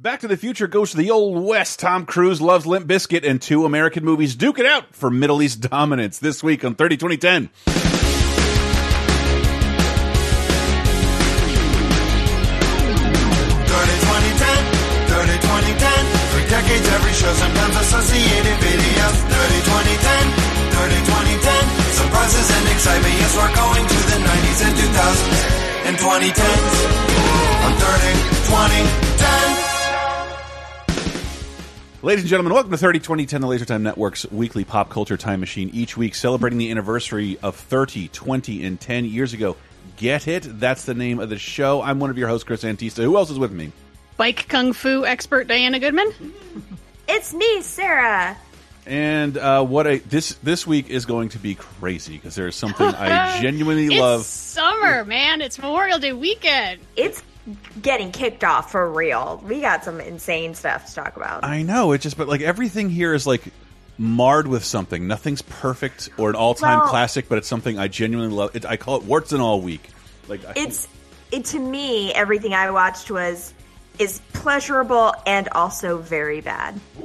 Back to the Future goes to the Old West. Tom Cruise loves Limp Bizkit, and two American movies duke it out for Middle East dominance this week on 30 2010. For decades, every show, sometimes associated videos. 30 2010, 30 2010. Surprises and excitement, yes, we're going to the 90s and 2000s and 2010s. On 30 2010. Ladies and gentlemen, welcome to 30 2010, the Laser Time Network's weekly pop culture time machine. Each week celebrating the anniversary of 30, 20, and 10 years ago. Get it? That's the name of the show. I'm one of your hosts, Chris Antista. Who else is with me? Bike Kung Fu expert Diana Goodman. It's me, Sarah. And uh, what a this this week is going to be crazy because there is something I genuinely It's love. summer, man. It's Memorial Day weekend. It's getting kicked off for real. We got some insane stuff to talk about. I know it just, but like everything here is like marred with something. Nothing's perfect or an all time Well- classic, but it's something I genuinely love. It, I call it warts and all week. Like I- it's it to me. Everything I watched was is pleasurable and also very bad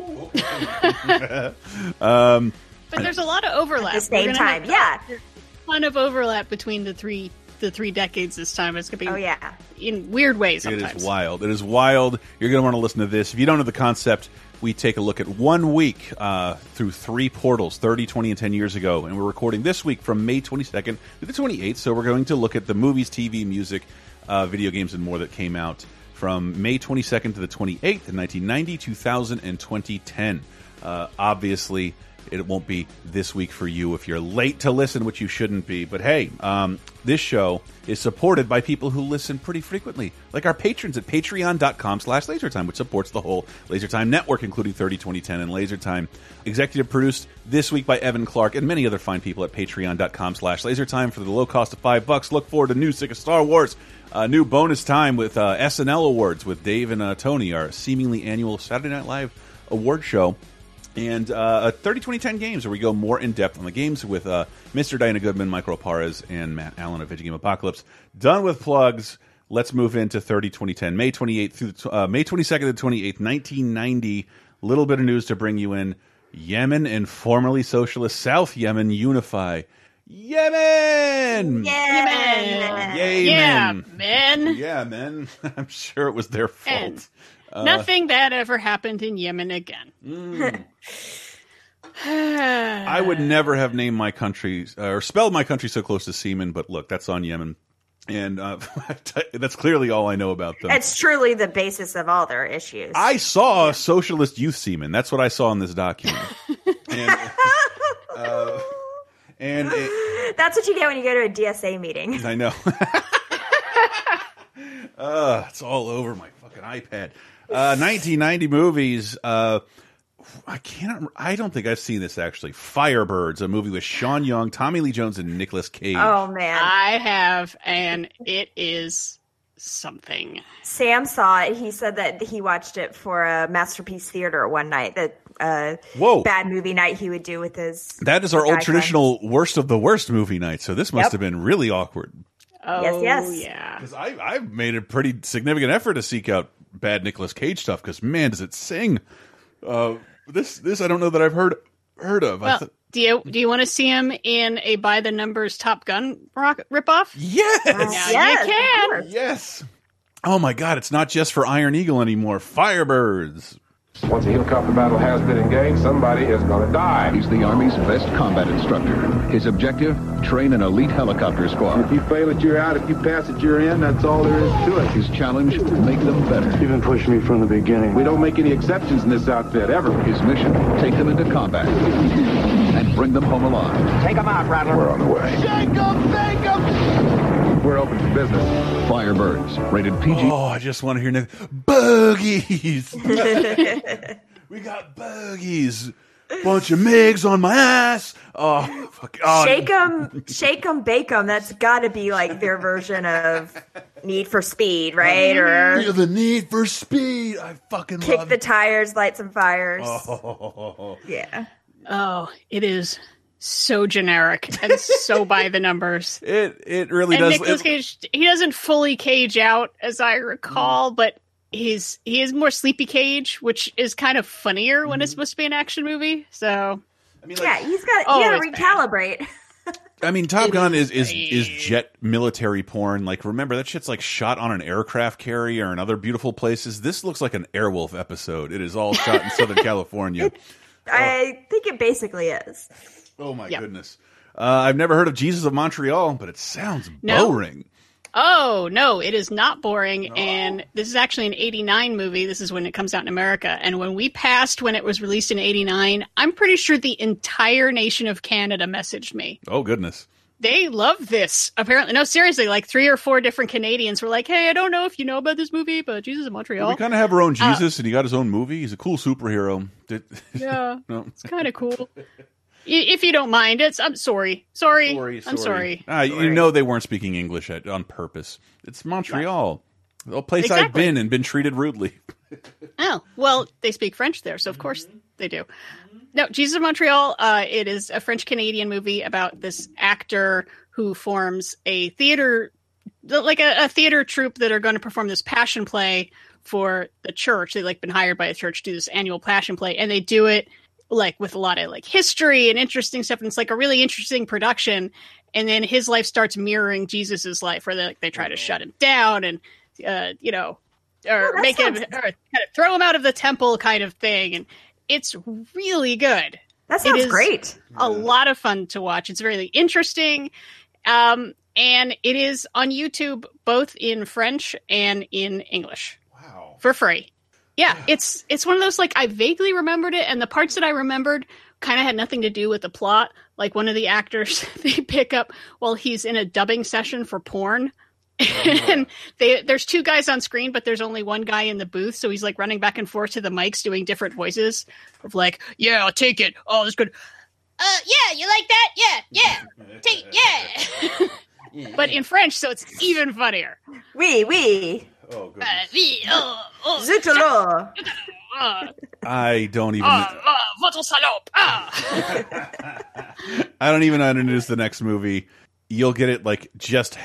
um, But there's a lot of overlap. at the same time. Yeah. a ton of overlap between the three the three decades this time. It's gonna be Oh yeah. in weird ways It sometimes. is wild. It is wild. You're going to want to listen to this. If you don't know the concept, we take a look at one week uh, through three portals 30, 20, and 10 years ago. And we're recording this week from May 22nd to the 28th. So we're going to look at the movies, TV, music, uh, video games, and more that came out from May 22nd to the 28th in 1990, 2000, and 2010. Uh, obviously, it won't be this week for you if you're late to listen, which you shouldn't be. But hey, um, this show is supported by people who listen pretty frequently, like our patrons at patreon.com slash lasertime, which supports the whole Lasertime network, including 30, 2010, and Lasertime. Executive produced this week by Evan Clark and many other fine people at patreon.com slash lasertime for the low cost of five bucks. Look forward to new Sick of Star Wars. Uh, new bonus time with uh, SNL Awards with Dave and uh, Tony, our seemingly annual Saturday Night Live award show and uh, 30 2010 games where we go more in depth on the games with uh, Mr. Diana Goodman, Michael Parez, and Matt Allen of Video Game Apocalypse. Done with plugs. Let's move into 30 2010, May 28th through uh, May 22nd to 28th, 1990. Little bit of news to bring you in. Yemen and formerly socialist South Yemen unify. Yemen! Yeah. Yay, yeah, men. man. Yeah, man. I'm sure it was their fault. And Nothing bad ever happened in Yemen again. I would never have named my country uh, or spelled my country so close to semen, but look, that's on Yemen, and uh, that's clearly all I know about them. It's truly the basis of all their issues. I saw socialist youth semen. That's what I saw in this document, and, uh, and it, That's what you get when you go to a DSA meeting. I know. uh, it's all over my fucking iPad. Uh, 1990 movies. Uh, I can't. I don't think I've seen this actually. Firebirds, a movie with Sean Young, Tommy Lee Jones, and Nicolas Cage. Oh man. I have, and it is something. Sam saw it. He said that he watched it for a masterpiece theater one night. That uh, Whoa. bad movie night he would do with his. That is our guy old friends. traditional worst of the worst movie night. So this must Yep. have been really awkward. Oh, yes. yes, yeah. Because I I've made a pretty significant effort to seek out bad Nicolas Cage stuff. Because man, does it sing? Uh, this this I don't know that I've heard heard of. I Well, th- do you do you want to see him in a by the numbers Top Gun rock ripoff? yes, Now Yes, you can. yes. Oh my God! It's not just for Iron Eagle anymore. Firebirds. Once a helicopter battle has been engaged, somebody is going to die. He's the Army's best combat instructor. His objective, train an elite helicopter squad. If you fail it, you're out. If you pass it, you're in. That's all there is to it. His challenge, make them better. You've been pushing me from the beginning. We don't make any exceptions in this outfit, ever. His mission, take them into combat and bring them home alive. Take them out, Rattler. We're on the way. We're open for business. Firebirds, rated PG. Oh, I just want to hear Nick. Boogies. we got boogies. Bunch of Migs on my ass. Oh, fuck. Oh, Shake 'em, shake 'em, bake 'em. That's got to be like their version of Need for Speed, right? Or Feel the need for speed. I fucking kick love the it. tires, light some fires. Oh. Yeah. Oh, it is so generic and so by the numbers. It it really And does. Nicolas it- Cage, he doesn't fully cage out, as I recall, but he's he is more Sleepy Cage, which is kind of funnier when it's Mm-hmm. supposed to be an action movie. So I mean, Yeah, he's got Oh, you gotta it's bad. recalibrate. I mean, Top Gun is is is jet military porn. Like, remember that shit's like shot on an aircraft carrier and other beautiful places. This looks like an Airwolf episode. It is all shot in Southern California. I think it basically is. Oh my Yep. goodness! Uh, I've never heard of Jesus of Montreal, but it sounds No. boring. Oh no, it is not boring. And this is actually an '89 movie. This is when it comes out in America. And when we passed when it was released in '89, I'm pretty sure the entire nation of Canada messaged me. Oh goodness! They love this. Apparently, no, seriously, like three or four different Canadians were like, "Hey, I don't know if you know about this movie, but Jesus of Montreal." We kind of have our own Jesus, and he got his own movie. He's a cool superhero. Yeah, no. it's kind of cool. I- If you don't mind, it's. I'm sorry. Sorry. Sorry, I'm sorry. Ah, You know they weren't speaking English at, on purpose. It's Montreal, a place I've been and been treated rudely. Oh, well, they speak French there, so of course they do. No, Jesus of Montreal, uh, it is a French Canadian movie about this actor who forms a theater, like a, a theater troupe that are going to perform this passion play for the church. They like been hired by a church to do this annual passion play, and they do it like with a lot of like history and interesting stuff. And it's like a really interesting production. And then his life starts mirroring Jesus's life, where they like they try to shut him down and uh, you know, or that make him or kind of throw him out of the temple kind of thing. And it's really good. That sounds is- great. A lot of fun to watch. It's really interesting. Um, and it is on YouTube both in French and in English Wow. for free. Yeah, it's it's one of those like I vaguely remembered it, and the parts that I remembered kind of had nothing to do with the plot. Like one of the actors they pick up while he's in a dubbing session for porn. and they there's two guys on screen, but there's only one guy in the booth, so he's like running back and forth to the mics doing different voices of like, yeah, I'll take it. Oh, that's good. Uh, yeah, you like that? Yeah, yeah, take, yeah. but in French, so it's even funnier. Oui, oui. Oh, Uh, oh, oh, Zut alors. I don't even. uh, uh, salope. Ah. I don't even know how to introduce the next movie. You'll get it like just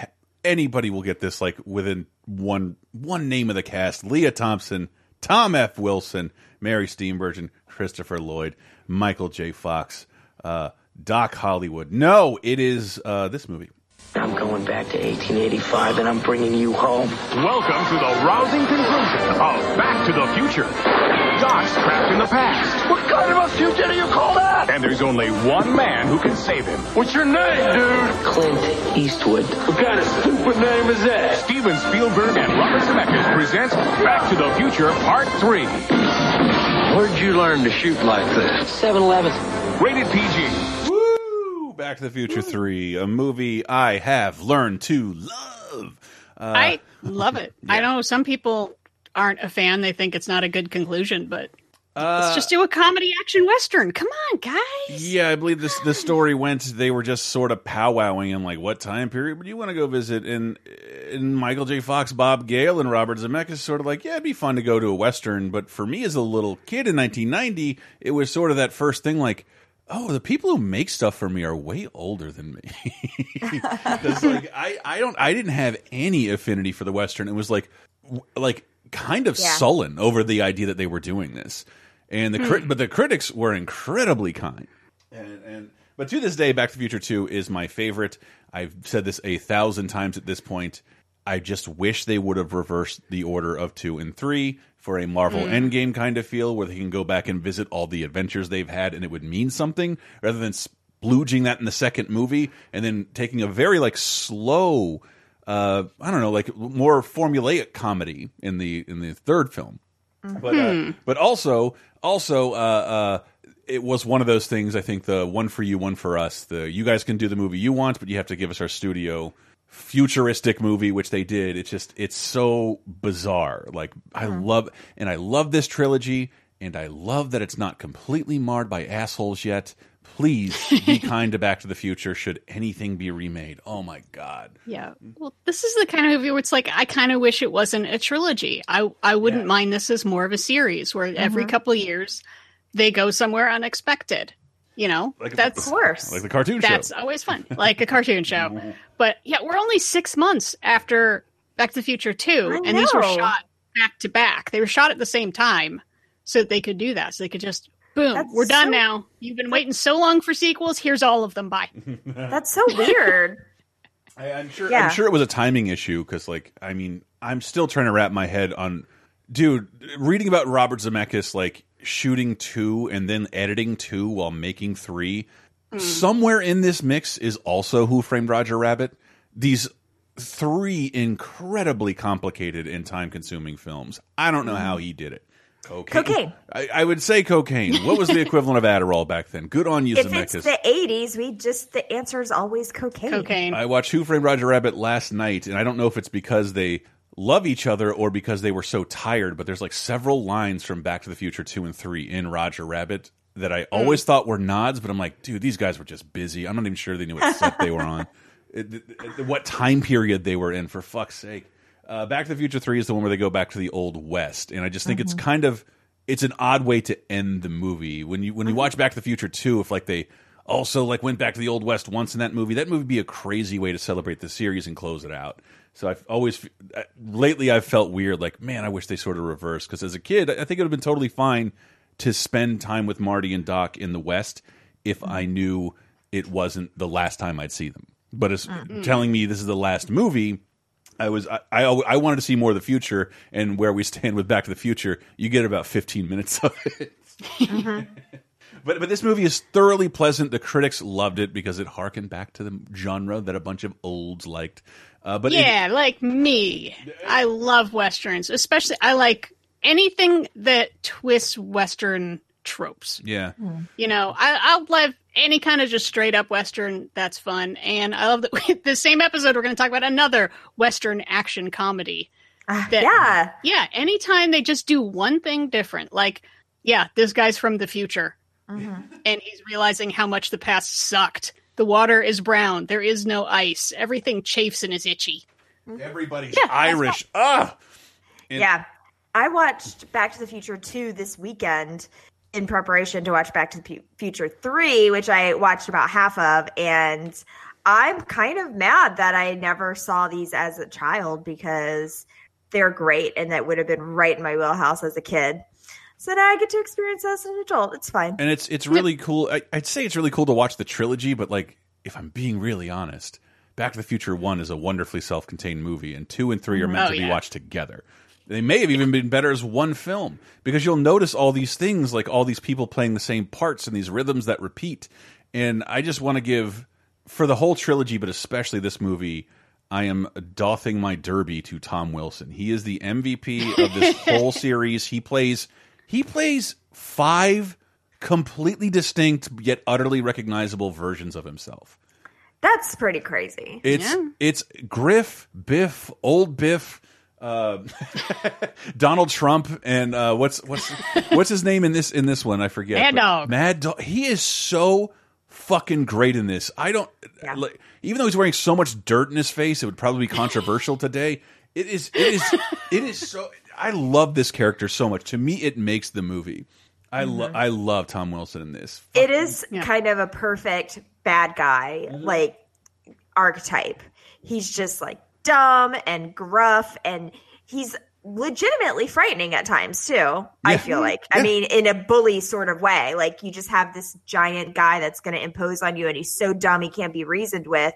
anybody will get this like within one one name of the cast: Lea Thompson, Tom F. Wilson, Mary Steenburgen, Christopher Lloyd, Michael J. Fox, uh, Doc Hollywood. No, it is uh, this movie. I'm going back to 1885 and I'm bringing you home. Welcome to the rousing conclusion of Back to the Future. Doc's trapped in the past, What kind of a future do you call that? and there's only one man who can save him. What's your name, dude? Clint Eastwood. What kind of stupid name is that? Steven Spielberg and Robert Zemeckis present Back to the Future Part 3. Where'd you learn to shoot like this? 7 Eleven. Rated PG. Back to the Future Three, a movie I have learned to love. Uh, I love it. I know some people aren't a fan; they think it's not a good conclusion. But let's just do a comedy action western. Come on, guys. Yeah, I believe this the story went. They were just sort of powwowing in like, what time period would you want to go visit? And and Michael J. Fox, Bob Gale, and Robert Zemeckis sort of like, yeah, it'd be fun to go to a western. But for me as a little kid in 1990, it was sort of that first thing like. Oh, the people who make stuff for me are way older than me. 'Cause, like I, I don't, I didn't have any affinity for the western. It was like, like kind of Yeah. sullen over the idea that they were doing this, and the crit, hmm. but the critics were incredibly kind. And, and but to this day, Back to the Future Two is my favorite. I've said this a thousand times at this point. I just wish they would have reversed the order of two and three for a Marvel Endgame kind of feel, where they can go back and visit all the adventures they've had, and it would mean something, rather than splooging that in the second movie and then taking a very like slow, uh, I don't know, like more formulaic comedy in the in the third film but uh, but also also uh, uh, it was one of those things. I think the one for you, one for us. The you guys can do the movie you want, but you have to give us our studio futuristic movie, which they did. It's just it's so bizarre. Like I love and I love this trilogy, and I love that it's not completely marred by assholes yet. Please be kind to Back to the Future. Should anything be remade? Oh my god. Yeah. Well, this is the kind of movie where it's like I kind of wish it wasn't a trilogy. I I wouldn't Yeah. mind this as more of a series where every mm-hmm. couple of years they go somewhere unexpected. You know, Like- that's Of course. Like the cartoon show. that's show. always fun, like a cartoon show. But yeah, we're only six months after Back to the Future two, I and these were shot back to back. They were shot at the same time so that they could do that. So they could just boom, That's we're done so- now. You've been waiting so long for sequels. Here's all of them. Bye. That's so weird. I, I'm sure. Yeah. I'm sure it was a timing issue because, like, I mean, I'm still trying to wrap my head on, dude. Reading about Robert Zemeckis, like shooting two and then editing two while making three. Somewhere in this mix is also Who Framed Roger Rabbit. These three incredibly complicated and time-consuming films. I don't know how he did it. Cocaine. Cocaine. I, I would say cocaine. What was the equivalent of Adderall back then? Good on you, if Zemeckis. it's the '80s, we just the answer is always cocaine. Cocaine. I watched Who Framed Roger Rabbit last night, and I don't know if it's because they love each other or because they were so tired, but there's like several lines from Back to the Future 2 and 3 in Roger Rabbit that I mm. always thought were nods, but I'm like, dude, these guys were just busy. I'm not even sure they knew what set they were on, what time period they were in, for fuck's sake. Uh, Back to the Future 3 is the one where they go back to the Old West, and I just think it's mm-hmm. kind of it's an odd way to end the movie. When you when you mm-hmm. watch Back to the Future 2, if like they also like went back to the old west once in that movie that movie would be a crazy way to celebrate the series and close it out so i've always uh, lately i've felt weird like man i wish they sort of reversed because as a kid i think it would have been totally fine to spend time with marty and doc in the west if i mm. knew it wasn't the last time i'd see them but it's mm-hmm. telling me this is the last movie I was I, I I wanted to see more of the future and where we stand with Back to the Future. You get about fifteen minutes of it. Mm-hmm. But but this movie is thoroughly pleasant. The critics loved it because it harkened back to the genre that a bunch of olds liked. Uh, but it- yeah, like me. I love westerns, especially I like anything that twists western tropes. yeah, You know, I, I'll love any kind of just straight up western. That's fun, and I love that the same episode we're going to talk about another western action comedy. Ah, That- yeah. Yeah, anytime they just do one thing different, like yeah, this guy's from the future, and he's realizing how much the past sucked. The water is brown. There is no ice. Everything chafes and is itchy. everybody's Irish. Ah, And- Yeah. I watched Back to the Future 2 this weekend in preparation to watch Back to the Pu- Future 3, which I watched about half of. And I'm kind of mad that I never saw these as a child because they're great and that would have been right in my wheelhouse as a kid. So now I get to experience as an adult. It's fine. and it's it's really cool. I, I'd say it's really cool to watch the trilogy, but like if I'm being really honest, Back to the Future One is a wonderfully self-contained movie, and two and three are meant Oh, to be yeah. watched together. They may have even been better as one film because you'll notice all these things, like all these people playing the same parts and these rhythms that repeat. And I just want to give for the whole trilogy, but especially this movie. I am doffing my derby to Tom Wilson. He is the MVP of this whole series. He plays he plays five completely distinct yet utterly recognizable versions of himself. That's pretty crazy. It's Yeah. it's Griff, Biff, old Biff, uh, Donald Trump, and uh, what's what's what's his name in this in this one? I forget. Mad Dog. Mad Dog. He is so fucking great in this. I don't Yeah. like, even though he's wearing so much dirt in his face, it would probably be controversial today. It is. It is. It is so. I love this character so much. To me, it makes the movie. I Mm-hmm. love. I love Tom Wilson in this. It is Yeah. kind of a perfect bad guy like archetype. He's just like dumb and gruff and he's legitimately frightening at times too. I feel like. I mean in a bully sort of way. Like you just have this giant guy that's going to impose on you and he's so dumb he can't be reasoned with.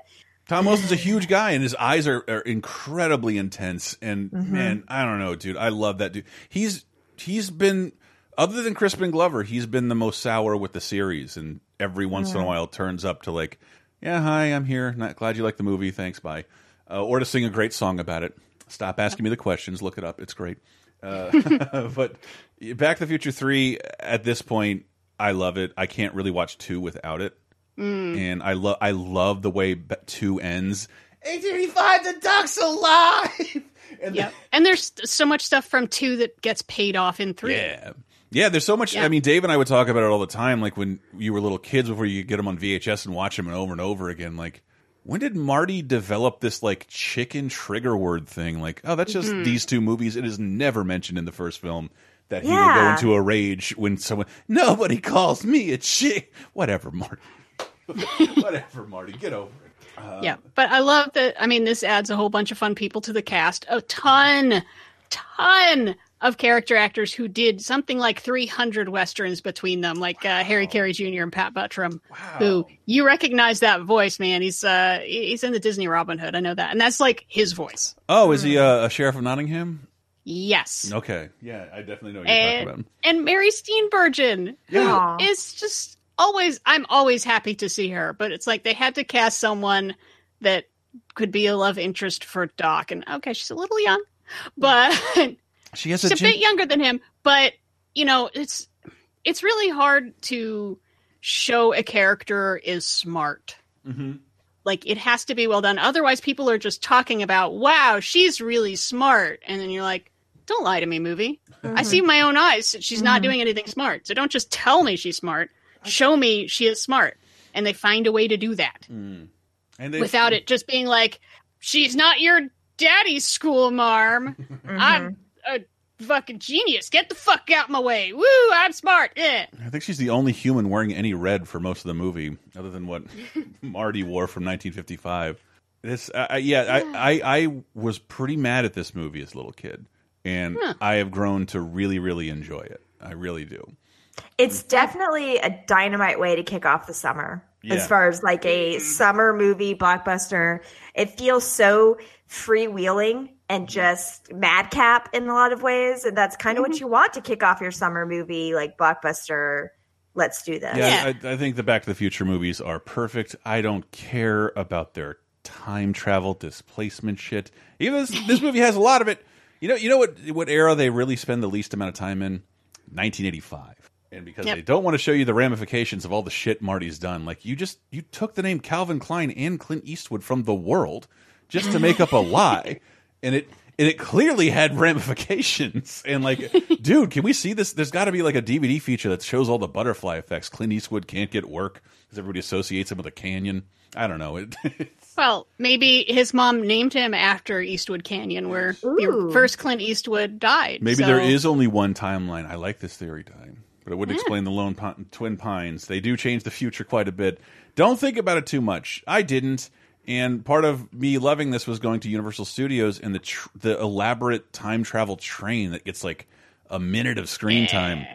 Tom Wilson's a huge guy, and his eyes are, are incredibly intense. And man, I don't know, dude. I love that dude. He's he's been other than Crispin Glover, he's been the most sour with the series, and every once in a while turns up to like, yeah, hi, I'm here. Not glad you like the movie. Thanks, bye. Uh, or to sing a great song about it. Stop asking me the questions. Look it up. It's great. Uh, but Back to the Future three at this point, I love it. I can't really watch two without it and I love I love the way two ends. Eight thirty five, the duck's alive. And Yep. And there's so much stuff from two that gets paid off in three. yeah, yeah. There's so much. Yeah. I mean, Dave and I would talk about it all the time. Like when you were little kids, before you get them on VHS and watch them over and over again. Like when did Marty develop this like chicken trigger word thing? Like, oh, that's just Mm-hmm. these two movies. It is never mentioned in the first film. That he would go into a rage when someone nobody calls me a chick. Whatever, Marty. Whatever, Marty. Get over it. yeah. But I love that. I mean, this adds a whole bunch of fun people to the cast. A ton, ton of character actors who did something like 300 westerns between them, like uh, Harry Carey Jr. and Pat Buttram. Wow. Who you recognize that voice, man? He's uh, he's in the Disney Robin Hood. I know that, and that's like his voice. Oh, is he uh, a sheriff of Nottingham? Yes. Okay, yeah, I definitely know what you're talking about. and, and Mary Steenburgen, Yeah. who is just always, I'm always happy to see her, but it's like they had to cast someone that could be a love interest for Doc. And okay, she's a little young, but She has she's a a bit younger than him. But you know, it's it's really hard to show a character is smart. Mhm. Like it has to be well done. Otherwise, people are just talking about, "Wow, she's really smart," and then you're like, "Don't lie to me, movie. I see my own eyes. that She's not doing anything smart. So don't just tell me she's smart. Show me she is smart." And they find a way to do that And they, without it just being like, "She's not your daddy's school marm. I'm a fucking genius. Get the fuck out my way. Woo, I'm smart." Eh. I think she's the only human wearing any red for most of the movie, other than what Marty wore from 1955. This, I I- yeah, I, I, I was pretty mad at this movie as a little kid, and I have grown to really, really enjoy it. I really do. It's mm-hmm. definitely a dynamite way to kick off the summer. Yeah. As far as like a mm-hmm. summer movie blockbuster, it feels so freewheeling and mm-hmm. just madcap in a lot of ways, and that's kind of what you want to kick off your summer movie, like blockbuster. Let's do this. Yeah, I, I think the Back to the Future movies are perfect. I don't care about their time travel displacement shit. Even this, this movie has a lot of it. You know, you know what what era they really spend the least amount of time in? 1985. And because Yep. they don't want to show you the ramifications of all the shit Marty's done, like you just you took the name Calvin Klein and Clint Eastwood from the world just to make up a lie, and it and it clearly had ramifications. And like, dude, can we see this? There's got to be like a DVD feature that shows all the butterfly effects. Clint Eastwood can't get work because everybody associates him with a canyon. I don't know. It, Well, maybe his mom named him after Eastwood Canyon, where the first Clint Eastwood died. Maybe So- there is only one timeline. I like this theory, Diane, but it would explain the Lone Twin Pines. They do change the future quite a bit. Don't think about it too much. I didn't, and part of me loving this was going to Universal Studios and the tr the elaborate time travel train that gets like a minute of screen time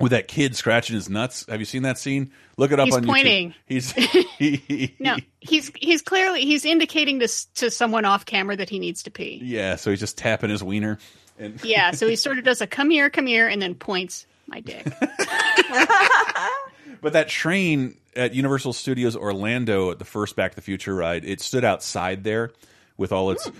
with that kid scratching his nuts. Have you seen that scene? Look it up He's on pointing. YouTube. He's he, No, he's he's clearly he's indicating to to someone off camera that he needs to pee. yeah. So he's just tapping his wiener. And Yeah, so he sort of does a come here, come here, and then points my dick. But that train at Universal Studios Orlando at the first Back to the Future ride, it stood outside there with all its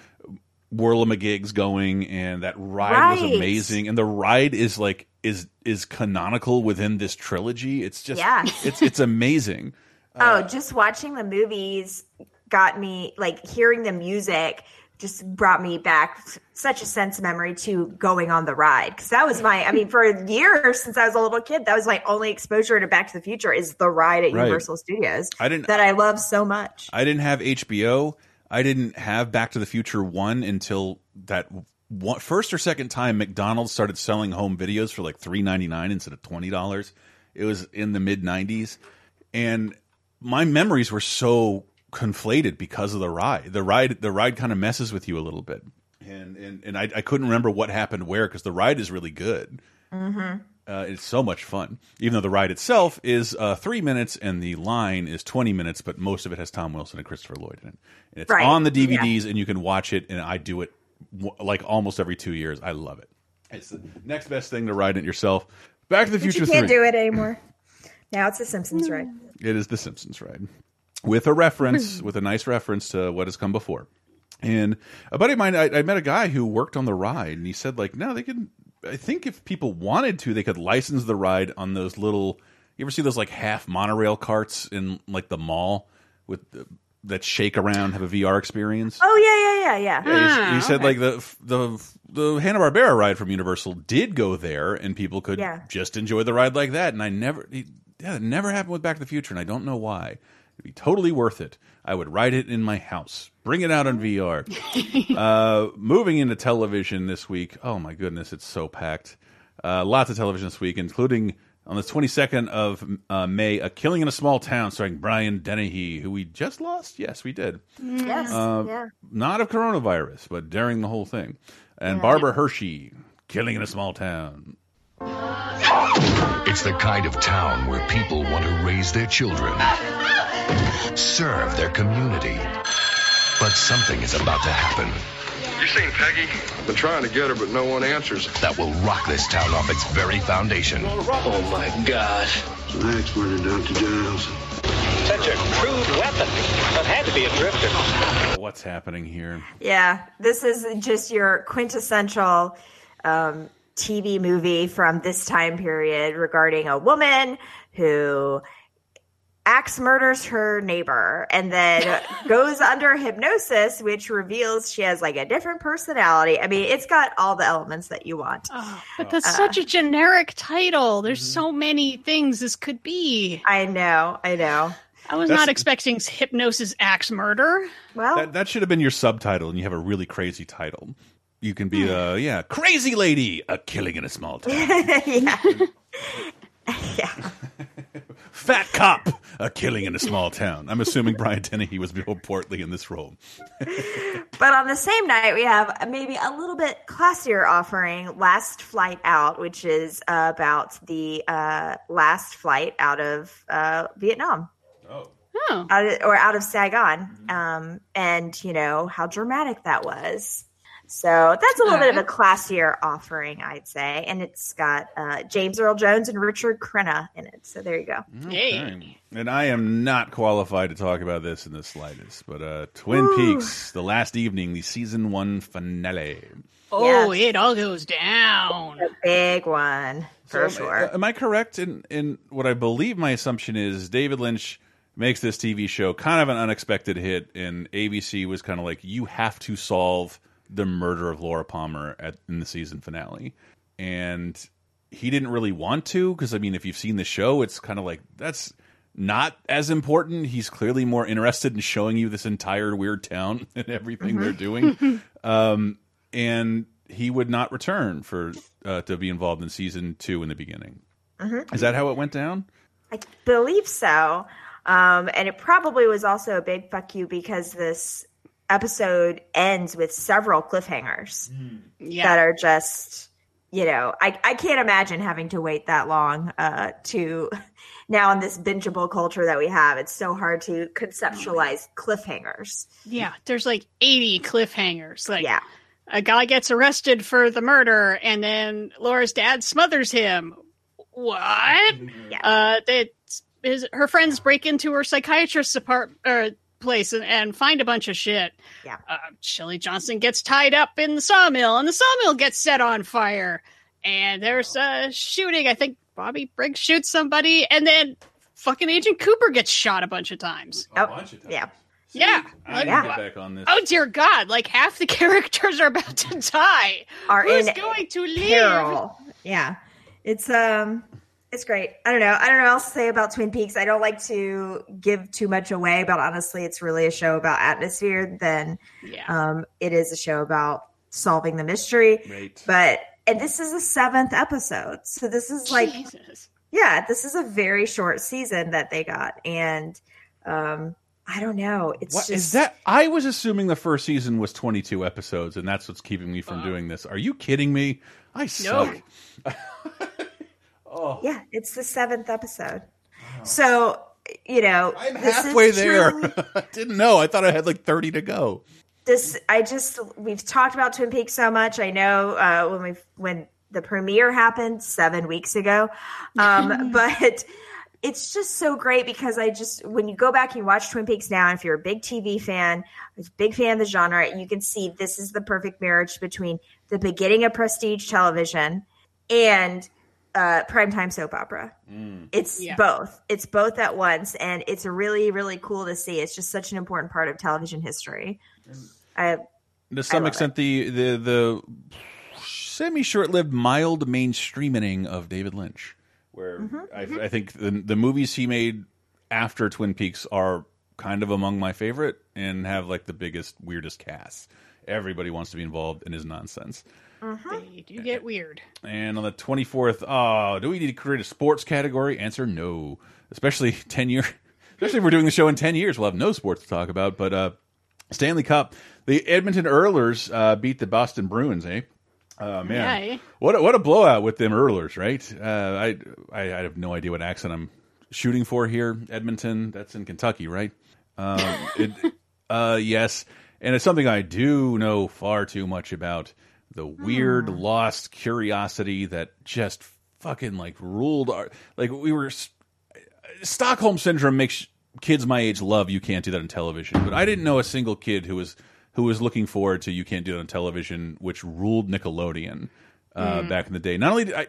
whirlamagigs going, and that ride was amazing. And the ride is like is is canonical within this trilogy. It's just Yes. it's it's amazing. Oh, uh, just watching the movies got me like hearing the music just brought me back such a sense of memory to going on the ride because that was my I mean for years since I was a little kid that was my only exposure to Back to the Future is the ride at Right. Universal Studios I didn't that I love so much. I didn't have HBO. I didn't have Back to the Future 1 until that one, first or second time McDonald's started selling home videos for like three ninety nine instead of $20. It was in the mid 90s. And my memories were so conflated because of the ride. The ride the ride kind of messes with you a little bit. And and, and I, I couldn't remember what happened where because the ride is really good. Uh, it's so much fun, even though the ride itself is uh, three minutes and the line is 20 minutes, but most of it has Tom Wilson and Christopher Lloyd in it. And it's Right. on the DVDs and you can watch it, and I do it like almost every two years. I love it. It's the next best thing to ride it yourself. Back to the Future you can't 3. do it anymore. Now it's the Simpsons ride. It is the Simpsons ride with a reference, with a nice reference to what has come before. And a buddy of mine, I, I met a guy who worked on the ride, and he said, like, no, they could. I think if people wanted to, they could license the ride on those little. You ever see those like half monorail carts in like the mall with the, that shake around, have a VR experience? Oh yeah, yeah, yeah, yeah. Yeah, he- he, Ah, said okay. like the the the Hanna Barbera ride from Universal did go there, and people could Yeah. just enjoy the ride like that. And I never, he, yeah, it never happened with Back to the Future, and I don't know why. It'd be totally worth it. I would ride it in my house, bring it out on VR. uh, moving into television this week. Oh my goodness, it's so packed. Uh, lots of television this week, including on the 22nd of uh, May, A Killing in a Small Town, starring Brian Dennehy, who we just lost. Yes, we did Yes, Uh, yeah. not of coronavirus, but during the whole thing. and Barbara Hershey, Killing in a Small Town. It's the kind of town where people want to raise their children, serve their community. But something is about to happen You seen Peggy? I've been trying to get her, but no one answers. that will rock this town off its very foundation. Oh my God. Max murdered Dr. Giles. Such a crude weapon. That had to be a drifter. What's happening here? Yeah, this is just your quintessential um, TV movie from this time period regarding a woman who axe murders her neighbor and then goes under hypnosis, which reveals she has like a different personality. I mean, it's got all the elements that you want. Oh, but that's such a uh, generic title. There's mm-hmm. so many things this could be. I know, I know. I was That's- not expecting hypnosis axe murder. Well, That that should have been your subtitle, and you have a really crazy title. You can be a yeah, crazy lady, a killing in a small town. yeah. Fat cop, a killing in a small town. I'm assuming Brian Dennehy was Bill Portly in this role. But on the same night, we have maybe a little bit classier offering, Last Flight Out, which is uh, about the uh, last flight out of uh, Vietnam. Oh. Oh. Out of, or out of Saigon. Um, and, you know, how dramatic that was. So that's a little bit of a classier offering, I'd say. And it's got uh, James Earl Jones and Richard Crenna in it. So there you go. Okay. And I am not qualified to talk about this in the slightest, but uh Twin Peaks, the last evening, the season one finale. Oh, it all goes down. A big one, for So, sure. uh, Am I correct in in what I believe my assumption is David Lynch makes this TV show kind of an unexpected hit and ABC was kind of like you have to solve the murder of Laura Palmer at in the season finale. And he didn't really want to because I mean if you've seen the show it's kind of like that's not as important. He's clearly more interested in showing you this entire weird town and everything they're doing. um, and he would not return for uh, to be involved in season two in the beginning. Mhm. Is that how it went down? I believe so. Um, and it probably was also a big fuck you because this episode ends with several cliffhangers that are just, you know, I, I can't imagine having to wait that long uh, to now in this bingeable culture that we have. It's so hard to conceptualize cliffhangers. Yeah, there's like 80 cliffhangers. Like, yeah. a guy gets arrested for the murder, and then Laura's dad smothers him. What? Uh, that his her friends break into her psychiatrist's apartment or place and, and find a bunch of shit. Yeah. Uh, Shelley Johnson gets tied up in the sawmill, and the sawmill gets set on fire. And there's a shooting. I think Bobby Briggs shoots somebody, and then fucking Agent Cooper gets shot a bunch of times. A bunch of times. Yeah. Yeah. I need to get back on this. Oh dear God! Like half the characters are about to die. Are Who's in going to live? peril. Yeah. It's um it's great. I don't know. I don't know what else to say about Twin Peaks. I don't like to give too much away, but honestly it's really a show about atmosphere than Yeah. um it is a show about solving the mystery. Right. But and this is the seventh episode. So this is like Jesus. yeah, this is a very short season that they got. And um I don't know. It's What just is that? I was assuming the first season was 22 episodes, and that's what's keeping me from doing this. Are you kidding me? I suck. oh, Yeah, it's the seventh episode. So, you know, I'm halfway there. truly- I didn't know. I thought I had like 30 to go. this I just we've talked about Twin Peaks so much. I know uh, when we when the premiere happened seven weeks ago, um, but it's just so great because I just when you go back and you watch Twin Peaks now, if you're a big TV fan, a big fan of the genre, you can see this is the perfect marriage between the beginning of prestige television and uh, primetime soap opera. It's Yeah. both. It's both at once, and it's really, really cool to see. It's just such an important part of television history. I To some love extent, the the the semi short lived mild mainstreaming of David Lynch, where Mm-hmm, I, I think the the movies he made after Twin Peaks are kind of among my favorite and have like the biggest weirdest casts. Everybody wants to be involved in his nonsense. They do get weird. And on the 24th, oh, do we need to create a sports category? Answer no. Especially 10 year, especially if we're doing the show in 10 years, we'll have no sports to talk about. But uh, Stanley Cup. The Edmonton Oilers uh, beat the Boston Bruins. Eh? Oh man, Yeah, eh? what a, what a blowout with them Oilers, right? Uh, I, I I have no idea what accent I'm shooting for here. Edmonton, that's in Kentucky, right? Um, it, uh, yes, and it's something I do know far too much about. The weird lost curiosity that just fucking like ruled our like we were Stockholm syndrome makes kids my age love you can't do that on television, but I didn't know a single kid who was who was looking forward to you can't do it on television, which ruled Nickelodeon uh, Mm. back in the day. Not only did I,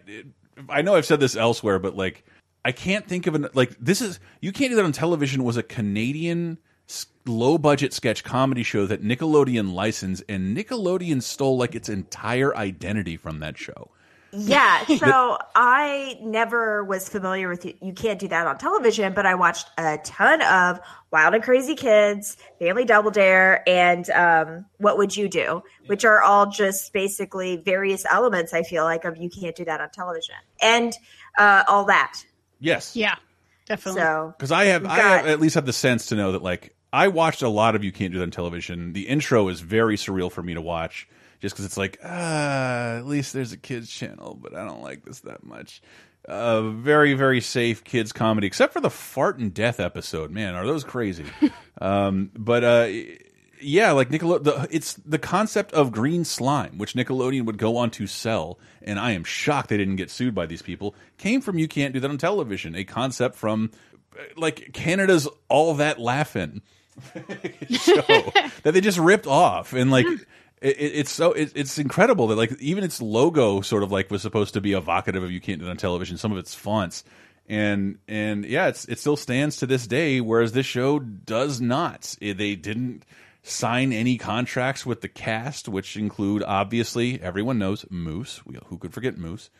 I know I've said this elsewhere, but like I can't think of an like this is you can't do that on television was a Canadian low budget sketch comedy show that Nickelodeon licensed, and Nickelodeon stole like its entire identity from that show. Yeah, so I never was familiar with you. You can't do that on television, but I watched a ton of Wild and Crazy Kids, Family Double Dare, and um, What Would You Do, which are all just basically various elements. I feel like of you can't do that on television, and uh, all that. Yes. Yeah, definitely. So Because I have, We've I have at least have the sense to know that like I watched a lot of You Can't Do That on television. The intro is very surreal for me to watch, just because it's like, ah, at least there's a kids channel, but I don't like this that much. Uh, very very safe kids comedy, except for the fart and death episode. Man, are those crazy? um, but uh, yeah, like Nickelode, the, it's the concept of green slime, which Nickelodeon would go on to sell, and I am shocked they didn't get sued by these people. Came from You Can't Do That on Television, a concept from uh, like Canada's All That Laughin' show that they just ripped off, and like. It, it- it's so it, it's incredible that like even its logo sort of like was supposed to be evocative of you can't do it on television some of its fonts. And and yeah it's it still stands to this day whereas this show does not. It- they didn't sign any contracts with the cast which include obviously everyone knows moose. We- who could forget moose?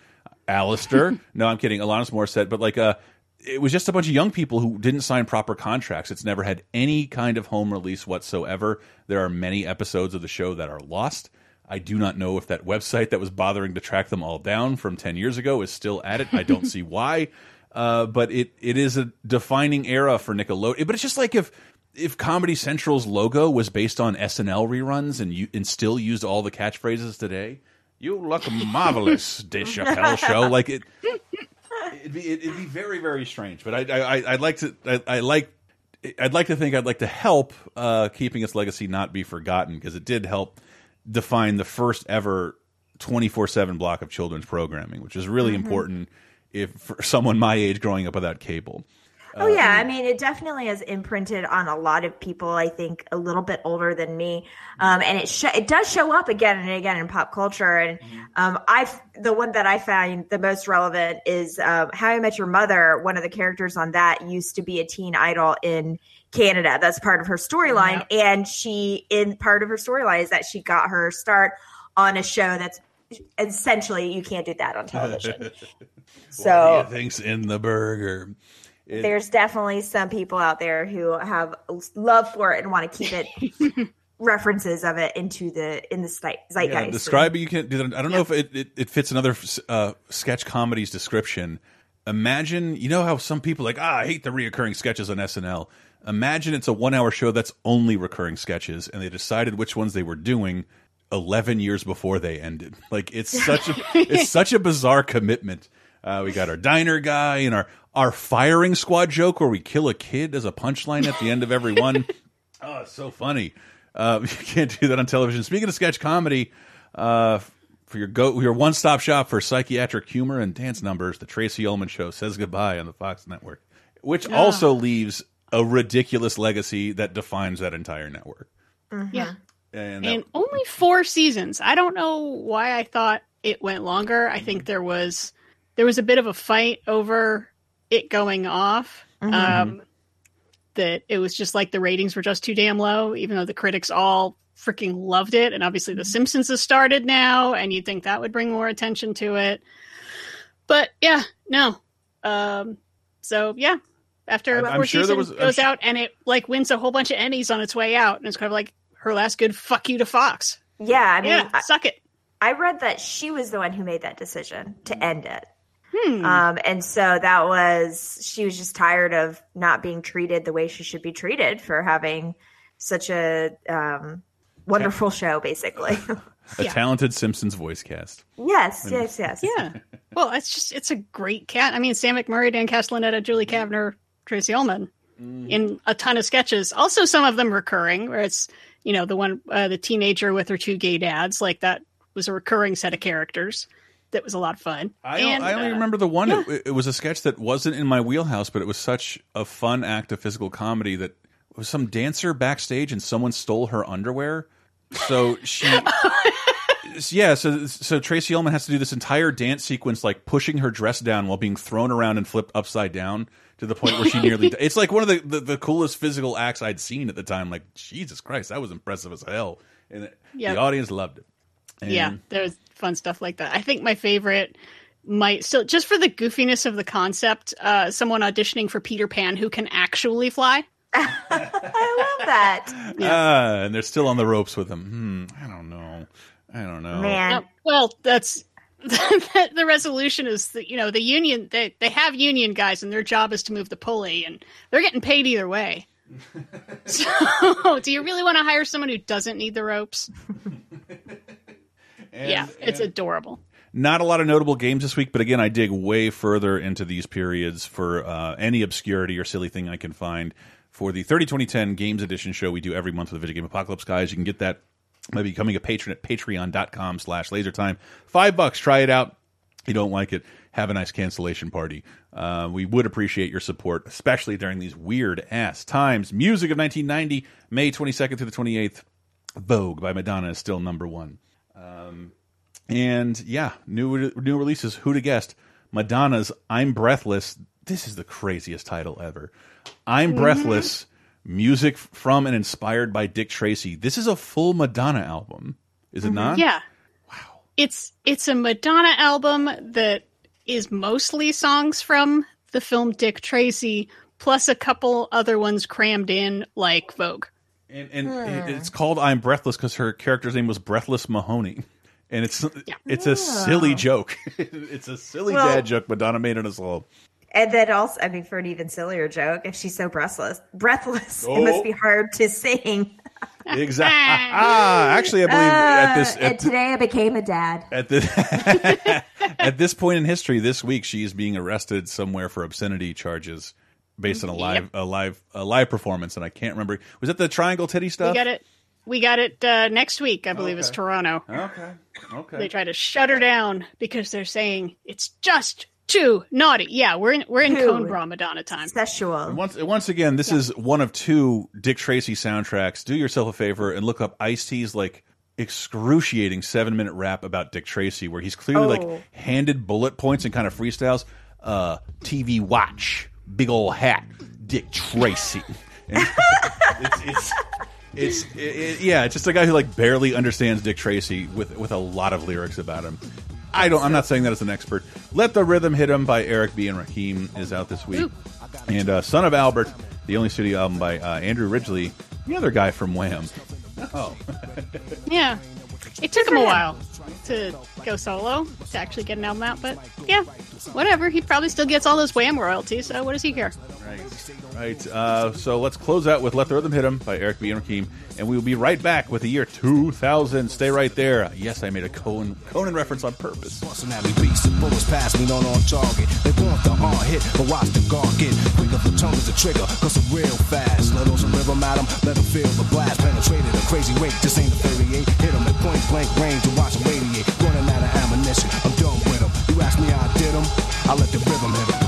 Alistair? No i'm kidding. Alanis morissette. But like uh it was just a bunch of young people who didn't sign proper contracts. It's never had any kind of home release whatsoever. There are many episodes of the show that are lost. I do not know if that website that was bothering to track them all down from 10 years ago is still at it. I don't see why. Uh, but it it is a defining era for Nickelodeon. But it's just like if if Comedy Central's logo was based on SNL reruns and you and still used all the catchphrases today. You look marvelous, Dave Chappelle show. Like it, it'd be it'd be very very strange. But I I I'd like to I, I like I'd like to think I'd like to help uh, keeping its legacy not be forgotten because it did help define the first ever twenty four seven block of children's programming, which is really Mhm. important if for someone my age growing up without cable. Oh yeah, I mean, it definitely has imprinted on a lot of people. I think a little bit older than me, um, and it sh- it does show up again and again in pop culture. And um, I the one that I find the most relevant is um, How I Met Your Mother. One of the characters on that used to be a teen idol in Canada. That's part of her storyline, and she in part of her storyline is that she got her start on a show that's essentially you can't do that on television. So- what do you think's in the burger? It- there's definitely some people out there who have love for it and want to keep it references of it into the in the zeitgeist. Yeah, describe it. You that. I don't know if it, it, it fits another uh, sketch comedy's description. Imagine, you know how some people like, ah, I hate the reoccurring sketches on SNL. Imagine it's a one hour show that's only recurring sketches, and they decided which ones they were doing eleven years before they ended. Like it's such a it's such a bizarre commitment. Uh, we got our diner guy and our our firing squad joke where we kill a kid as a punchline at the end of every one. Oh, it's so funny. Uh, you can't do that on television. Speaking of sketch comedy, uh, for your go your one stop shop for psychiatric humor and dance numbers, the Tracey Ullman Show says goodbye on the Fox Network, which Ah. also leaves a ridiculous legacy that defines that entire network. Yeah. And, that- and only four seasons. I don't know why I thought it went longer. I think there was there was a bit of a fight over it going off. Mhm. Um, that it was just like the ratings were just too damn low, even though the critics all freaking loved it. And obviously, The Simpsons has started now, and you'd think that would bring more attention to it. But yeah, no. Um, so yeah, after I'm- I'm fourth sure there season was- goes su- out, and it like wins a whole bunch of Emmys on its way out, and it's kind of like her last good fuck you to Fox. Yeah, I mean, Yeah, I, suck it. I read that she was the one who made that decision to end it. Hmm. Um, and so that was she was just tired of not being treated the way she should be treated for having such a um, wonderful show, basically. A Yeah. talented Simpsons voice cast. yes, yes, yes. Yeah. Well, it's just it's a great cat. I mean, Sam McMurray, Dan Castellaneta, Julie Kavner, Tracey Ullman in a ton of sketches. Also, some of them recurring, where it's you know the one uh, the teenager with her two gay dads. Like that was a recurring set of characters. That was a lot of fun. I, And, I only uh, remember the one. It, it was a sketch that wasn't in my wheelhouse, but it was such a fun act of physical comedy that it was some dancer backstage and someone stole her underwear. So she, yeah. So so Tracey Ullman has to do this entire dance sequence, like pushing her dress down while being thrown around and flipped upside down to the point where she nearly. it's like one of the, the the coolest physical acts I'd seen at the time. Like Jesus Christ, that was impressive as hell, and Yep. the audience loved it. And yeah, there's fun stuff like that. I think my favorite might still just for the goofiness of the concept, uh, someone auditioning for Peter Pan who can actually fly. I love that. Ah, and they're still on the ropes with him. Hmm, I don't know. I don't know. Man. No, well, that's the resolution is that you know the union they they have union guys and their job is to move the pulley and they're getting paid either way. so, do you really want to hire someone who doesn't need the ropes? Yeah, it's adorable. Not a lot of notable games this week, but again, I dig way further into these periods for uh, any obscurity or silly thing I can find. For the 30 2010 Games Edition show we do every month with the Video Game Apocalypse guys, you can get that by becoming a patron at patreon.com slash lasertime. Five bucks, try it out. If you don't like it, have a nice cancellation party. Uh, we would appreciate your support, especially during these weird ass times. Music of 1990, May 22nd through the 28th. Vogue by Madonna is still number one. Um, and yeah, new new releases. Who to guessed? Madonna's "I'm Breathless." This is the craziest title ever. "I'm Mhm. Breathless." Music from and inspired by Dick Tracy. This is a full Madonna album, is it not? Yeah. Wow. It's it's a Madonna album that is mostly songs from the film Dick Tracy, plus a couple other ones crammed in, like Vogue. And, and it- it's called "I'm Breathless" because her character's name was Breathless Mahoney, and it's it's a silly joke. it's a silly Well- dad joke Madonna made on us all. And then also, I mean, for an even sillier joke, if she's so breathless, breathless, it Oh. must be hard to sing. Exactly. ah, actually, I believe at this Uh, at, and today I became a dad. at this at this point in history, this week she is being arrested somewhere for obscenity charges based on a live a live a live performance, and I can't remember. Was it the Triangle Titty We got it. We got it uh, next week, I believe, is Toronto. Okay. Okay. They try to shut her down because they're saying it's just too naughty. Yeah, we're in we're in Too. cone bra Madonna time. Sexual. Once once again, this is one of two Dick Tracy soundtracks. Do yourself a favor and look up Ice T's like excruciating seven minute rap about Dick Tracy, where he's clearly Oh. like handed bullet points and kind of freestyles. Uh, TV watch, big old hat, Dick Tracy. And it's, it's, it's it, it- yeah, it's just a guy who like barely understands Dick Tracy with with a lot of lyrics about him. I don't. I'm not saying that as an expert. Let the rhythm hit him by Eric B and Rakim is out this week, and uh, Son of Albert, the only studio album by uh, Andrew Ridgeley, the other guy from Wham. Oh, Yeah. It took him a while to go solo to actually get an album out, but yeah, whatever. He probably still gets all those Wham royalties, so what does he care? right. Uh, so let's close out with "Let the Rhythm Hit Him" by Eric B and Rakim, and we will be right back with the year 2000. Stay right there. Yes, I made a Conan Conan reference on purpose. Personality beats, the bullets pass me, not on target. They want the hard hit, but watch the guard get quicker. The tongue is the trigger, cause it's real fast. Let on some rhythm at 'em, let 'em feel the blast. Penetrated a crazy rate, this ain't the 38. Hit 'em at point blank range and watch 'em radiate. Running out of ammunition, I'm done with 'em. You ask me how I did 'em, I let the rhythm hit 'em.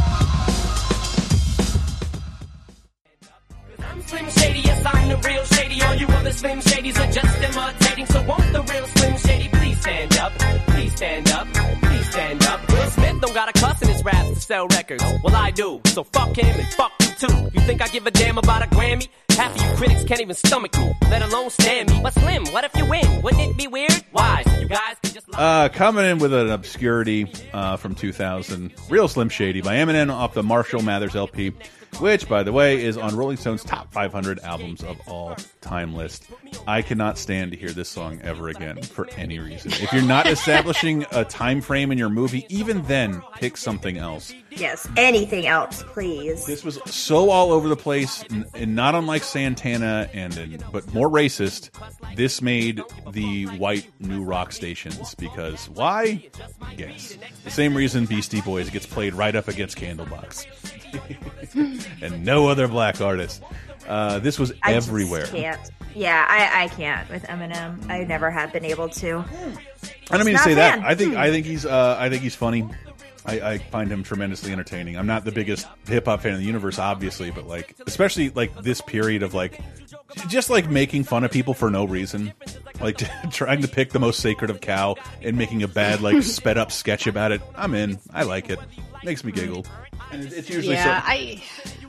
I'm Slim Shady, yes, I'm the real Shady. All you other Slim Shadys are just imitating. So won't the real Slim Shady please stand up? Please stand up. Please stand up. Will Smith don't got a cuss in his raps to sell records. Well, I do. So fuck him and fuck you too. You think I give a damn about a Grammy? Half of you critics can't even stomach me, let alone stand me. But Slim, what if you win? Wouldn't it be weird? Why? You guys can just Uh, coming in with an obscurity uh, from 2000, Real Slim Shady by Eminem off the Marshall Mathers LP. Which, by the way, is on Rolling Stone's top 500 albums of all time list. I cannot stand to hear this song ever again for any reason. If you're not establishing a time frame in your movie, even then, pick something else. Yes, anything else, please. This was so all over the place, and, and not unlike Santana, and, and but more racist. This made the white new rock stations because why? Yes, the same reason Beastie Boys gets played right up against Candlebox, and no other black artist. Uh, this was I everywhere. can't. Yeah, I, I can't with Eminem. I never have been able to. I don't mean to say that. I think Hmm. I think he's uh, I think he's funny. I, I find him tremendously entertaining. I'm not the biggest hip hop fan in the universe, obviously, but like especially like this period of like just like making fun of people for no reason, like trying to pick the most sacred of cow and making a bad like sped up sketch about it. I'm in. I like it. Makes me giggle. And it's usually yeah, so, I,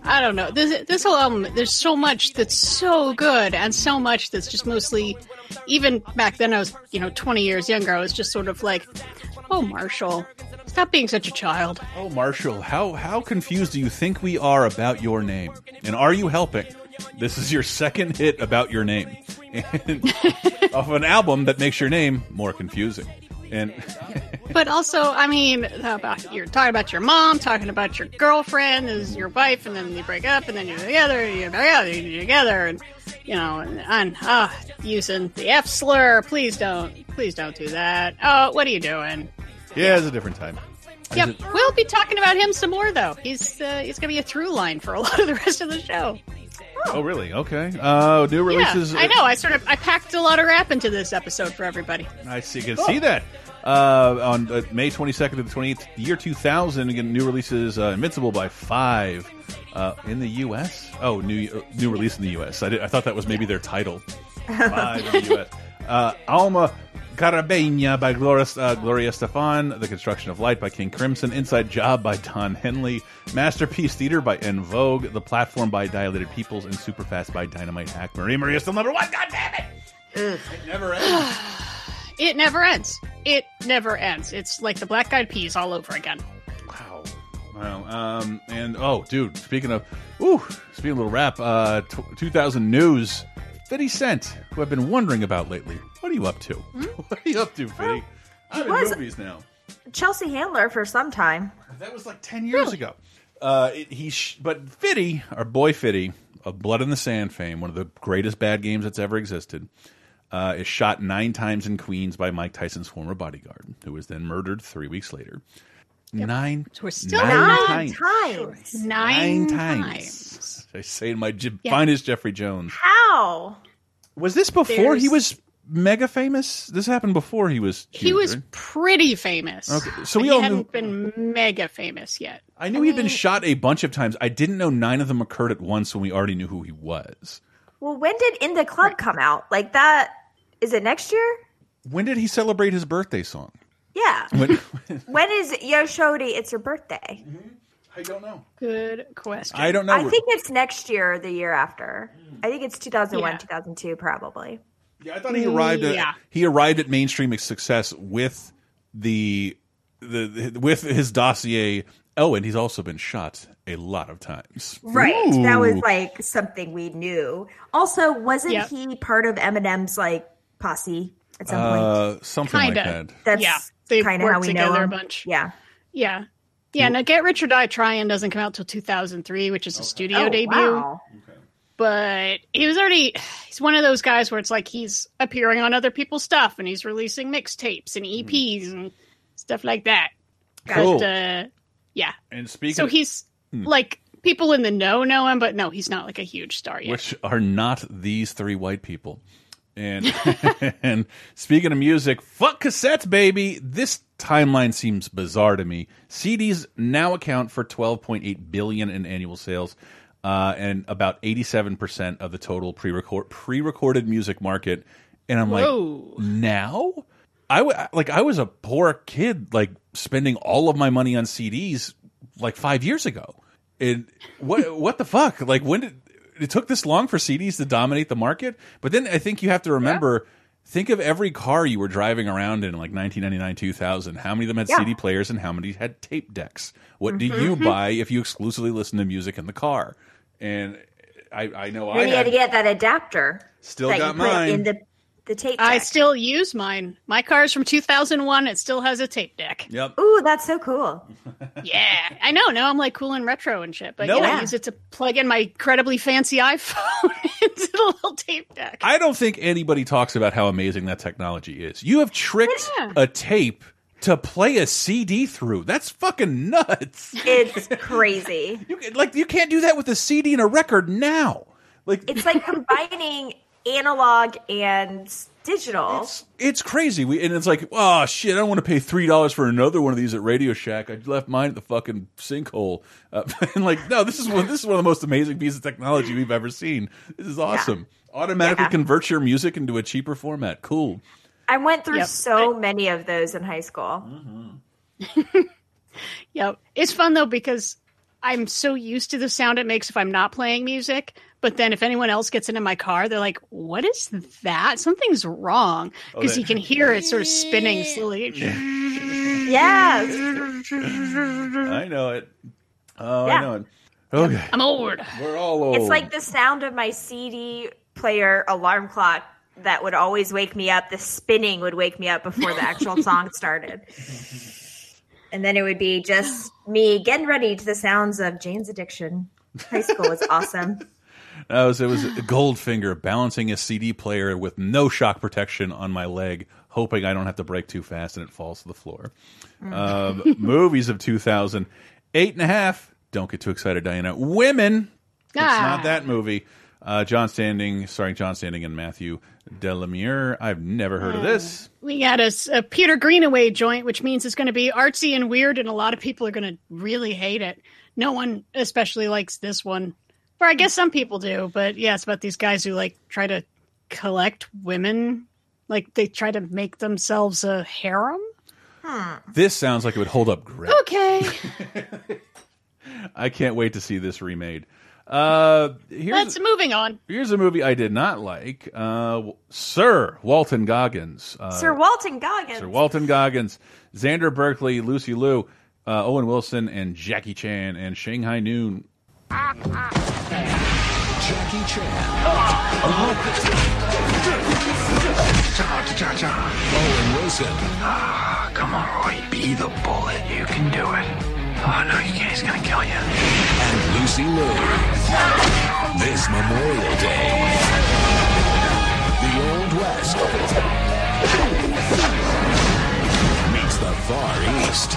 I don't know. This this whole album, there's so much that's so good, and so much that's just mostly. Even back then, I was you know 20 years younger. I was just sort of like, oh Marshall, stop being such a child. Oh, Marshall, how how confused do you think we are about your name? And are you helping? This is your second hit about your name, of an album that makes your name more confusing. And But also, I mean, about you're talking about your mom, talking about your girlfriend is your wife, and then you break up, and then you're together, you're together, you're together, and you know, and, and ah, using the F slur. Please don't, please don't do that. Oh, what are you doing? yeah, it's a different time. Yep, we'll be talking about him some more though. He's uh, he's gonna be a through line for a lot of the rest of the show. Oh, really? Okay. Uh, new releases. Yeah, I know. I sort of I packed a lot of rap into this episode for everybody. I see. You can see that. Uh, on uh, May 22nd to the 28th, year 2000, again, new releases uh, Invincible by five uh, in the U.S. Oh, new uh, new release in the U.S. I, did, I thought that was maybe their title. Five in the U.S. Uh, Alma Caribeña by Gloria, uh, Gloria Estefan, The Construction of Light by King Crimson, Inside Job by Don Henley, Masterpiece Theater by En Vogue, The Platform by Dilated Peoples, and Superfast by Dynamite Hack. Maria Maria still number one. God damn it! It never ends. It never ends. It never ends. It's like the Black Eyed Peas all over again. Wow. Um, and oh, dude, speaking of, ooh, speaking of little rap, uh, t 2000 news, 50 Cent, who I've been wondering about lately. What are you up to? What are you up to, Fitty? I'm in was- movies now. Chelsea Handler for some time. That was like 10 years ago. Uh, it, he, sh but Fitty, our boy Fitty, of Blood in the Sand fame, one of the greatest bad games that's ever existed, uh, is shot nine times in Queens by Mike Tyson's former bodyguard, who was then murdered three weeks later. Nine, So we're still nine nine times. Times. Nine, Nine times. times. I say in my Je- Yeah. finest Jeffrey Jones. How? Was this before he was mega famous? This happened before he was. He was right? pretty famous. Okay, so we he all hadn't knew- been mega famous yet. I knew he'd been shot a bunch of times. I didn't know nine of them occurred at once when we already knew who he was. Well, when did In the Club come out? Like that? Is it next year? When did he celebrate his birthday song? Yeah. When, when is Yo Shodi? It's your birthday. I don't know. Good question. I don't know. I think it's next year or the year after. I think it's 2001, Yeah. 2002, probably. Yeah, I thought he arrived. At, Yeah. He arrived at mainstream success with the, the the with his dossier. Oh, and he's also been shot a lot of times. Right. That was like something we knew. Also, wasn't Yep. he part of Eminem's like posse at some point? uh, something Kinda. like that. That's yeah, they kind of worked how we know together him. a bunch. Yeah. Yeah. Yeah, mm. now Get Rich or Die Trying doesn't come out till 2003, which is a oh, studio Oh, debut. wow. But he was already, he's one of those guys where it's like he's appearing on other people's stuff and he's releasing mixtapes and EPs mm. and stuff like that. Cool. But, uh, yeah. And speaking, So of- he's hmm. like, people in the know know him, but no, he's not like a huge star yet. which are not these three white people. And and speaking of music, fuck cassettes, baby. This timeline seems bizarre to me. CDs now account for 12.8 billion in annual sales, uh, and about 87 percent of the total pre-record pre-recorded music market. And I'm Whoa. like, now, I w- like I was a poor kid, like spending all of my money on CDs like five years ago. And what what the fuck? Like when did it took this long for CDs to dominate the market? But then I think you have to remember think of every car you were driving around in like 1999 2000 how many of them had Yeah. cd players and how many had tape decks what do Mhm. you buy if you exclusively listen to music in the car and i i know i Then you had had, to get that adapter. Still that got you put mine. in the the tape. I still use mine. My car is from 2001. It still has a tape deck. Yep. Ooh, that's so cool. yeah, I know. Now I'm like cool and retro and shit. But No, yeah, yeah. I use it to plug in my incredibly fancy iPhone into the little tape deck. I don't think anybody talks about how amazing that technology is you have tricked Yeah. a tape to play a cd through that's fucking nuts It's crazy. you, like you can't do that with a cd and a record now like It's like combining analog and digital. It's crazy. We and it's like, oh shit, I don't want to pay three dollars for another one of these at Radio Shack. I left mine at the fucking sinkhole. Uh, and like, no, this is one. This is one of the most amazing pieces of technology we've ever seen. This is awesome. Automatically Yeah. converts your music into a cheaper format. Cool. I went through Yep. so many of those in high school. Yep. It's fun though because I'm so used to the sound it makes if I'm not playing music. But then if anyone else gets into my car, they're like, "What is that? Something's wrong." Oh, Because that- you can hear it sort of spinning slowly. Yes. I know it. Oh, I know it. Okay, I'm old. we're all old. It's like the sound of my CD player alarm clock that would always wake me up. The spinning would wake me up before the actual song started. And then it would be just me getting ready to the sounds of Jane's Addiction. High school was awesome. That was it was Goldfinger balancing a CD player with no shock protection on my leg, hoping I don't have to break too fast and it falls to the floor. Um, movies of 2000, eight and a half. Don't get too excited, Diana. Women. It's Ah. not that movie. Uh, John Standing, starring John Standing and Matthew Delamere. I've never heard of this. We got a Peter Greenaway joint, which means it's going to be artsy and weird, and a lot of people are going to really hate it. No one especially likes this one. Or I guess some people do, but yeah, it's about these guys who like try to collect women. Like they try to make themselves a harem. This sounds like it would hold up great. Okay, I can't wait to see this remade. Uh, here's let's moving on. here's a movie I did not like. Uh, Sir Walton Goggins. Uh, Sir Walton Goggins. Sir Walton Goggins, Xander Berkeley, Lucy Liu, uh, Owen Wilson, and Jackie Chan and Shanghai Noon. Jackie Chan. Owen Wilson. Ah, come on, Roy. Be the bullet. You can do it. Oh, no, you can't. He's gonna kill you. And Lucy Liu. This Memorial Day. The Old West. Meets the Far East.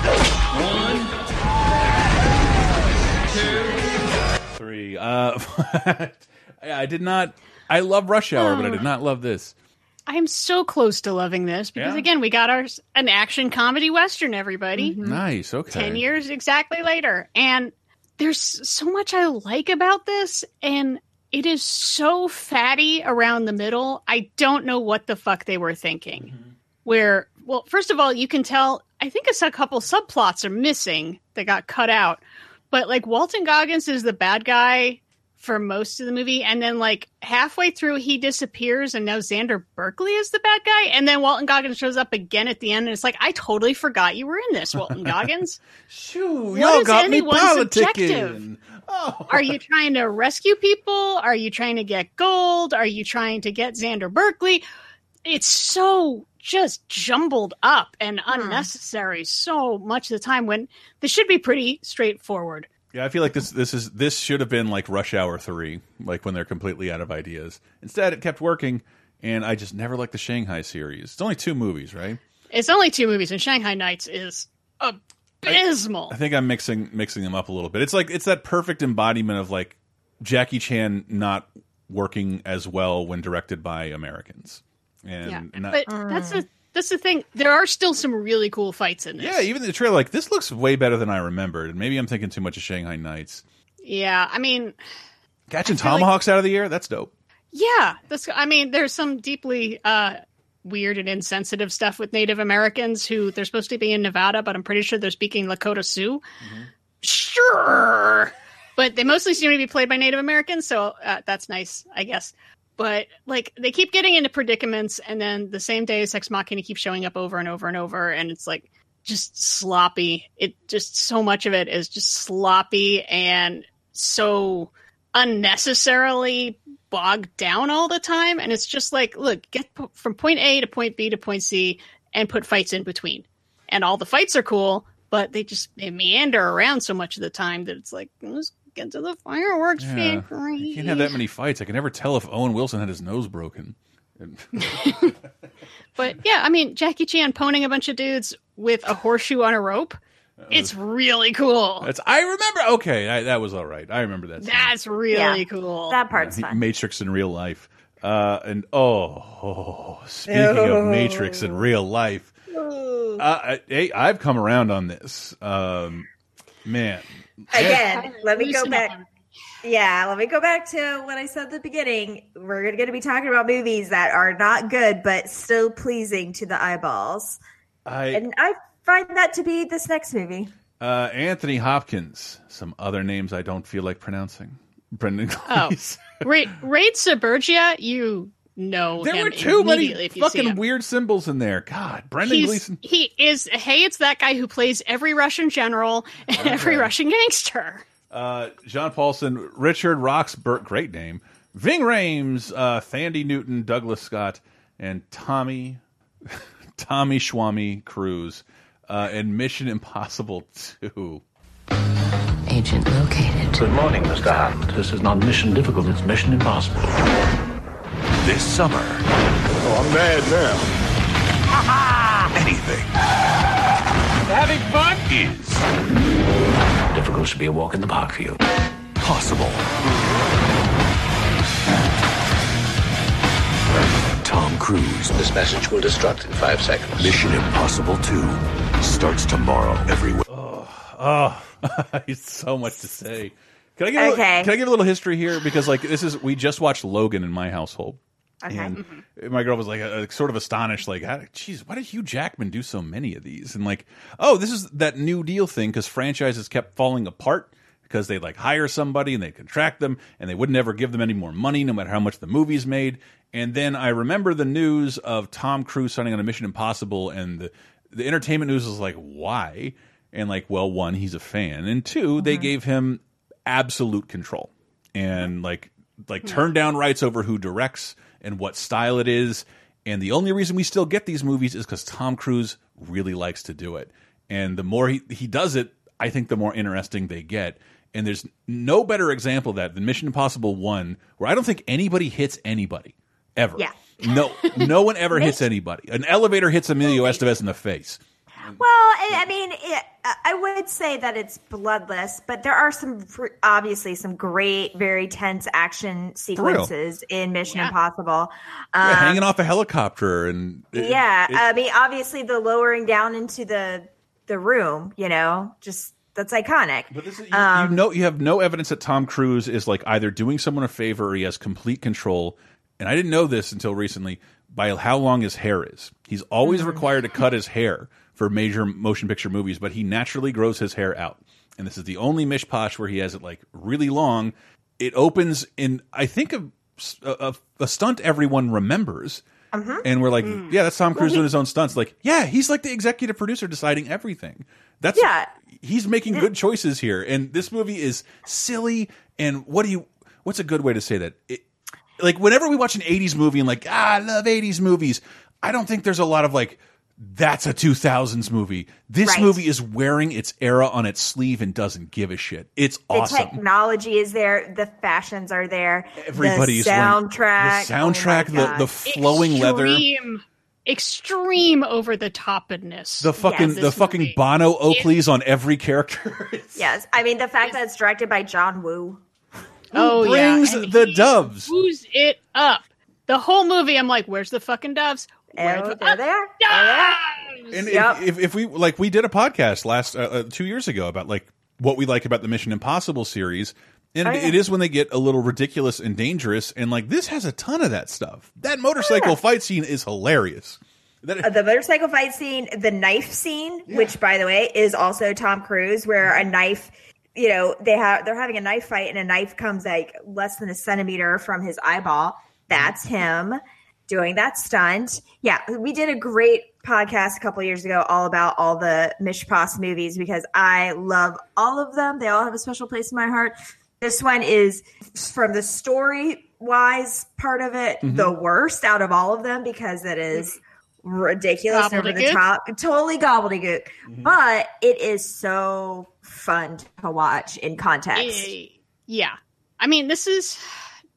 Three. Uh, I did not. I love Rush Hour, but I did not love this. I am so close to loving this because Yeah. again, we got our an action comedy western. Everybody, Nice. Okay. 10 years exactly later. And there's so much I like about this. And it is so fatty around the middle. I don't know what the fuck they were thinking. Where, well, first of all, you can tell, I think it's a couple subplots are missing that got cut out. But like Walton Goggins is the bad guy for most of the movie. And then like halfway through, he disappears. And now Xander Berkeley is the bad guy. And then Walton Goggins shows up again at the end. And it's like, I totally forgot you were in this, Walton Goggins. Shoo, What y'all is got me politicking. objective? Oh. Are you trying to rescue people? Are you trying to get gold? Are you trying to get Xander Berkeley? It's so just jumbled up and hmm. unnecessary so much of the time when this should be pretty straightforward. Yeah, I feel like this this is this should have been like Rush Hour three, like when they're completely out of ideas. Instead, it kept working, and I just never liked the Shanghai series. It's only two movies, right? It's only two movies, and Shanghai Nights is abysmal. I think I'm mixing mixing them up a little bit. It's like it's that perfect embodiment of like Jackie Chan not working as well when directed by Americans. And yeah, not, but that's the that's the thing. There are still some really cool fights in this. yeah, even the trailer like this looks way better than I remembered. And maybe I'm thinking too much of Shanghai Nights. Yeah, I mean, Catching feel like- tomahawks out of the air, that's dope. Yeah, this. I mean, there's some deeply uh, weird and insensitive stuff with Native Americans who they're supposed to be in Nevada, but I'm pretty sure they're speaking Lakota Sioux. Sure, but they mostly seem to be played by Native Americans, so uh, that's nice, I guess. But like they keep getting into predicaments, and then the same deus ex machina keeps showing up over and over and over, and it's like just sloppy. It just so much of it is just sloppy and so unnecessarily bogged down all the time. And it's just like, look, get p- from point A to point B to point C and put fights in between. And all the fights are cool, but they just they meander around so much of the time that it's like, get to the fireworks Yeah. factory. You can't have that many fights. I can never tell if Owen Wilson had his nose broken. But yeah, I mean, Jackie Chan poning a bunch of dudes with a horseshoe on a rope. It's really cool. That's I remember. Okay, I, that was all right. I remember that. scene. That's really Yeah. cool. That part's He- fun. Matrix in real life. Uh, and oh, oh, speaking of Matrix in real life, uh, I- hey, I've come around on this. Um, man, Again, let me go back. Yeah, let me go back to what I said at the beginning. We're going to be talking about movies that are not good, but still pleasing to the eyeballs. I And I find that to be this next movie. uh, Anthony Hopkins. Some other names I don't feel like pronouncing. Brendan Oh, Gleeson. Ra- Rade Šerbedžija, you know There him were too many immediately if you see fucking weird symbols in there. God, Brendan He's, Gleeson. he is. Hey, it's that guy who plays every Russian general and every Russian gangster. Uh, John Polson, Richard Roxburgh, great name. Ving Rhames, uh, Thandie Newton, Douglas Scott, and Tommy Tommy Schwami Cruise uh, in Mission Impossible 2. Agent located. Good morning, Mr. Hunt. This is not mission difficult, it's mission impossible. This summer, Oh, I'm mad now. anything Having fun? is Difficult should be a walk in the park for you. possible. Tom Cruise, This message will destruct in five seconds. Mission Impossible 2 starts tomorrow everywhere. Oh, oh. it's so much to say. Can I give a, little- Okay. can I give a little history here because like this is we just watched Logan in my household. Okay. And mm-hmm. my girl was like uh, uh, sort of astonished, like, "How- "Geez, why did Hugh Jackman do so many of these?" And like, "Oh, this is that New Deal thing because franchises kept falling apart because they'd like hire somebody and they'd contract them and they would never give them any more money, no matter how much the movies made." And then I remember the news of Tom Cruise signing on a Mission Impossible, and the the entertainment news was like, "Why?" And like, well, one, he's a fan, and 2 they mm-hmm. gave him absolute control and like like hmm. turn down rights over who directs and what style it is. And the only reason we still get these movies is because Tom Cruise really likes to do it. And the more he, he does it, I think the more interesting they get. And there's no better example of that than Mission Impossible 1, where I don't think anybody hits anybody ever. Yeah. No, no one ever hits anybody. An elevator hits Emilio Estevez in the face. Well, I, I mean, it, I would say that it's bloodless, but there are some obviously some great, very tense action sequences in Mission Yeah. Impossible. Yeah, Um, hanging off a helicopter and it- yeah, it- I mean, obviously the lowering down into the the room, you know, just that's iconic. But this is, you, Um, you know, you have no evidence that Tom Cruise is like either doing someone a favor or he has complete control. And I didn't know this until recently by how long his hair is. He's always Mm-hmm. required to cut his hair for major motion picture movies, but he naturally grows his hair out. And this is the only mishposh where he has it like really long. It opens in, I think, a, a, a stunt everyone remembers. Mm-hmm. And we're like, Mm. yeah, that's Tom Cruise doing his own stunts. Like, yeah, he's like the executive producer deciding everything. That's Yeah. he's making good choices here and this movie is silly and what do you what's a good way to say that it, like whenever we watch an 80s movie and like ah, i love 80s movies i don't think there's a lot of like that's a 2000s movie this Right. movie is wearing its era on its sleeve and doesn't give a shit it's the awesome The technology is there, the fashions are there, everybody's the wearing- soundtrack, the soundtrack oh the, the God. flowing leather Extreme, extreme over the topness. the fucking of the fucking movie. bono oakleys on every character yes, I mean the fact that it's directed by John Woo. oh brings yeah, and the he doves Who's it up? The whole movie, I'm like, where's the fucking doves? Where Oh, the there they are. There they. And Yep. if, if, if we like, we did a podcast last uh, uh, two years ago about like what we like about the Mission Impossible series, and Oh, yeah. it is when they get a little ridiculous and dangerous, and like this has a ton of that stuff. That motorcycle fight scene is hilarious. That Uh, the motorcycle fight scene, the knife scene, which by the way is also Tom Cruise, where a knife, you know, they have they're having a knife fight and a knife comes like less than a centimeter from his eyeball. that's him doing that stunt. Yeah, we did a great podcast a couple years ago all about all the Mishpas movies because I love all of them. They all have a special place in my heart. This one is from the story wise part of it, Mm-hmm. Mhm. the worst out of all of them because it is ridiculous over the top, totally gobbledygook. But it is so fun to watch in context. Yeah. I mean, this is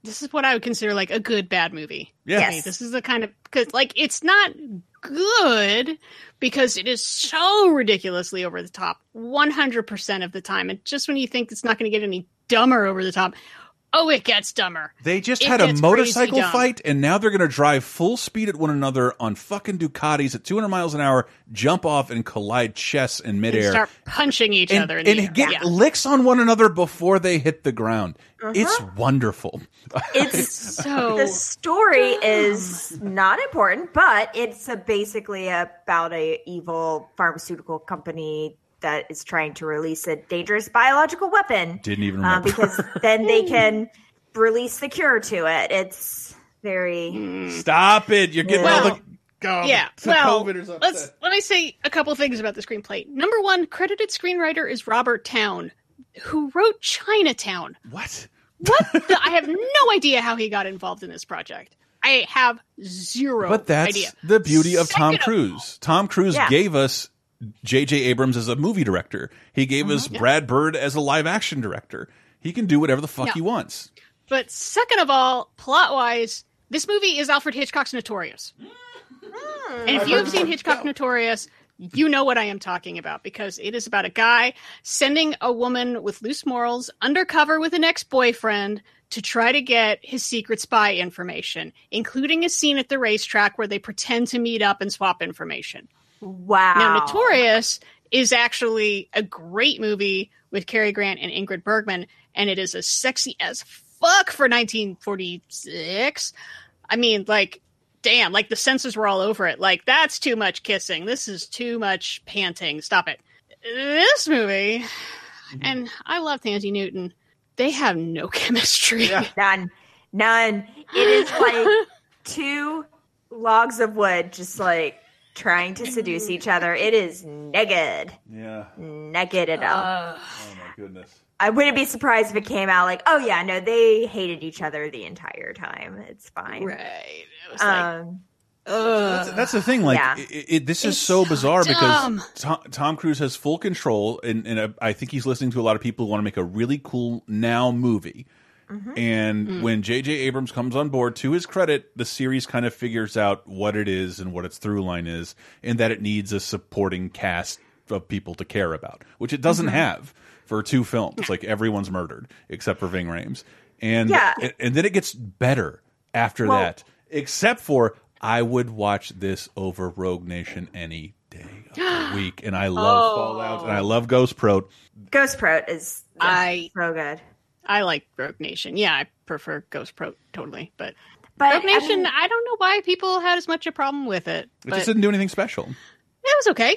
this is what I would consider like a good bad movie. Yeah. Okay, this is the kind of because like it's not good because it is so ridiculously over the top 100% of the time and just when you think it's not going to get any dumber over the top oh it gets dumber They just It had a motorcycle fight, and now they're going to drive full speed at one another on fucking Ducatis at 200 miles an hour, jump off and collide chests in and midair, start punching each and, other in and the air. get Yeah. licks on one another before they hit the ground. Uh-huh. It's wonderful. It's so the story is not important, but it's a, basically about a evil pharmaceutical company that is trying to release a dangerous biological weapon. Didn't even uh, because then they can release the cure to it. It's very Stop it! You're getting all the. Oh, yeah, well, let's let me say a couple things about the screenplay. Number one, credited screenwriter is Robert Towne, who wrote Chinatown. What? What? the, I have no idea how he got involved in this project. I have zero But that's idea. the beauty of Tom Second of Cruise. Tom Cruise Yeah. gave us J.J. Abrams as a movie director. He gave us Mhm. Brad Bird as a live action director. He can do whatever the fuck Yeah. he wants. But second of all, plot wise, this movie is Alfred Hitchcock's Notorious. And if you have seen Hitchcock Notorious, you know what I am talking about because it is about a guy sending a woman with loose morals undercover with an ex boyfriend to try to get his secret spy information, including a scene at the racetrack where they pretend to meet up and swap information. Wow. Now, Notorious is actually a great movie with Cary Grant and Ingrid Bergman, and it is as sexy as fuck for 1946. I mean, like, damn, like the censors were all over it. Like, that's too much kissing. This is too much panting. Stop it. This movie, mm-hmm. and I love Thandie Newton, they have no chemistry. None. None. It is like two logs of wood just like trying to seduce each other. It is naked. Yeah. Naked it up. Oh my goodness. I wouldn't be surprised if it came out like, oh yeah, no, they hated each other the entire time. It's fine. Right. It was Um, That's, that's the thing. Like, Yeah. it, it, this is It's so so bizarre dumb. because Tom, Tom Cruise has full control, and, and uh, I think he's listening to a lot of people who want to make a really cool now movie. Mm-hmm. And Mm. when J.J. Abrams comes on board, to his credit, the series kind of figures out what it is and what its through line is, and that it needs a supporting cast of people to care about, which it doesn't Mhm. have for two films. Like everyone's murdered except for Ving Rhames, and Yeah. and, and then it gets better after Well- that. Except for I would watch this over Rogue Nation any day of the week, and I love Oh. Fallout and I love Ghost Prot. Ghost Prot is yeah, I so good. I like Rogue Nation. Yeah, I prefer Ghost Pro totally, but, But, Rogue I Nation, mean- I, don't know why people had as much a problem with it. It just didn't do anything special. it was okay.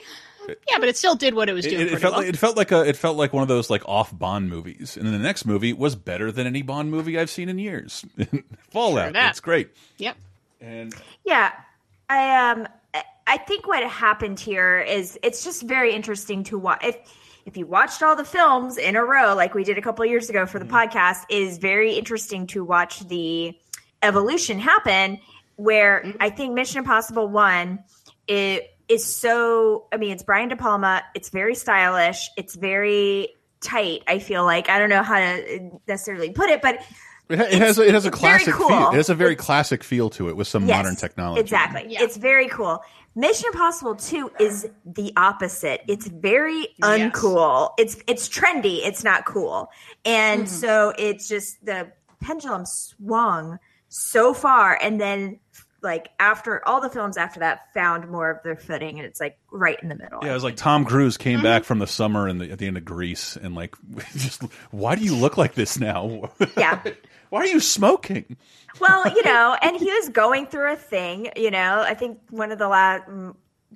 Yeah, but it still did what it was doing. it- it felt well. like it felt like a it felt like one of those like off Bond movies, and then the next movie was better than any Bond movie I've seen in years. Fallout, that. it's great. Yep. And Yeah, I um, I- I think what happened here is it's just very interesting to watch. If if you watched all the films in a row, like we did a couple years ago for the mm-hmm. podcast, is very interesting to watch the evolution happen. Where mm-hmm. I think Mission Impossible One it is so. I mean, it's Brian De Palma. It's very stylish. It's very tight. I feel like I don't know how to necessarily put it, but it, ha- it has a, it has a classic cool. feel. It has a very classic feel to it with some Yes, modern technology. Exactly. It's very cool. Mission Impossible 2 is the opposite. It's very uncool. It's it's trendy, it's not cool. And Mm-hmm. so it's just the pendulum swung so far and then like after all the films after that found more of their footing and it's like right in the middle. Yeah, it was like Tom Cruise came Mm-hmm. back from the summer and the, at the end of Grease, and like, just why do you look like this now? Yeah. why are you smoking? well, you know, and he was going through a thing. You know, I think one of the last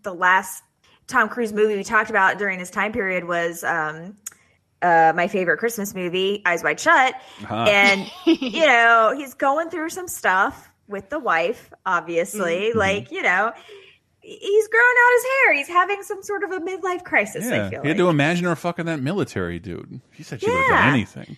the last Tom Cruise movie we talked about during this time period was um, uh, my favorite Christmas movie, Eyes Wide Shut, Uh-huh. and you know he's going through some stuff. with the wife, obviously. Mm-hmm. Like, you know, he's growing out his hair. He's having some sort of a midlife crisis, Yeah, I feel he had like. to imagine her fucking that military dude. She said she would have done anything.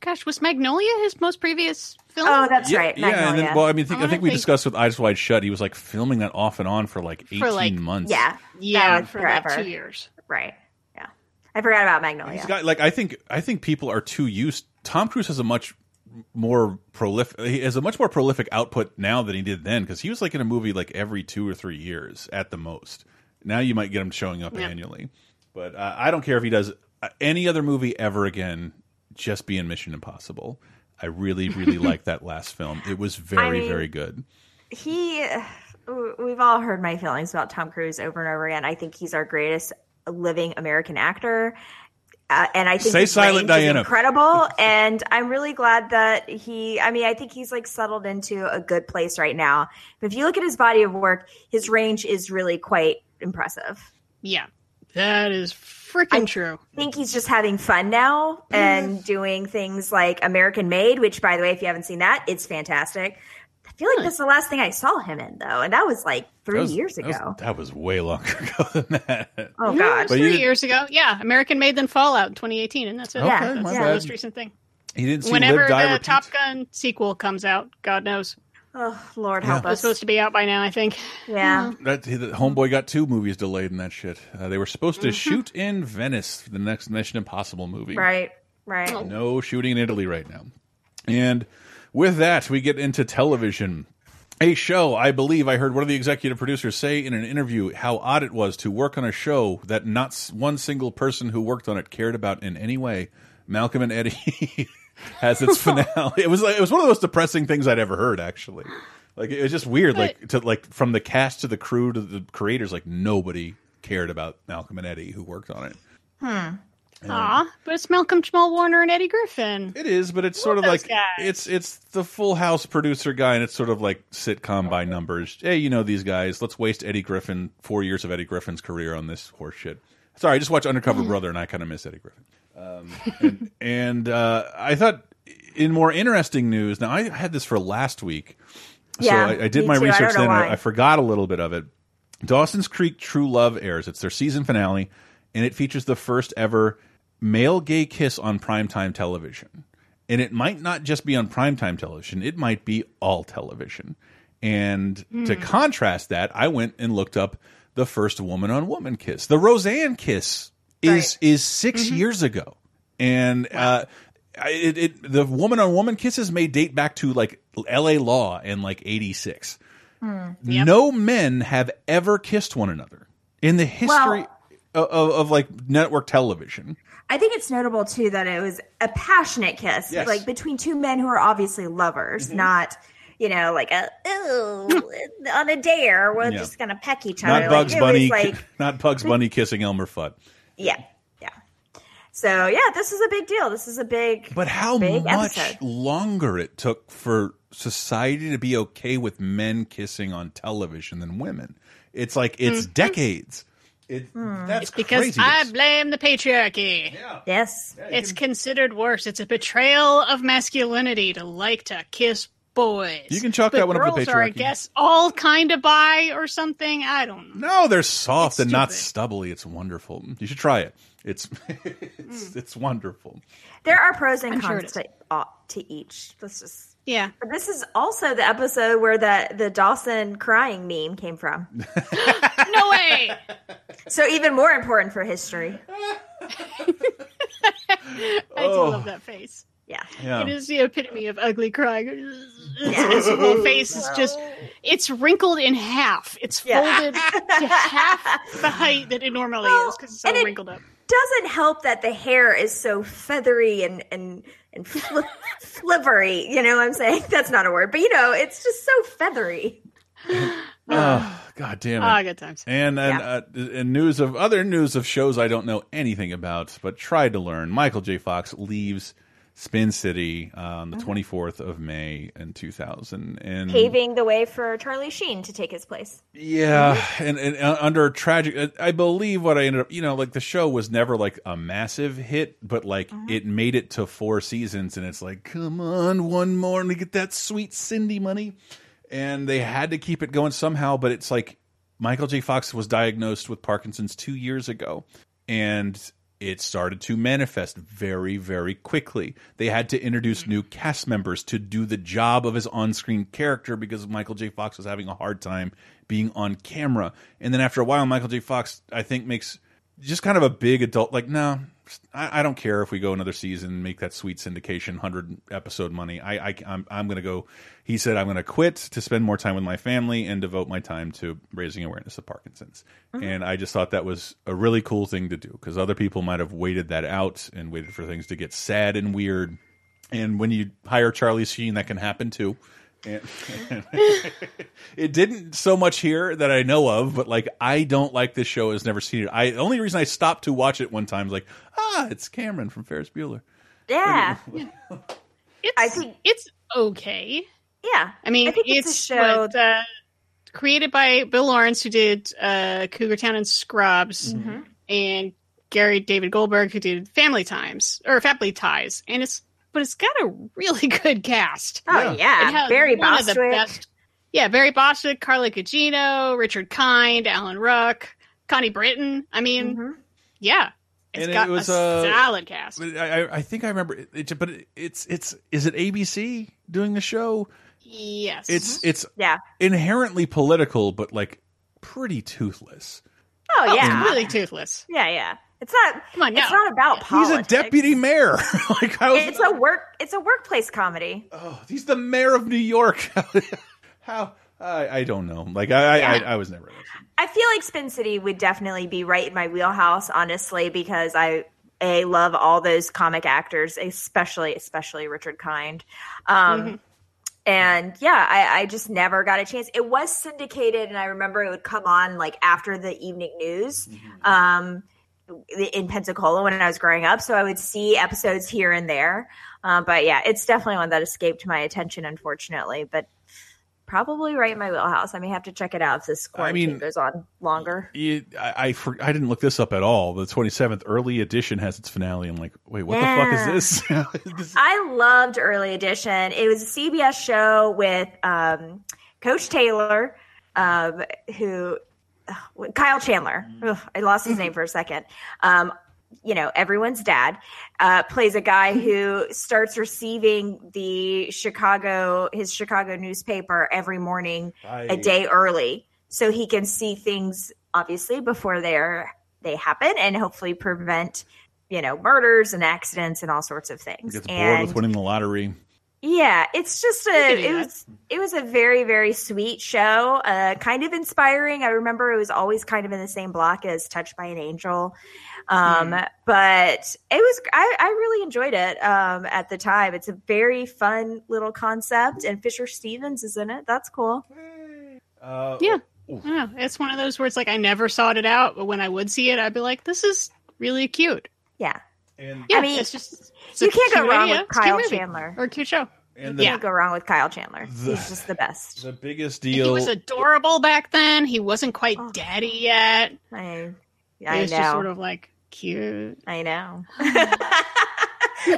Gosh, was Magnolia his most previous film? Oh, that's yeah, right. yeah, and then well, I mean, think, I wanna think we think- discussed with Eyes Wide Shut. He was like filming that off and on for like eighteen For, like, months. yeah. yeah, that was for like forever. two years. Right. Yeah. I forgot about Magnolia. He's got like I think I think people are too used. Tom Cruise has a much more prolific. He has a much more prolific output now than he did then because he was like in a movie like every two or three years at the most. Now you might get him showing up Yeah. annually, but uh, I don't care if he does uh, any other movie ever again. Just be in Mission Impossible. I really, really like that last film. It was very, mean- very good. he we've all heard my feelings about Tom Cruise over and over again. I think he's our greatest living American actor. Uh, and I think Say his Silent range is Diana. incredible. and I'm really glad that he. I mean, I think he's like settled into a good place right now. But if you look at his body of work, his range is really quite impressive. Yeah, that is freaking true. I think he's just having fun now and doing things like American Made, which, by the way, if you haven't seen that, it's fantastic. I feel like that's the last thing I saw him in, though, and that was like three was- years that was- ago. That was, way longer ago than that. Oh Yeah, God! it was But you three did- years ago. Yeah, American Made then Fallout 2018, and that's it. Okay, that's my the most recent thing. He didn't see Whenever Live, the Repeat. Top Gun sequel comes out, God knows. Oh Lord, Yeah. help It's us! supposed to be out by now, I think. Yeah. That the homeboy got two movies delayed in that shit. Uh, they were supposed to Mhm. shoot in Venice for the next Mission Impossible movie. Right, right. No shooting in Italy right now. And with that, we get into television. A show, I believe I heard one of the executive producers say in an interview how odd it was to work on a show that not one single person who worked on it cared about in any way. Malcolm and Eddie has its finale. It was like it was one of the most depressing things I'd ever heard. Actually, like it was just weird. Like to like from the cast to the crew to the creators, like nobody cared about Malcolm and Eddie who worked on it. Hmm. Aw, but it's Malcolm Jamal Warner and Eddie Griffin. It is, but it's sort of like guys. it's it's the Full House producer guy, and it's sort of like sitcom by numbers. Hey, you know these guys. Let's waste Eddie Griffin four years of Eddie Griffin's career on this horse shit. Sorry, I just watched Undercover Brother, and I kind of miss Eddie Griffin. Um, and and uh, I thought, in more interesting news, now I had this for last week, so Yeah, I, I did my too. Research don't then. I, I forgot a little bit of it. Dawson's Creek True Love airs. It's their season finale, and it features the first ever male gay kiss on primetime television. And it might not just be on primetime television, it might be all television. And to Hmm. contrast that, I went and looked up the first woman on woman kiss. The Roseanne kiss is is 6 years ago. And uh it, it the woman on woman kisses may date back to like LA Law in like 86. No men have ever kissed one another in the history of, of, of like network television. I think it's notable too that it was a passionate kiss, Yes. like between two men who are obviously lovers, Mm-hmm. not you know like a ooh on a dare we're Yeah. just gonna peck each other. Not Bugs like, Bunny, like not Bugs Bunny kissing Elmer Fudd. Yeah, yeah. So yeah, this is a big deal. This is a big, But how big much episode. longer it took for society to be okay with men kissing on television than women? It's like it's Mhm. decades. It, Hmm. That's It's because crazy. I blame the patriarchy. Yes. It's considered worse. It's a betrayal of masculinity to like to kiss boys. You can chalk But that one up to girls are, I guess, all kind of bi or something. I don't know. No, they're soft It's and not stubbly. It's wonderful. You should try it. It's it's, it's wonderful. There are pros and I'm cons it to, uh, to each. Let's just. Yeah. But this is also the episode where the the Dawson crying meme came from. no way. So even more important for history. I do Oh. love that face. Yeah. Yeah. It is the epitome of ugly crying. His whole face is just, it's wrinkled in half. It's Yeah. folded to half the height that it normally is because it's so and it- wrinkled up. Doesn't help that the hair is so feathery and and and fli flippery. You know what I'm saying? That's not a word, but you know, it's just so feathery. Oh, God damn it. Ah, good times. And and, uh, and news of other news of shows I don't know anything about, but tried to learn. Michael J. Fox leaves Spin City uh, on the 24th of May in 2000. And Paving the way for Charlie Sheen to take his place. yeah, and, and uh, under tragic, I believe what I ended up, you know, like the show was never like a massive hit, but like it made it to four seasons, and it's like, come on, one more, and get that sweet Cindy money, and they had to keep it going somehow. But it's like Michael J. Fox was diagnosed with Parkinson's two years ago, and it started to manifest very, very quickly. They had to introduce new cast members to do the job of his on screen character because Michael J. Fox was having a hard time being on camera. And then after a while, Michael J. Fox, I think, makes just kind of a big adult, like, no, I, I don't care if we go another season, make that sweet syndication, 100 episode money. I, I, I'm, I'm going to go. He said, I'm going to quit to spend more time with my family and devote my time to raising awareness of Parkinson's. Mm-hmm. And I just thought that was a really cool thing to do because other people might have waited that out and waited for things to get sad and weird. And when you hire Charlie Sheen, that can happen too. And it didn't so much here that I know of, but like I don't like this show. Has never seen it. I the only reason I stopped to watch it one time was like, ah, it's Cameron from Ferris Bueller. Yeah. It's, I think- it's okay. Yeah. I mean, I think it's, it's, a show what, uh, created by Bill Lawrence, who did uh, Cougar Town and Scrubs, Mm-hmm. and Gary David Goldberg, who did Family Times or Family Ties, and it's but it's got a really good cast. Oh yeah, It has Barry one Bostwick. Yeah, Barry Bostwick, Carla Gugino, Richard Kind, Alan Ruck, Connie Britton. I mean, Mm-hmm. yeah, it's And it got was, a uh, solid cast. I, I- I think I remember it, it, but it's it's is it ABC doing the show? Yes, It's it's yeah. inherently political, but like pretty toothless. Oh Oh, yeah, it's really toothless. yeah, yeah. It's not. Come on, it's now. not about He's a deputy mayor. like how is It's a work. It's a workplace comedy. oh, he's the mayor of New York. how I, I don't know. Like I I, I, I was never. I feel like Spin City would definitely be right in my wheelhouse, honestly, because I a love all those comic actors, especially especially Richard Kind. Um, Mm-hmm. And yeah, I, I just never got a chance. It was syndicated, and I remember it would come on like after the evening news um, in Pensacola when I was growing up. So I would see episodes here and there. Um, but yeah, it's definitely one that escaped my attention, unfortunately. But probably right in my wheelhouse. I may have to check it out if this quarantine mean- goes on longer. You, I I, for, I didn't look this up at all. The twenty seventh early edition has its finale. I'm like, wait, what the fuck is this? This- I loved Early Edition. It was a CBS show with um, Coach Taylor, um, who Kyle Chandler. Ugh, I lost his name for a second. Um, you know, everyone's dad uh, plays a guy who starts receiving the Chicago his Chicago newspaper every morning a day early, so he can see things obviously before they're they happen and hopefully prevent you know murders and accidents and all sorts of things. Gets bored and with winning the lottery. Yeah, it's just a it was it was a very very sweet show, uh, kind of inspiring. I remember it was always kind of in the same block as Touched by an Angel, um, but it was I, I really enjoyed it um, at the time. It's a very fun little concept, and Fisher Stevens is in it. That's cool. Uh, Yeah. I don't know. It's one of those where it's like I never sought it out, but when I would see it, I'd be like, "This is really cute." Yeah, And Yeah, I mean, it's just it's you can't go wrong idea. with It's Kyle. Chandler. or a cute show. and You the, can't go wrong with Kyle Chandler. The- He's just the best. the biggest deal. He was adorable back then. He wasn't quite oh. daddy yet. I, He I was know. just sort of like cute. I know.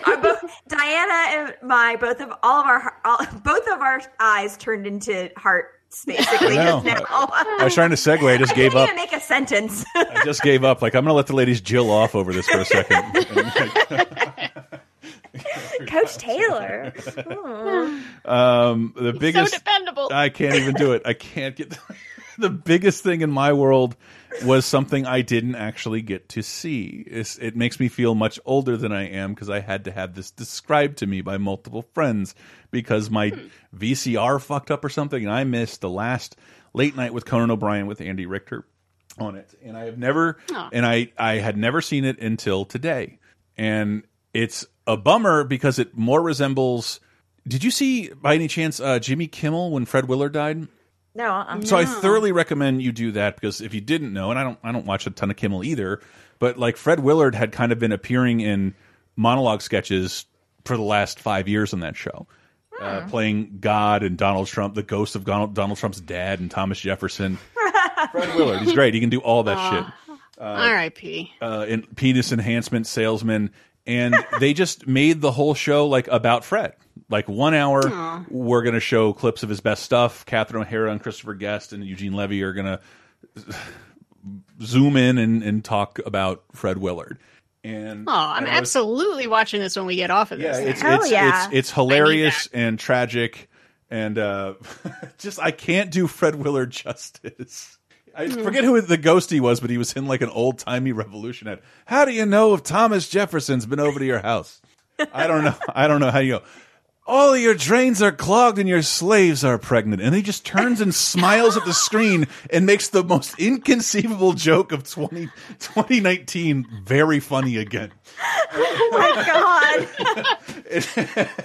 Our both, Diana and my both of all of our all, both of our eyes turned into hearts basically I know. now. I was trying to segue. I just I gave up. make a sentence. I just gave up. Like I'm gonna let the ladies jill off over this for a second. Coach Taylor. Um, the biggest. so dependable. I can't even do it. I can't get. The biggest thing in my world was something I didn't actually get to see. It's, it makes me feel much older than I am because I had to have this described to me by multiple friends because my VCR fucked up or something, and I missed the last late night with Conan O'Brien with Andy Richter on it, and I have never, and I I had never seen it until today, and it's a bummer because it more resembles. Did you see by any chance uh, Jimmy Kimmel when Fred Willard died? No, uh-uh. So I thoroughly recommend you do that because if you didn't know, and I don't, I don't watch a ton of Kimmel either, but like Fred Willard had kind of been appearing in monologue sketches for the last five years on that show, uh, playing God and Donald Trump, the ghost of Donald, Donald Trump's dad and Thomas Jefferson. Fred Willard, he's great. He can do all that shit. R.I.P. Uh, and penis enhancement salesman, and they just made the whole show like about Fred. Like one hour, Aw. we're going to show clips of his best stuff. Catherine O'Hara and Christopher Guest and Eugene Levy are going to zoom in and, and talk about Fred Willard. And Oh, I'm and was- absolutely watching this when we get off of yeah, this. it's thing. it's, it's it's hilarious and tragic, and uh, just I can't do Fred Willard justice. I Hmm. forget who the ghost he was, but he was in like an old timey revolution ad. How do you know if Thomas Jefferson's been over to your house? I don't know. I don't know how you go. All your drains are clogged and your slaves are pregnant. And he just turns and smiles at the screen and makes the most inconceivable joke of 20, 2019 very funny again. Oh my god.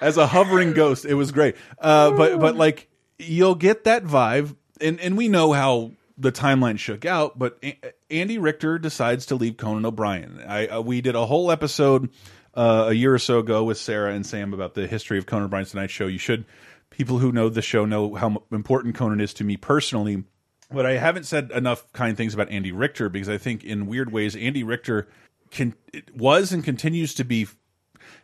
as a hovering ghost. It was great. Uh, but but like you'll get that vibe, and and we know how the timeline shook out. But A Andy Richter decides to leave Conan O'Brien. I uh, we did a whole episode uh, a year or so ago with Sarah and Sam about the history of Conan O'Brien's Tonight Show. You should people who know the show know how important Conan is to me personally. But I haven't said enough kind things about Andy Richter because I think in weird ways Andy Richter can was and continues to be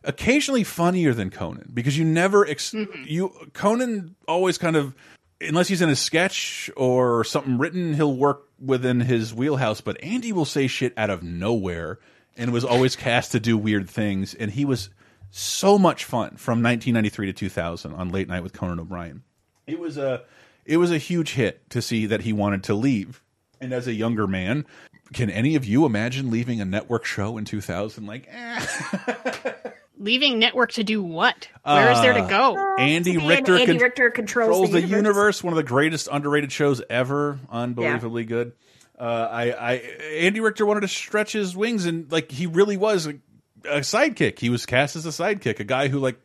occasionally funnier than Conan because you never ex you Conan always kind of unless he's in a sketch or something written he'll work within his wheelhouse but Andy will say shit out of nowhere and was always cast to do weird things and he was so much fun from 1993 to 2000 on Late Night with Conan O'Brien it was a it was a huge hit to see that he wanted to leave and as a younger man can any of you imagine leaving a network show in 2000 like eh, Leaving network to do what? Where is there to Uh, go? Andy To Richter, Andy con- Richter controls, the, universe. One of the greatest underrated shows ever. Unbelievably good. Uh, I, I, Andy Richter wanted to stretch his wings, and like he really was a, a sidekick. He was cast as a sidekick, a guy who like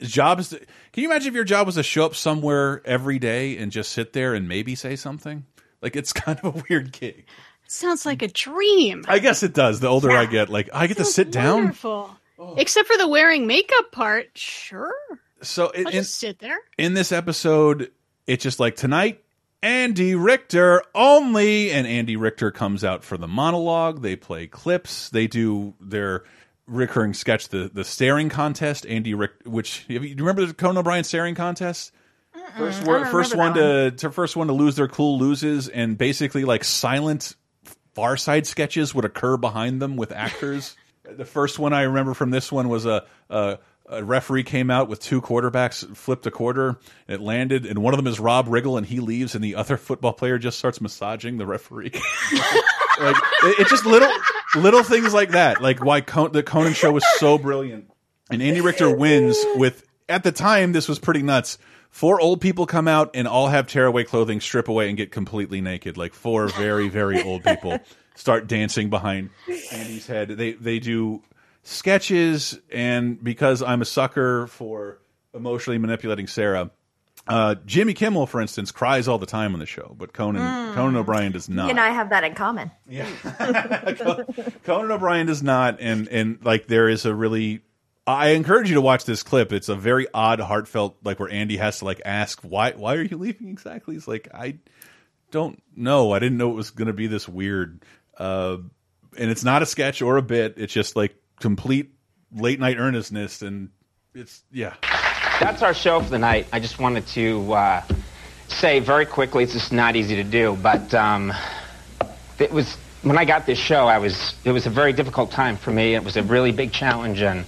his job is. To, can you imagine if your job was to show up somewhere every day and just sit there and maybe say something? Like it's kind of a weird gig. Sounds like a dream. I guess it does. The older I get, like I get to sit down. Wonderful. Except for the wearing makeup part, sure. So in, I'll in, just sit there. in this episode, it's just like tonight, Andy Richter only, and Andy Richter comes out for the monologue. They play clips. They do their recurring sketch, the the staring contest. Andy Richter, which have you, do you remember the Conan O'Brien staring contest? First, I one, don't first remember one that to, to first one to lose their cool loses, and basically like silent Far Side sketches would occur behind them with actors. the first one I remember from this one was a, a a referee came out with two quarterbacks, flipped a quarter, and it landed, and one of them is Rob Riggle, and he leaves, and the other football player just starts massaging the referee. like it, it's just little little things like that, like why Con the Conan show was so brilliant, and Andy Richter wins with. At the time, this was pretty nuts. Four old people come out and all have tearaway clothing, strip away, and get completely naked. Like four very, very old people start dancing behind Andy's head. They they do sketches, and because I'm a sucker for emotionally manipulating Sarah, uh, Jimmy Kimmel, for instance, cries all the time on the show, but Conan Mm. Conan O'Brien does not. You and I have that in common. Yeah, Conan O'Brien does not, and and like there is a really. I encourage you to watch this clip. It's a very odd, heartfelt, like where Andy has to like ask why why are you leaving exactly. He's like I don't know. I didn't know it was going to be this weird. Uh, and it's not a sketch or a bit. It's just like complete late night earnestness, and it's yeah. That's our show for the night. I just wanted to uh, say very quickly, it's just not easy to do, but um, it was when I got this show. I was it was a very difficult time for me. It was a really big challenge, and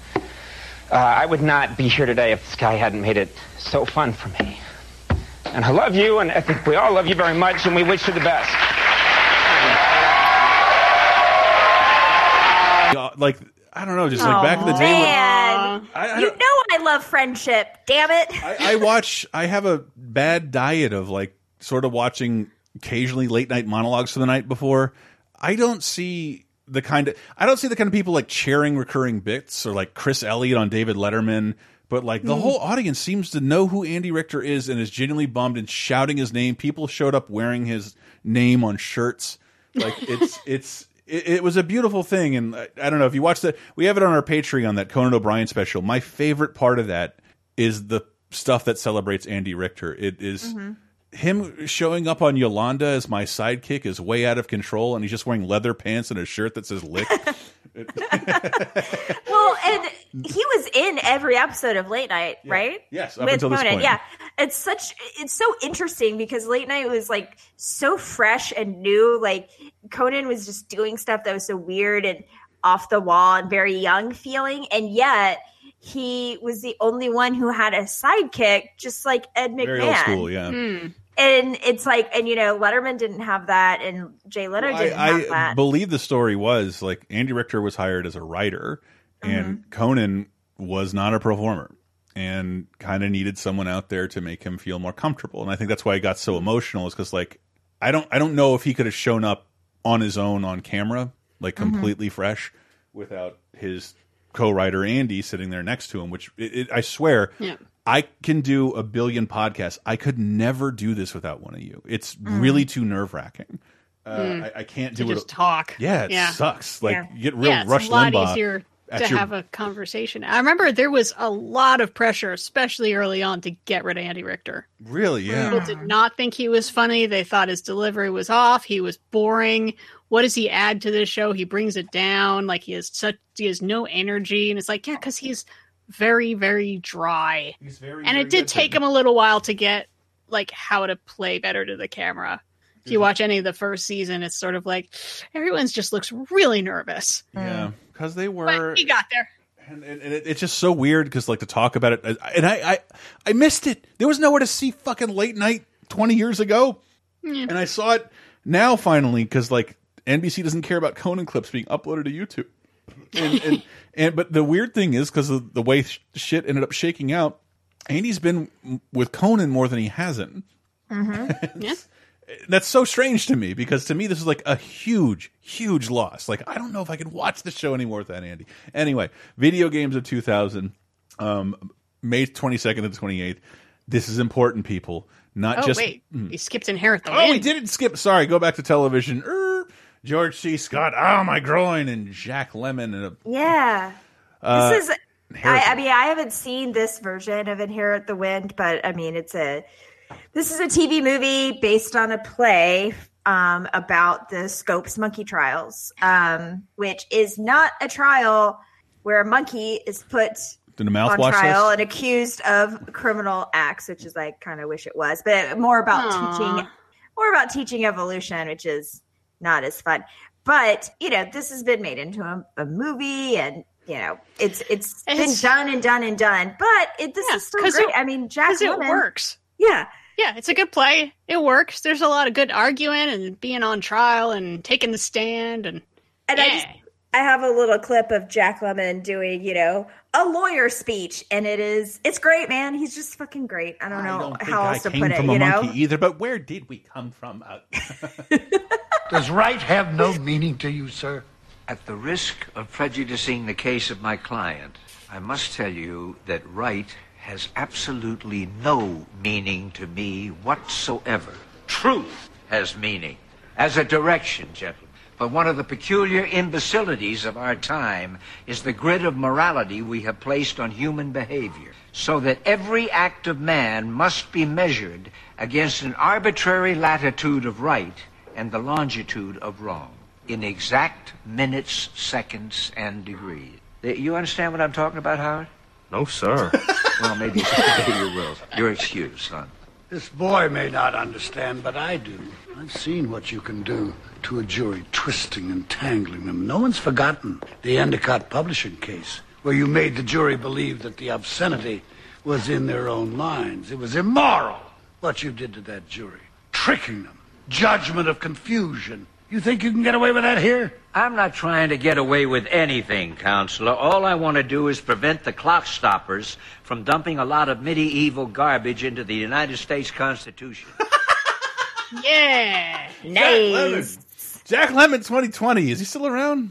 uh, I would not be here today if this guy hadn't made it so fun for me. And I love you, and I think we all love you very much, and we wish you the best. Like I don't know, just like back in the day when I- I you know I love friendship. Damn it! I watch. I have a bad diet of like sort of watching occasionally late night monologues for the night before. I don't see the kind of I don't see the kind of people like sharing recurring bits or like Chris Elliott on David Letterman. But like the Mm. whole audience seems to know who Andy Richter is and is genuinely bummed and shouting his name. People showed up wearing his name on shirts. Like it's it's it, it was a beautiful thing, and I, I don't know if you watched that. We have it on our Patreon that Conan O'Brien special. My favorite part of that is the stuff that celebrates Andy Richter. It is Mhm. Him showing up on Yolanda as my sidekick is way out of control, and he's just wearing leather pants and a shirt that says "Lick." Well, and he was in every episode of Late Night, right? Yes, up until this point. Yeah, it's such it's so interesting because Late Night was like so fresh and new. Like Conan was just doing stuff that was so weird and off the wall and very young feeling, and yet he was the only one who had a sidekick, just like Ed McMahon. Very old school, yeah. Hmm. And it's like, and you know, Letterman didn't have that, and Jay Leno I, didn't have I that. believe the story was like Andy Richter was hired as a writer, and Mm-hmm. Conan was not a performer, and kind of needed someone out there to make him feel more comfortable. And I think that's why he got so emotional, is because like I don't I don't know if he could have shown up on his own on camera, like Mm-hmm. completely fresh, without his co-writer Andy sitting there next to him. Which it, it, I swear, Yeah. I can do a billion podcasts. I could never do this without one of you. It's Mm. really too nerve wracking. Uh, Mm. I, I can't To do it. just talk. Yeah, it Yeah. sucks. Like Yeah. you get real yeah, it's a lot Limbaugh easier to your- have a conversation. I remember there was a lot of pressure, especially early on, to get rid of Andy Richter. Really, yeah. People did not think he was funny. They thought his delivery was off. He was boring. What does he add to this show? He brings it down. Like he has such he has no energy, and it's like yeah, because he's very very dry. He's very, and it did take him a little while to get like how to play better to the camera. If you watch any of the first season, it's sort of like everyone's just looks really nervous. Yeah, hmm. because they were. But he got there. and, and it, it's just so weird because like to talk about it, and I, I I missed it. There was nowhere to see fucking late night twenty years ago, Yeah. and I saw it now finally because like NBC doesn't care about Conan clips being uploaded to YouTube. And and, and but the weird thing is because of the way sh shit ended up shaking out, Andy's been with Conan more than he hasn't. Mm-hmm. yeah. That's so strange to me because to me this is like a huge, huge loss. Like I don't know if I could watch the show anymore without Andy. Anyway, video games of 2000, um, May 22nd to 28th. This is important, people. Not oh just wait, Mm. he skipped Inherit the Oh, we didn't skip. Sorry, go back to television. Er, George C. Scott. Oh, my groin, and Jack Lemmon, and a, Yeah. uh, this is I, I mean I haven't seen this version of Inherit the Wind, but I mean it's a this is a TV movie based on a play um, about the Scopes monkey trials, um, which is not a trial where a monkey is put Did the on mouthwash trial this? and accused of criminal acts, which is I kind of wish it was, but more about Aw. teaching, more about teaching evolution, which is not as fun. But you know, this has been made into a, a movie, and you know, it's it's been It's- done and done and done. But it, this Yeah, is still great. it- I mean, Jack 'cause it works. Yeah, Yeah, it's a good play. It works. There's a lot of good arguing and being on trial and taking the stand and and I just I have a little clip of Jack Lemmon doing, you know, a lawyer speech, and it is it's great, man. He's just fucking great. I don't know don't think how I else to came put it. from You know, monkey either, but where did we come from? Uh, Does right have no meaning to you, sir? At the risk of prejudicing the case of my client, I must tell you that right has absolutely no meaning to me whatsoever. Truth has meaning as a direction, gentlemen. But one of the peculiar imbecilities of our time is the grid of morality we have placed on human behavior, so that every act of man must be measured against an arbitrary latitude of right and the longitude of wrong in exact minutes, seconds, and degrees. Uh, you understand what I'm talking about, Howard? No, sir. Well, maybe maybe you will. You're excused, son. This boy may not understand, but I do. I've seen what you can do to a jury, twisting and tangling them. No one's forgotten the Endicott publishing case, where you made the jury believe that the obscenity was in their own minds. It was immoral what you did to that jury, tricking them, judgment of confusion. You think you can get away with that here? I'm not trying to get away with anything, Counselor. All I want to do is prevent the clock stoppers from dumping a lot of medieval garbage into the United States Constitution. Yeah. Jack Lemmon. Jack Lemmon 2020. Is he still around?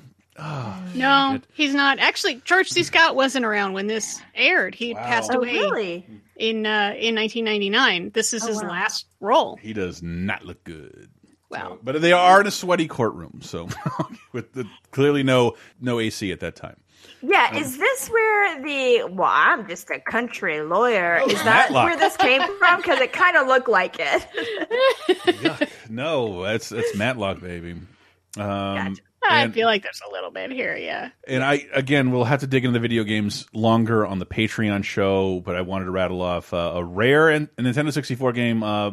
No, he's not. Actually, George C. Scott wasn't around when this aired. He passed Oh, away really? in uh, in 1999. This is Oh, his wow. last role. He does not look good. Well, But they are in a sweaty courtroom, so with the, clearly no no AC at that time. Yeah, Um, is this where the well, I'm just a country lawyer. Oh, is that Matlock. where this came from? Because it kind of looked like it. No, that's that's Matlock, baby. Um, I and- feel like there's a little bit here. Yeah. And I again, we'll have to dig into the video games longer on the Patreon show, but I wanted to rattle off uh, a rare and Nintendo 64 game, uh,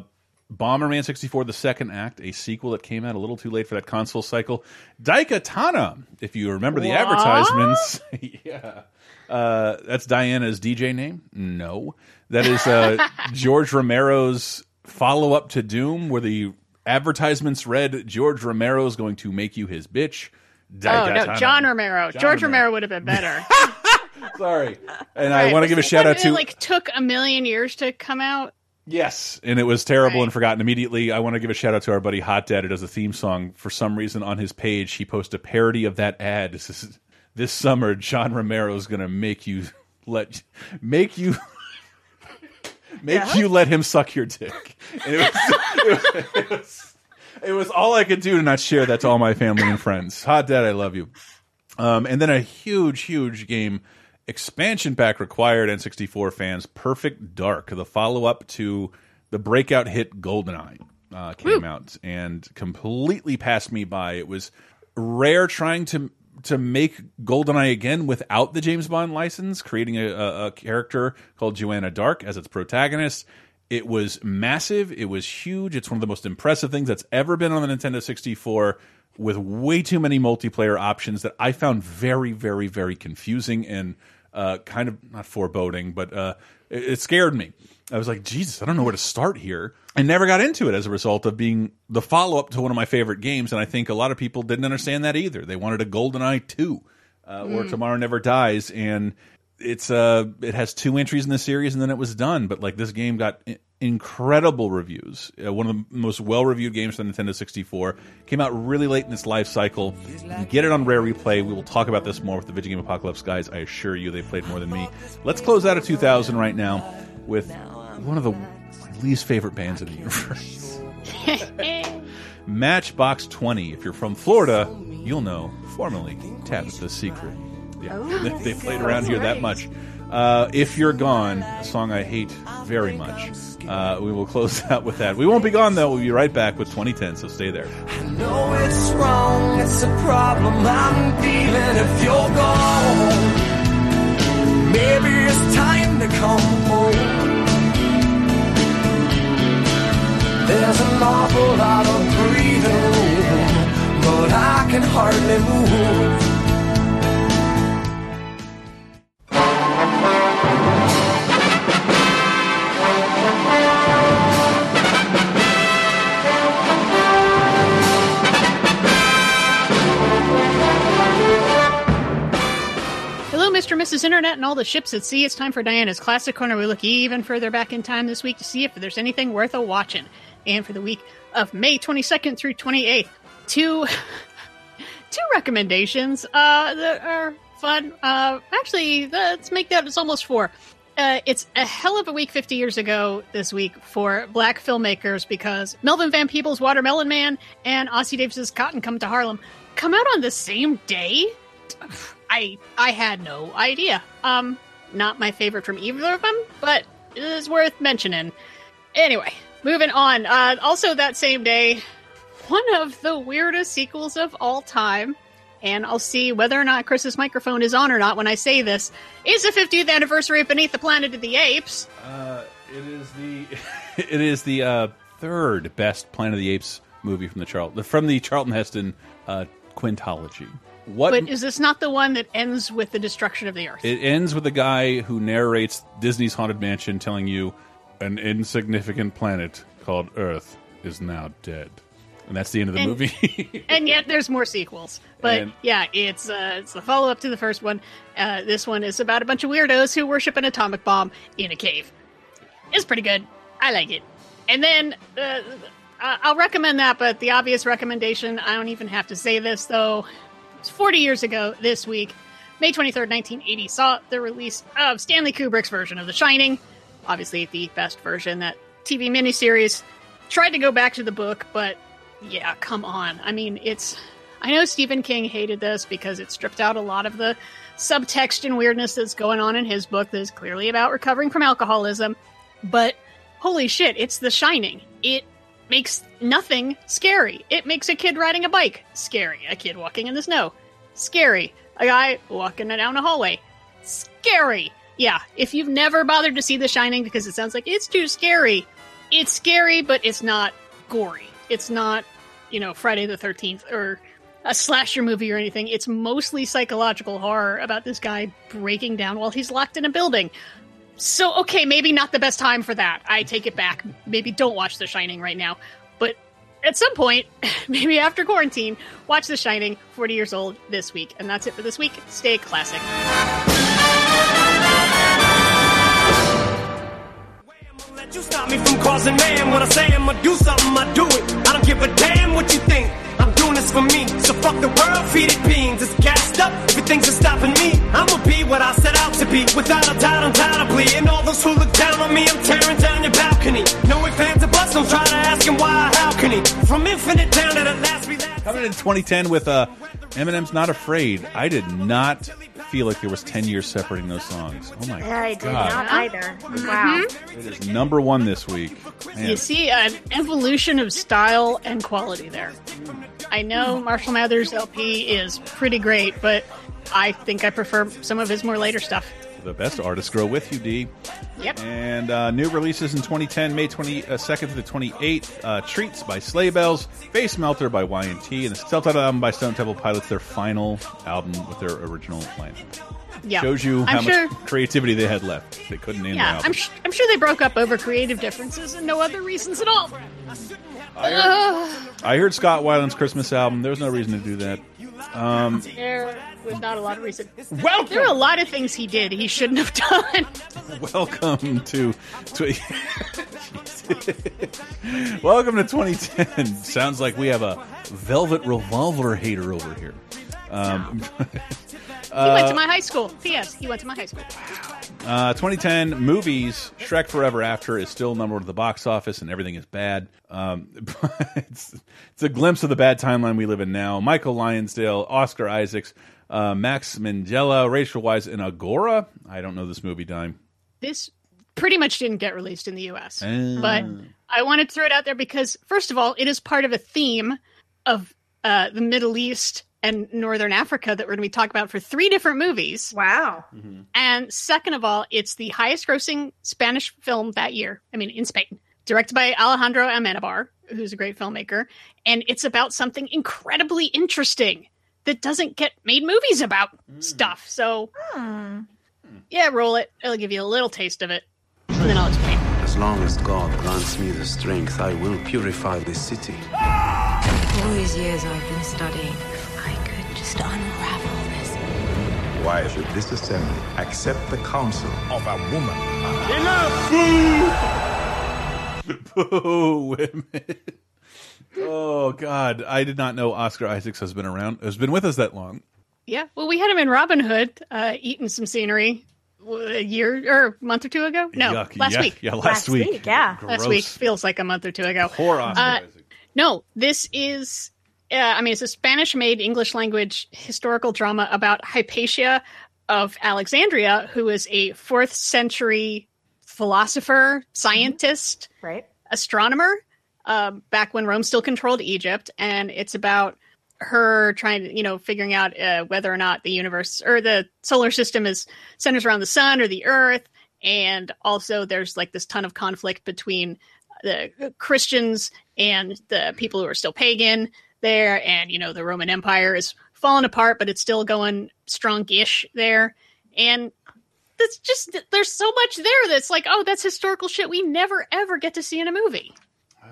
Bomberman 64: The Second Act, a sequel that came out a little too late for that console cycle. Daikatana, if you remember the What? advertisements, yeah, uh, that's Diana's DJ name. No, that is uh, George Romero's follow up to Doom, where the advertisements read George Romero's going to make you his bitch. Oh no, John Romero. John George Romero. Romero would have been better. Sorry. And I want to give a shout out to like took a million years to come out. Yes, and it was terrible and forgotten immediately. I want to give a shout out to our buddy Hot Dad who does a theme song. For some reason, on his page, he posted a parody of that ad. This, is, this summer, John Romero is going to make you let make you make you let him suck your dick. And it was, it was it was all I could do to not share that to all my family and friends. Hot Dad, I love you. Um, and then a huge, huge game expansion pack required N64 fans. Perfect Dark, the follow up to the breakout hit GoldenEye, uh, came out and completely passed me by. It was rare trying to to make GoldenEye again without the James Bond license, creating a, a, a character called Joanna Dark as its protagonist. It was massive. It was huge. It's one of the most impressive things that's ever been on the Nintendo 64 with way too many multiplayer options that I found very, very, very confusing and uh, kind of not foreboding, but uh, it, it scared me. I was like, Jesus, I don't know where to start here. I never got into it as a result of being the follow up to one of my favorite games, and I think a lot of people didn't understand that either. They wanted a GoldenEye 2 uh, or Mm. Tomorrow Never Dies, and it's uh it has two entries in the series and then it was done but like this game got incredible reviews. Uh, one of the most well reviewed games for the Nintendo 64 came out really late in its life cycle. Get it on rare replay. We will talk about this more with the video game apocalypse guys I assure you they played more than me. Let's close out of 2000 right now with one of the least favorite bands in the universe. Matchbox 20 if you're from Florida you'll know formerly Tabitha the Secret. Yeah, they, they played around here that much. Uh, if you're gone, a song I hate very much. Uh, we will close out with that. We won't be gone though. We'll be right back with 2010. So stay there. know it's wrong, it's a problem I'm feeling if you're gone. Maybe it's time to come home. There's an awful lot of breathing but I can hardly move. Mr. and Mrs. Internet and all the ships at sea. It's time for Diana's Classic Corner. We look even further back in time this week to see if there's anything worth a watching. And for the week of May 22nd through 28th, two two recommendations uh, that are fun. Uh, actually, let's make that it's almost four. Uh, it's a hell of a week 50 years ago this week for black filmmakers because Melvin Van Peebles' Watermelon Man and Ossie Davis's Cotton Come to Harlem come out on the same day. I I had no idea. Um, not my favorite from either of them, but it is worth mentioning. Anyway, moving on. Uh, also that same day, one of the weirdest sequels of all time, and I'll see whether or not Chris's microphone is on or not when I say this, is the 50th anniversary of Beneath the Planet of the Apes. Uh, it is the it is the uh, third best Planet of the Apes movie from the Charlton from the Charlton Heston uh, quintology. What But is this not the one that ends with the destruction of the Earth? It ends with a guy who narrates Disney's Haunted Mansion telling you an insignificant planet called Earth is now dead. And that's the end of the And- movie. and yet there's more sequels. But And- yeah, it's uh, it's the follow up to the first one. Uh, this one is about a bunch of weirdos who worship an atomic bomb in a cave. It's pretty good. I like it. And then uh, I'll recommend that, but the obvious recommendation I don't even have to say this though. It's 40 years ago this week, May 23rd, 1980, saw the release of Stanley Kubrick's version of The Shining. Obviously, the best version. That TV miniseries tried to go back to the book, but Yeah, come on. I mean, it's. I know Stephen King hated this because it stripped out a lot of the subtext and weirdness that's going on in his book that is clearly about recovering from alcoholism. But holy shit, it's The Shining. It makes nothing scary. It makes a kid riding a bike scary. A kid walking in the snow scary. A guy walking down a hallway scary. Yeah, if you've never bothered to see The Shining because it sounds like it's too scary, it's scary, but it's not gory. It's not, you know, Friday the 13th or a slasher movie or anything. It's mostly psychological horror about this guy breaking down while he's locked in a building. So, okay, maybe not the best time for that. I take it back. Maybe don't watch The Shining right now. But at some point, maybe after quarantine, watch The Shining, 40 years old this week. And that's it for this week. Stay classic. You stop me from causing man. When I say I'ma do something, I do it. I don't give a damn what you think. I'm doing this for me. So fuck the world, feed it beans. It's gassed up. Stopping me. Be. Without a doubt, undoubtedly. And all those who look down on me, I'm tearing down your balcony. No ifs, ands, or buts. Don't try to ask him why, how can he? From infinite down to the last relapse. Coming in 2010 with uh, Eminem's "Not Afraid." I did not feel like there was 10 years separating those songs. Oh my god. I did god! not either. Wow. It is number one this week. Man. You see an evolution of style and quality there. I know Marshall Mathers LP is pretty great, but I think I prefer some of his more later stuff. The best artists grow with you, D. Yep. And uh, new releases in 2010, May 22nd to the 28th. Uh, Treats by Sleigh Bells, Face Melter by Y&T, and the self-titled album by Stone Temple Pilots, their final album with their original lineup. Yeah. Shows you how I'm much sure- creativity they had left. They couldn't name the Yeah, album. I'm, sh- I'm sure they broke up over creative differences and no other reasons at all. I heard, I heard Scott Weiland's Christmas album. There was no reason to do that. Um, There was not a lot of reason. Well, there are a lot of things he did he shouldn't have done. welcome to, to welcome to 2010. Sounds like we have a Velvet Revolver hater over here. Um, he went to my high school. P.S. He went to my high school. Uh, 2010 movies. Shrek Forever After is still number one at the box office, and everything is bad. Um, but it's, it's a glimpse of the bad timeline we live in now. Michael Lonsdale, Oscar Isaacs, uh, Max Minghella, Rachel Weisz, and Agora. I don't know this movie. Dime. This pretty much didn't get released in the U.S., Ah. but I wanted to throw it out there because, first of all, it is part of a theme of uh, the Middle East and Northern Africa that we're going to be talking about for three different movies. Wow. Mm-hmm. And second of all, it's the highest grossing Spanish film that year. I mean, in Spain, directed by Alejandro Amenabar, who's a great filmmaker. And it's about something incredibly interesting that doesn't get made movies about mm. stuff. So, hmm. yeah, roll it. I'll give you a little taste of it, and then I'll explain. As long as God grants me the strength, I will purify this city. All these years I've been studying, I could unravel this. Why should this assembly accept the counsel of a woman? Enough! Boo, women. Oh God, I did not know Oscar Isaacs has been around. Has been with us that long. Yeah, well, we had him in Robin Hood, uh, eating some scenery a year or a month or two ago. No, Yuck. last Yeah, week. yeah, last Last week. week, yeah. last week feels like a month or two ago. Poor Oscar Uh, no, this is. Uh, I mean, it's a Spanish-made English language historical drama about Hypatia of Alexandria, who is a fourth century philosopher, scientist, right, astronomer, um, back when Rome still controlled Egypt, and it's about her trying to, you know, figuring out uh, whether or not the universe or the solar system is centers around the sun or the Earth, and also there's like this ton of conflict between the Christians and the people who are still pagan there, and you know the Roman Empire is falling apart, but it's still going strong-ish there, and that's just there's so much there that's like, oh, that's historical shit we never ever get to see in a movie.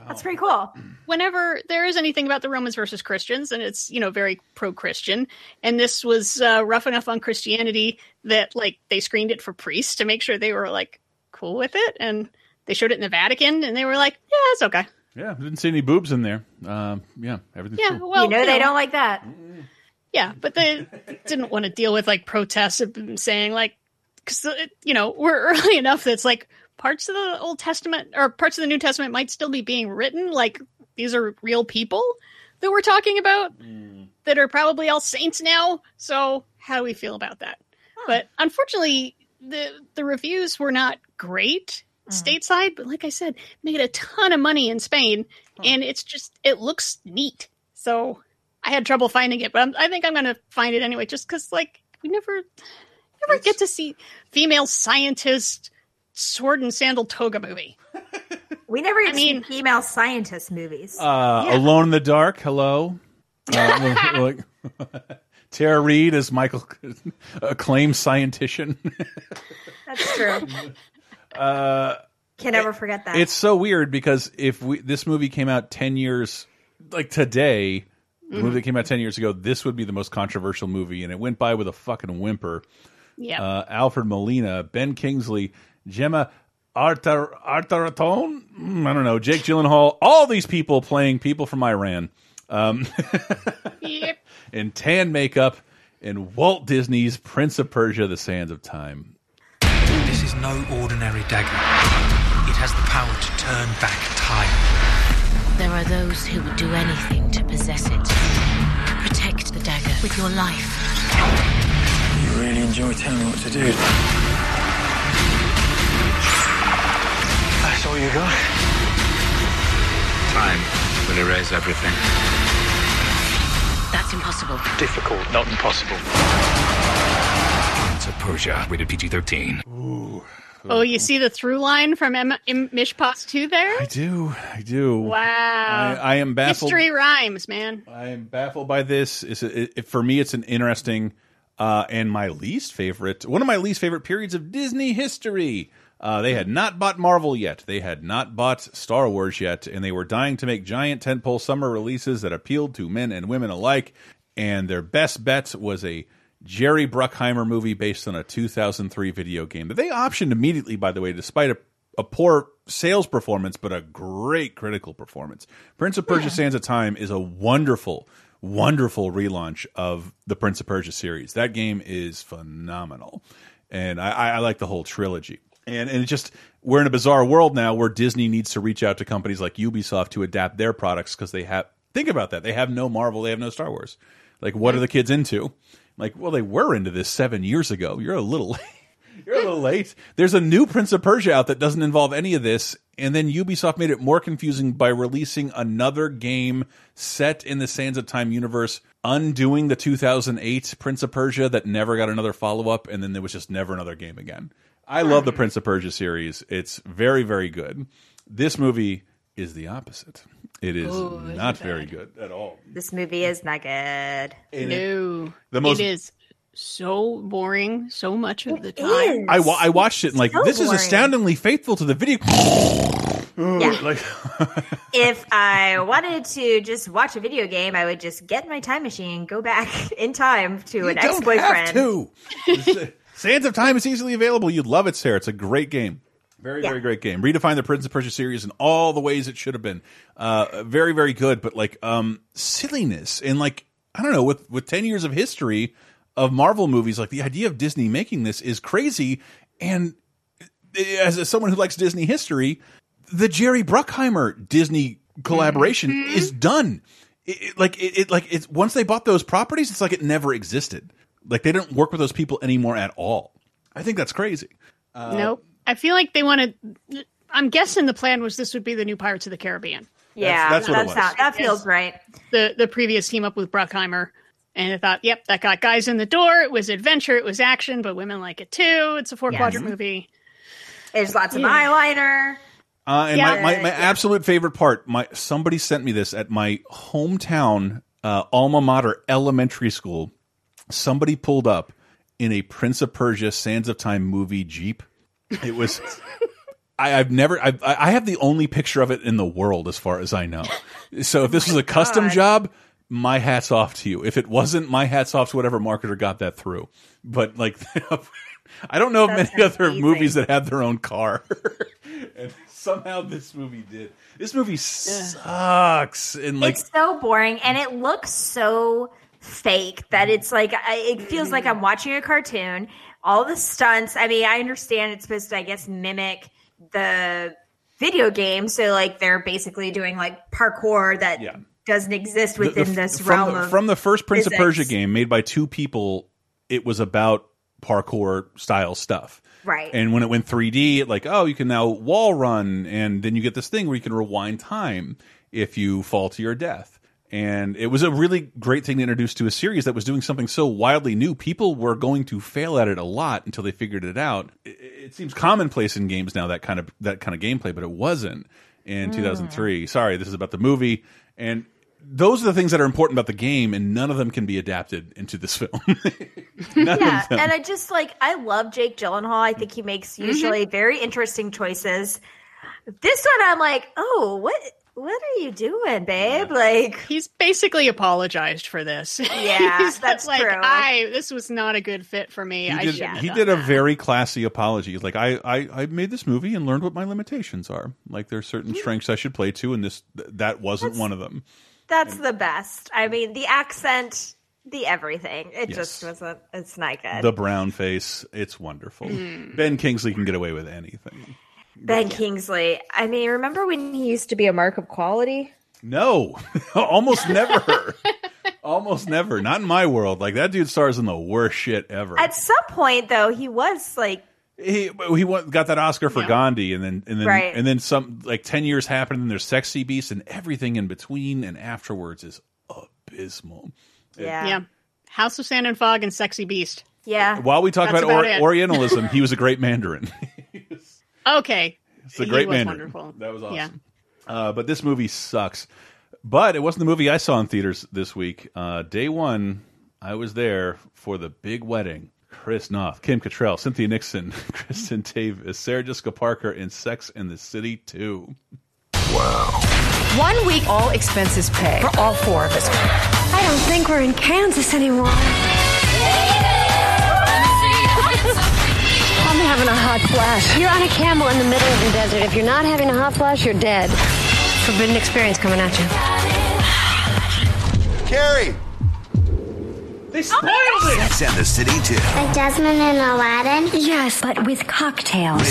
That's pretty cool. Whenever there is anything about the Romans versus Christians, and it's you know very pro-Christian, and this was uh, rough enough on Christianity that like they screened it for priests to make sure they were like cool with it, and they showed it in the Vatican, and they were like, yeah, it's okay. Yeah, didn't see any boobs in there. Um, yeah, everything. Yeah, cool. well, you know they don't like that. Yeah, but they didn't want to deal with like protests of saying like, because you know we're early enough that's like parts of the Old Testament or parts of the New Testament might still be being written. Like these are real people that we're talking about that are probably all saints now. So how do we feel about that? But unfortunately, the the reviews were not great stateside. But like I said, made a ton of money in Spain, and it's just it looks neat. So I had trouble finding it, but I'm, I think I'm going to find it anyway, just because like we never never get to see female scientist sword and sandal toga movie. We never get I to mean- see female scientist movies. Uh, Alone in the Dark. Hello. Uh, like, Tara Reid is Michael, acclaimed scientician. That's true. Uh, Can never forget that. it's so weird because if we this movie came out ten years, like today, the Mhm. movie that came out ten years ago, this would be the most controversial movie, and it went by with a fucking whimper. Yeah. Uh, Alfred Molina, Ben Kingsley, Gemma Arter Arterton. Mm, I don't know. Jake Gyllenhaal. All these people playing people from Iran. Um, yep. in tan makeup in Walt Disney's Prince of Persia: The Sands of Time. This is no ordinary dagger. It has the power to turn back time. There are those who would do anything to possess it. Protect the dagger with your life. You really enjoy telling me what to do. That's all you got? Time will erase everything. That's impossible. Difficult, not impossible. Prince of Persia, rated PG 13. Oh, you see the through line from M- M- Mishpots 2 there? I do. I do. Wow. I, I am baffled. History rhymes, man. I am baffled by this. It's a, it, for me, it's an interesting uh, and my least favorite, one of my least favorite periods of Disney history. Uh, they had not bought Marvel yet. They had not bought Star Wars yet, and they were dying to make giant tentpole summer releases that appealed to men and women alike. And their best bet was a Jerry Bruckheimer movie based on a 2003 video game that they optioned immediately, by the way, despite a, a poor sales performance, but a great critical performance. Prince of Persia Sands of Time is a wonderful, wonderful relaunch of the Prince of Persia series. That game is phenomenal. And I, I I like the whole trilogy. And, and it just, we're in a bizarre world now where Disney needs to reach out to companies like Ubisoft to adapt their products because they have, think about that. They have no Marvel, they have no Star Wars. Like, what are the kids into? Like, well, they were into this seven years ago. You're a little You're a little late. There's a new Prince of Persia out that doesn't involve any of this, and then Ubisoft made it more confusing by releasing another game set in the Sands of Time universe, undoing the 2008 Prince of Persia that never got another follow up, and then there was just never another game again. I love the Prince of Persia series. It's very, very good. This movie is the opposite. It is Ooh, not it very good at all. This movie is not good. no. the most- it is so boring so much of the time. I, wa I watched it and like So this is astoundingly faithful to the video. Yeah. like if I wanted to just watch a video game, I would just get my time machine, go back in time to an don't ex boyfriend. have. Sands of Time is easily available. You'd love it, Sarah. It's a great game. Very, Yeah. very great game. Redefine the Prince of Persia series in all the ways it should have been. Uh, very, very good. But like um, silliness and like I don't know with with ten years of history of Marvel movies, like the idea of Disney making this is crazy. And as, as someone who likes Disney history, the Jerry Bruckheimer Disney collaboration is done. It, it- like it, it like it's once they bought those properties, it's like it never existed. Like they don't work with those people anymore at all. I think that's crazy. Uh, nope. I feel like they wanted. I'm guessing the plan was this would be the new Pirates of the Caribbean. Yeah, that's what it was. how, that feels right. The the previous team up with Bruckheimer, and I thought, yep, that got guys in the door. It was adventure, it was action, but women like it too. It's a four Yes. quadrant movie. There's lots of Yeah. eyeliner. Uh, and Yeah. my, my, my absolute favorite part, my somebody sent me this at my hometown uh, alma mater elementary school. Somebody pulled up in a Prince of Persia Sands of Time movie Jeep. It was. I, I've never. I, I have the only picture of it in the world, as far as I know. So if this oh was a custom God. job, my hats off to you. If it wasn't, my hats off to whatever marketer got that through. But like, I don't know of many other amazing. movies that have their own car. and somehow this movie did. This movie sucks. And like, it's so boring and it looks so fake that it's like it feels like I'm watching a cartoon. All the stunts. I mean, I understand it's supposed to, I guess, mimic the video game. So like they're basically doing like parkour that Yeah. doesn't exist The- the within this from realm the, from the first Prince of. Persia game made by two people. It was about parkour style stuff. Right. And when it went 3D, like, oh, you can now wall run, and then you get this thing where you can rewind time if you fall to your death. And it was a really great thing to introduce to a series that was doing something so wildly new. People were going to fail at it a lot until they figured it out. It, it seems commonplace in games now that kind of that kind of gameplay, but it wasn't in Mm. 2003. Sorry, this is about the movie, and those are the things that are important about the game, and none of them can be adapted into this film. yeah, and I just like I love Jake Gyllenhaal. I think he makes Mm-hmm. usually very interesting choices. This one, I'm like, oh, what what are you doing, babe? Like he's basically apologized for this. Yeah, He's that's like, true. I this was not a good fit for me. I he did, shouldn't he did a that. very classy apology. He's Like I, I, I made this movie and learned what my limitations are. Like there's certain strengths I should play to, and this th- that wasn't one of them. that's the best. I mean, the accent, the everything. It Yes. just wasn't. It's not good. The brown face, it's wonderful. Mm. Ben Kingsley can get away with anything. Ben Kingsley. I mean, remember when he used to be a mark of quality? No, almost never. almost never. Not in my world. Like that dude stars in the worst shit ever. At some point, though, he was like, he he won, got that Oscar for Gandhi, and then and then Right. and then some like ten years happened, and there's Sexy Beast, and everything in between and afterwards is abysmal. yeah, Yeah. House of Sand and Fog and Sexy Beast. yeah. While we talk That's about, about or. Orientalism, he was a great Mandarin. Okay. It's a He great was wonderful. That was awesome. Yeah. Uh, but this movie sucks. But it wasn't the movie I saw in theaters this week. Uh, day one, I was there for the big wedding. Chris Noth, Kim Cattrall, Cynthia Nixon, Kristin Davis, Sarah Jessica Parker in Sex in the City 2. Wow. One week, all expenses paid for all four of us. I don't think we're in Kansas anymore. I'm having a hot flash. You're on a camel in the middle of the desert. If you're not having a hot flash, you're dead. Forbidden experience coming at you. Carrie! They spoiled it! Sex and the City too. Like Jasmine and Aladdin? Yes, but with cocktails.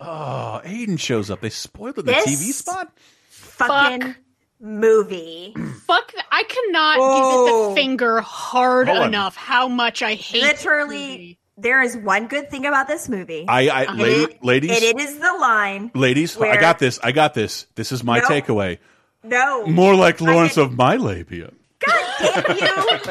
Oh, Aiden shows up. They spoiled it in the This- TV spot? Fucking movie. Fuck that. I cannot give it Oh. the finger hard Hold on. enough how much I hate Literally, there is one good thing about this movie. I, I And lady, it- ladies, and it is the line. ladies, I got this. I got this. This is my Nope. takeaway. No, More like Lawrence of my labia. God damn you!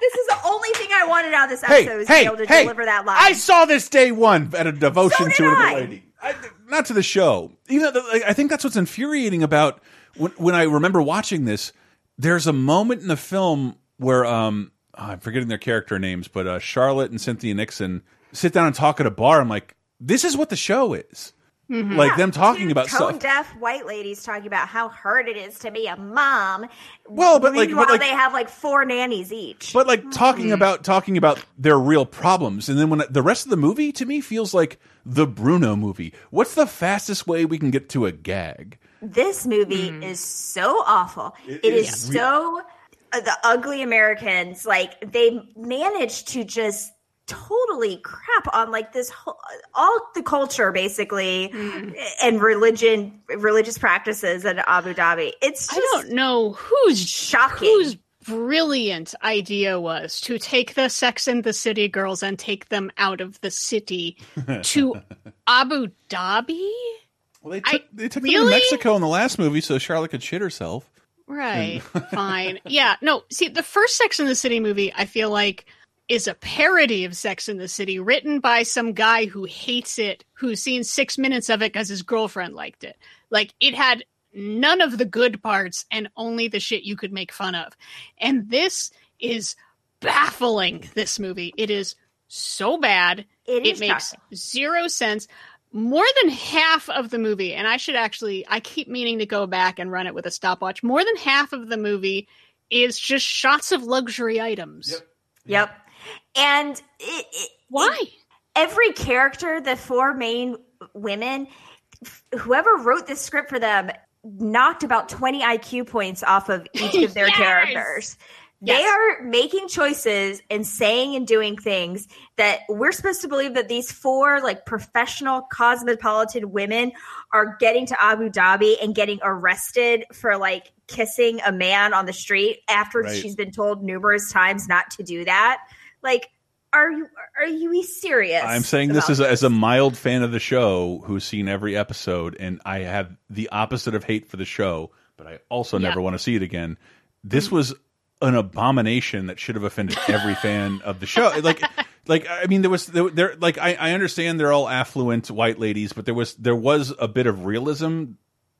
this is the only thing I wanted out of this Hey, episode is hey, to be able to hey, deliver that line. I saw this day one at a devotion So to another lady. I, not to the show. Even though, I think that's what's infuriating about when, when I remember watching this. There's a moment in the film where um, I'm forgetting their character names, but uh, Charlotte and Cynthia Nixon sit down and talk at a bar. I'm like, this is what the show is. Like them talking about tone stuff. deaf white ladies talking about how hard it is to be a mom. Well, but, like- but, like- they have like four nannies each. but like talking about talking about their real problems and then when the rest of the movie to me feels like the bruno movie what's the fastest way we can get to a gag this movie Mm-hmm. is so awful. It it is is re- so the ugly Americans like they managed to just totally crap on like this whole all the culture basically Mm-hmm. and religion religious practices in Abu Dhabi. It's just I don't know whose shocking. whose brilliant idea was to take the Sex and the City girls and take them out of the city to Abu Dhabi. well they took, they took them to mexico in the last movie so charlotte could shit herself Right. Fine. Yeah. No, see, the first Sex in the City movie, I feel like, is a parody of Sex in the City written by some guy who hates it, who's seen six minutes of it because his girlfriend liked it. Like, it had none of the good parts and only the shit you could make fun of. And this is baffling, this movie. It is so bad. It is it makes shocking. zero sense. More than half of the movie, and I should actually, I keep meaning to go back and run it with a stopwatch. More than half of the movie is just shots of luxury items. Yep. And it, it, Why? every character, the four main women, whoever wrote this script for them knocked about 20 IQ points off of each of their Yes! characters. They are making choices and saying and doing things that we're supposed to believe that these four like professional cosmopolitan women are getting to Abu Dhabi and getting arrested for like kissing a man on the street after Right. she's been told numerous times not to do that. Like, are you are you serious? I'm saying this as a, as a mild fan of the show who's seen every episode, and I have the opposite of hate for the show, but I also Yeah. never want to see it again. This mm. was an abomination that should have offended every fan of the show. Like, like I mean, there was there, there like I, I understand they're all affluent white ladies, but there was there was a bit of realism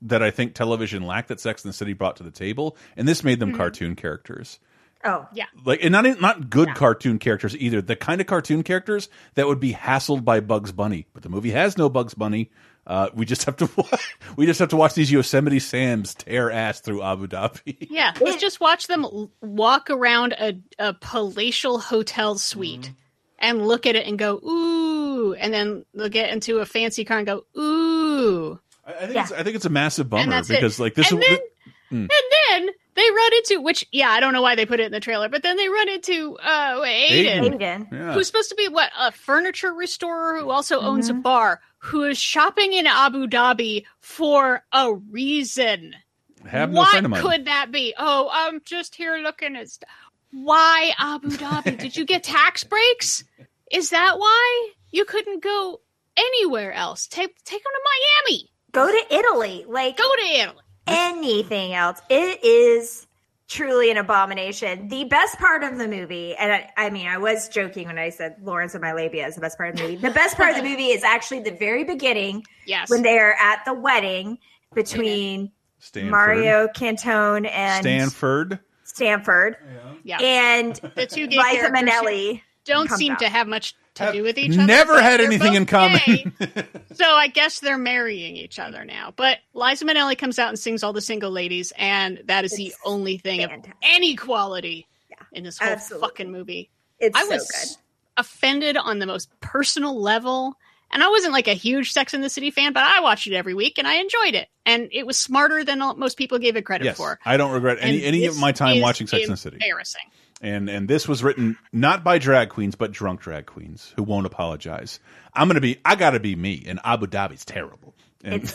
that I think television lacked that Sex and the City brought to the table, and this made them Mhm. cartoon characters Oh, yeah. like and not not good cartoon characters either. The kind of cartoon characters that would be hassled by Bugs Bunny, but the movie has no Bugs Bunny. Uh, we just have to watch, we just have to watch these Yosemite Sams tear ass through Abu Dhabi. Yeah, let's just watch them walk around a, a palatial hotel suite Mm-hmm. and look at it and go, ooh, and then they'll get into a fancy car and go, ooh. I, I think it's, I think it's a massive bummer that's it. because like this And is then- Mm. And then they run into, which, yeah, I don't know why they put it in the trailer, but then they run into uh, Aiden, Aiden. Aiden. Yeah. who's supposed to be what a furniture restorer who also owns a Mm-hmm. bar, who is shopping in Abu Dhabi for a reason. have no what friend of mine. could that be? Oh, I'm just here looking at stuff. Why Abu Dhabi? Did you get tax breaks? Is that why you couldn't go anywhere else? Take take them to Miami. Go to Italy. Like go to Italy. Anything else? It is truly an abomination. The best part of the movie, and I, I mean, I was joking when I said Lawrence of my labia is the best part of the movie. The best part of the movie is actually the very beginning. Yes. When they're at the wedding between Stanford. Mario Cantone and Stanford. Stanford. Yeah. And the two gay Liza characters Minnelli don't seem out. to have much to do with each other. Never had anything in common. gay. so I guess they're marrying each other now. But Liza Minnelli comes out and sings all the single ladies, and that is the only thing of any quality in this whole Absolutely. fucking movie. It's I so was good. offended on the most personal level. And I wasn't like a huge Sex in the City fan, but I watched it every week and I enjoyed it. And it was smarter than most people gave it credit Yes, for. I don't regret any And any of my time watching Sex in the City. Embarrassing. And and this was written not by drag queens, but drunk drag queens who won't apologize. I'm gonna be I gotta be me, and Abu Dhabi's terrible. And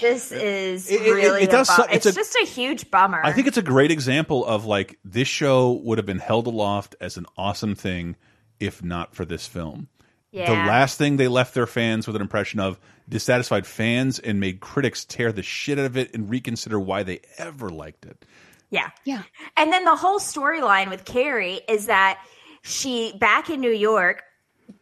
This is It- it- really it does a su- bu- it's it's, a- just a huge bummer. I think it's a great example of like this show would have been held aloft as an awesome thing if not for this film. Yeah. The last thing they left their fans with an impression of dissatisfied fans and made critics tear the shit out of it and reconsider why they ever liked it. Yeah. Yeah. And then the whole storyline with Carrie is that she back in New York,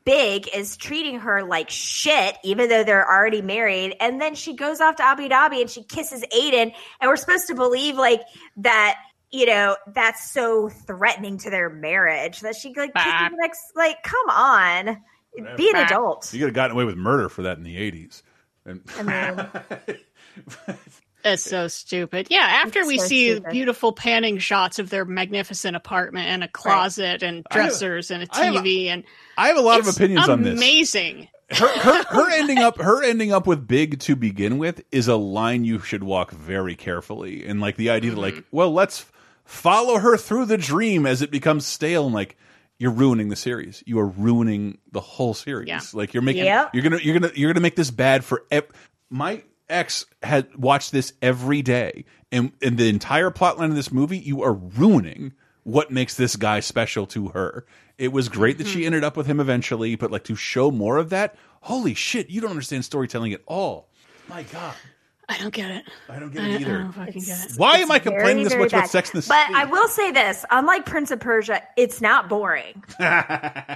Big is treating her like shit, even though they're already married. And then she goes off to Abu Dhabi and she kisses Aiden, and we're supposed to believe like that. You know that's so threatening to their marriage that she like kisses the next. Like, come on, be an adult. You could have gotten away with murder for that in the 80s. And I mean, That's so stupid. Yeah, after It's we so see stupid. beautiful panning shots of their magnificent apartment and a closet and I have- dressers and a I have a- TV and I have a lot of it's opinions on this. Amazing. her, her, her ending up her ending up with big to begin with is a line you should walk very carefully and like the idea that like Mm-hmm. well let's follow her through the dream as it becomes stale and like you're ruining the series you are ruining the whole series Yeah. like you're making Yep. you're gonna you're gonna you're gonna make this bad for ev my ex had watched this every day. And and the entire plotline of this movie you are ruining what makes this guy special to her. It was great that Mm-hmm. she ended up with him eventually but like to show more of that holy shit you don't understand storytelling at all. My god I don't get it. I don't get I, it I either. don't fucking get it. why am i Very, complaining this very much about bad. sex and the But City? I will say this: unlike Prince of Persia, it's not boring.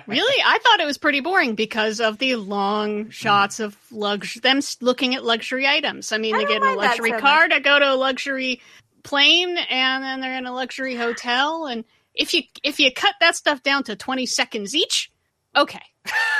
Really? I thought it was pretty boring because of the long hmm. shots of lux them looking at luxury items. I mean, I they get in a luxury so car to go to a luxury plane and then they're in a luxury hotel and if you if you cut that stuff down to 20 seconds each, okay.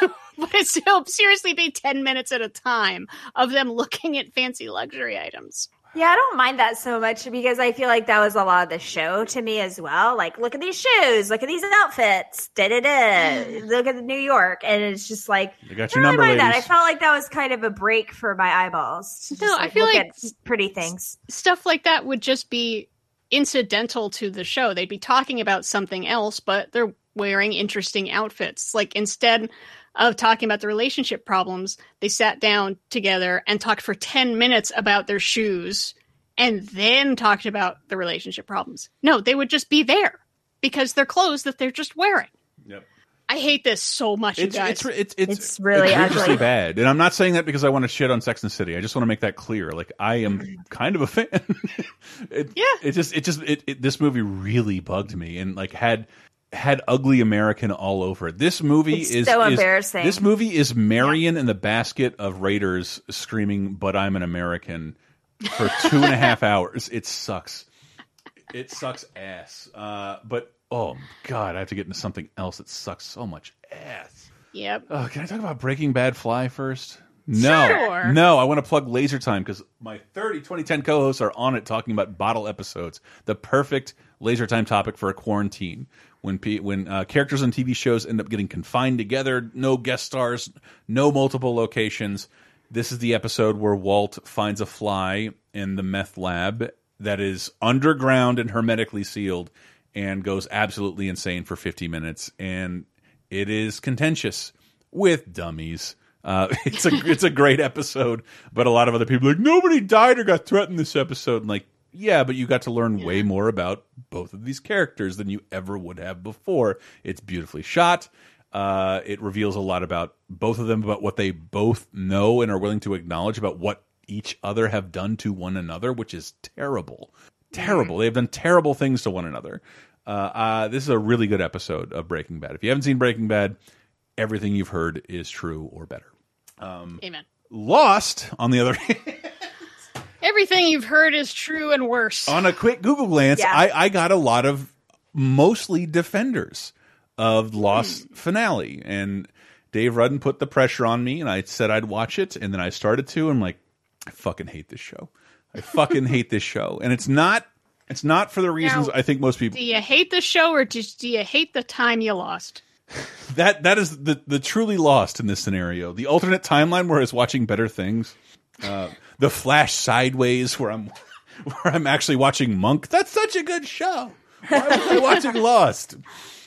but it still seriously be 10 minutes at a time of them looking at fancy luxury items. Yeah, I don't mind that so much because I feel like that was a lot of the show to me as well. Like, look at these shoes, look at these outfits, da da da. Look at New York, and it's just like They got I your don't number, mind that. I felt like that was kind of a break for my eyeballs. to No, just, I feel look like at pretty things. stuff like that would just be incidental to the show. They'd be talking about something else, but they're wearing interesting outfits. Like instead of talking about the relationship problems, they sat down together and talked for 10 minutes about their shoes and then talked about the relationship problems. No, they would just be there because they're clothes that they're just wearing. Yep. I hate this so much, you It's guys. it's it's it's, It's really egregiously ugly. bad, and I'm not saying that because I want to shit on Sex and City. I just want to make that clear. Like I am kind of a fan. it, yeah, it just it just it, it this movie really bugged me and like had had ugly American all over it. This movie It's is so is- embarrassing. This movie is Marion in the basket of Raiders screaming, "But I'm an American." For two and a half hours, it sucks. It sucks ass. Uh, but oh god, I have to get into something else that sucks so much ass. Yep. Oh, can I talk about Breaking Bad Fly first? No, Sure. no. I want to plug Laser Time because my 30 2010 co-hosts are on it talking about bottle episodes. The perfect Laser Time topic for a quarantine when when uh, characters on TV shows end up getting confined together, no guest stars, no multiple locations. This is the episode where Walt finds a fly in the meth lab that is underground and hermetically sealed and goes absolutely insane for 50 minutes and it is contentious with dummies. Uh, it's a it's a great episode, but a lot of other people like nobody died or got threatened this episode. And like, yeah, but you got to learn way more about both of these characters than you ever would have before. It's beautifully shot. Uh, it reveals a lot about both of them, about what they both know and are willing to acknowledge about what each other have done to one another, which is terrible. Terrible. They've done terrible things to one another. Uh, uh, this is a really good episode of Breaking Bad. If you haven't seen Breaking Bad, everything you've heard is true or better. Um, Amen. Lost, on the other hand, Everything you've heard is true and worse. on a quick Google glance, Yeah. I, I got a lot of mostly defenders of Lost finale. And Dave Rudden put the pressure on me, and I said I'd watch it. And then I started to, and I'm like, I fucking hate this show. I fucking hate this show. And it's not. It's not for the reasons Now, I think most people. Do you hate the show or just do you hate the time you lost? That that is the the truly lost in this scenario. The alternate timeline where I was watching better things. Uh, the Flash sideways where I'm where I'm actually watching Monk. That's such a good show. Why was I watching Lost?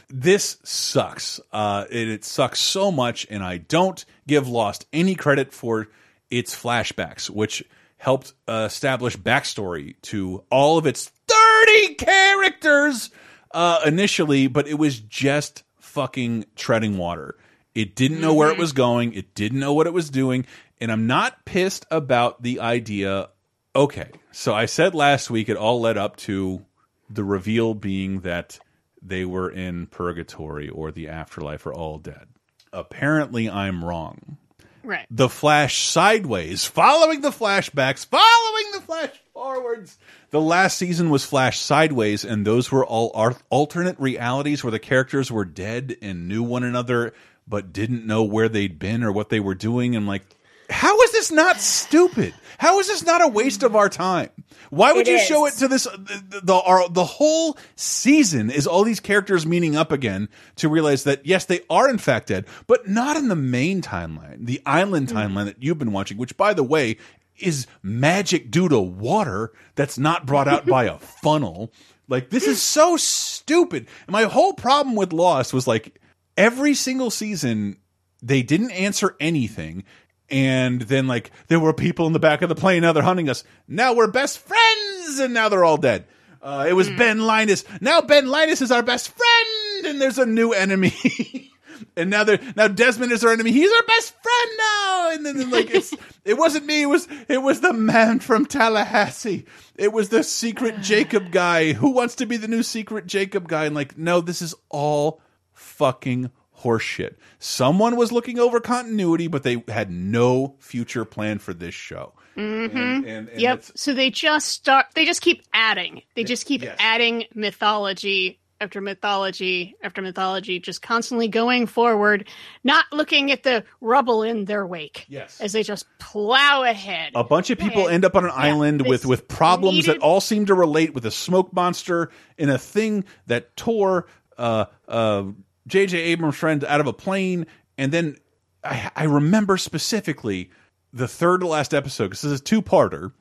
This sucks. Uh, it, it sucks so much, and I don't give Lost any credit for its flashbacks, which helped uh, establish backstory to all of its 30 characters uh, initially, but it was just fucking treading water. It didn't know where it was going. It didn't know what it was doing. And I'm not pissed about the idea. Okay, so I said last week it all led up to the reveal being that they were in purgatory or the afterlife or all dead. Apparently, I'm wrong. Right. The flash sideways, following the flashbacks, following the flash forwards. The last season was flash sideways, and those were all alternate realities where the characters were dead and knew one another, but didn't know where they'd been or what they were doing. And like, how is this not stupid? How is this not a waste of our time? Why would It you show it to this? The the, our, the whole season is all these characters meeting up again to realize that yes, they are in fact dead, but not in the main timeline, the island mm-hmm. timeline that you've been watching. Which, by the way, is magic due to water that's not brought out by a funnel. Like this is so stupid. And my whole problem with Lost was like every single season they didn't answer anything. And then like there were people in the back of the plane. Now they're hunting us. Now we're best friends, and now they're all dead. Uh, it was Ben Linus. Now Ben Linus is our best friend, and there's a new enemy. and now they're now Desmond is our enemy. He's our best friend now. And then like it's it wasn't me. It was it was the man from Tallahassee. It was the secret Jacob guy. Who wants to be the new secret Jacob guy? And like no, this is all fucking horseshit. Someone was looking over continuity, but they had no future plan for this show. Mm-hmm. And- and- and yep. So they just start. They just keep adding. They just keep yes. adding mythology after mythology after mythology, just constantly going forward, not looking at the rubble in their wake. Yes. As they just plow ahead. A bunch of people end up on an island with with problems that all seem to relate with a smoke monster and a thing that tore uh uh J.J. Abrams' friend out of a plane, and then I, I remember specifically the third to last episode because this is a two parter.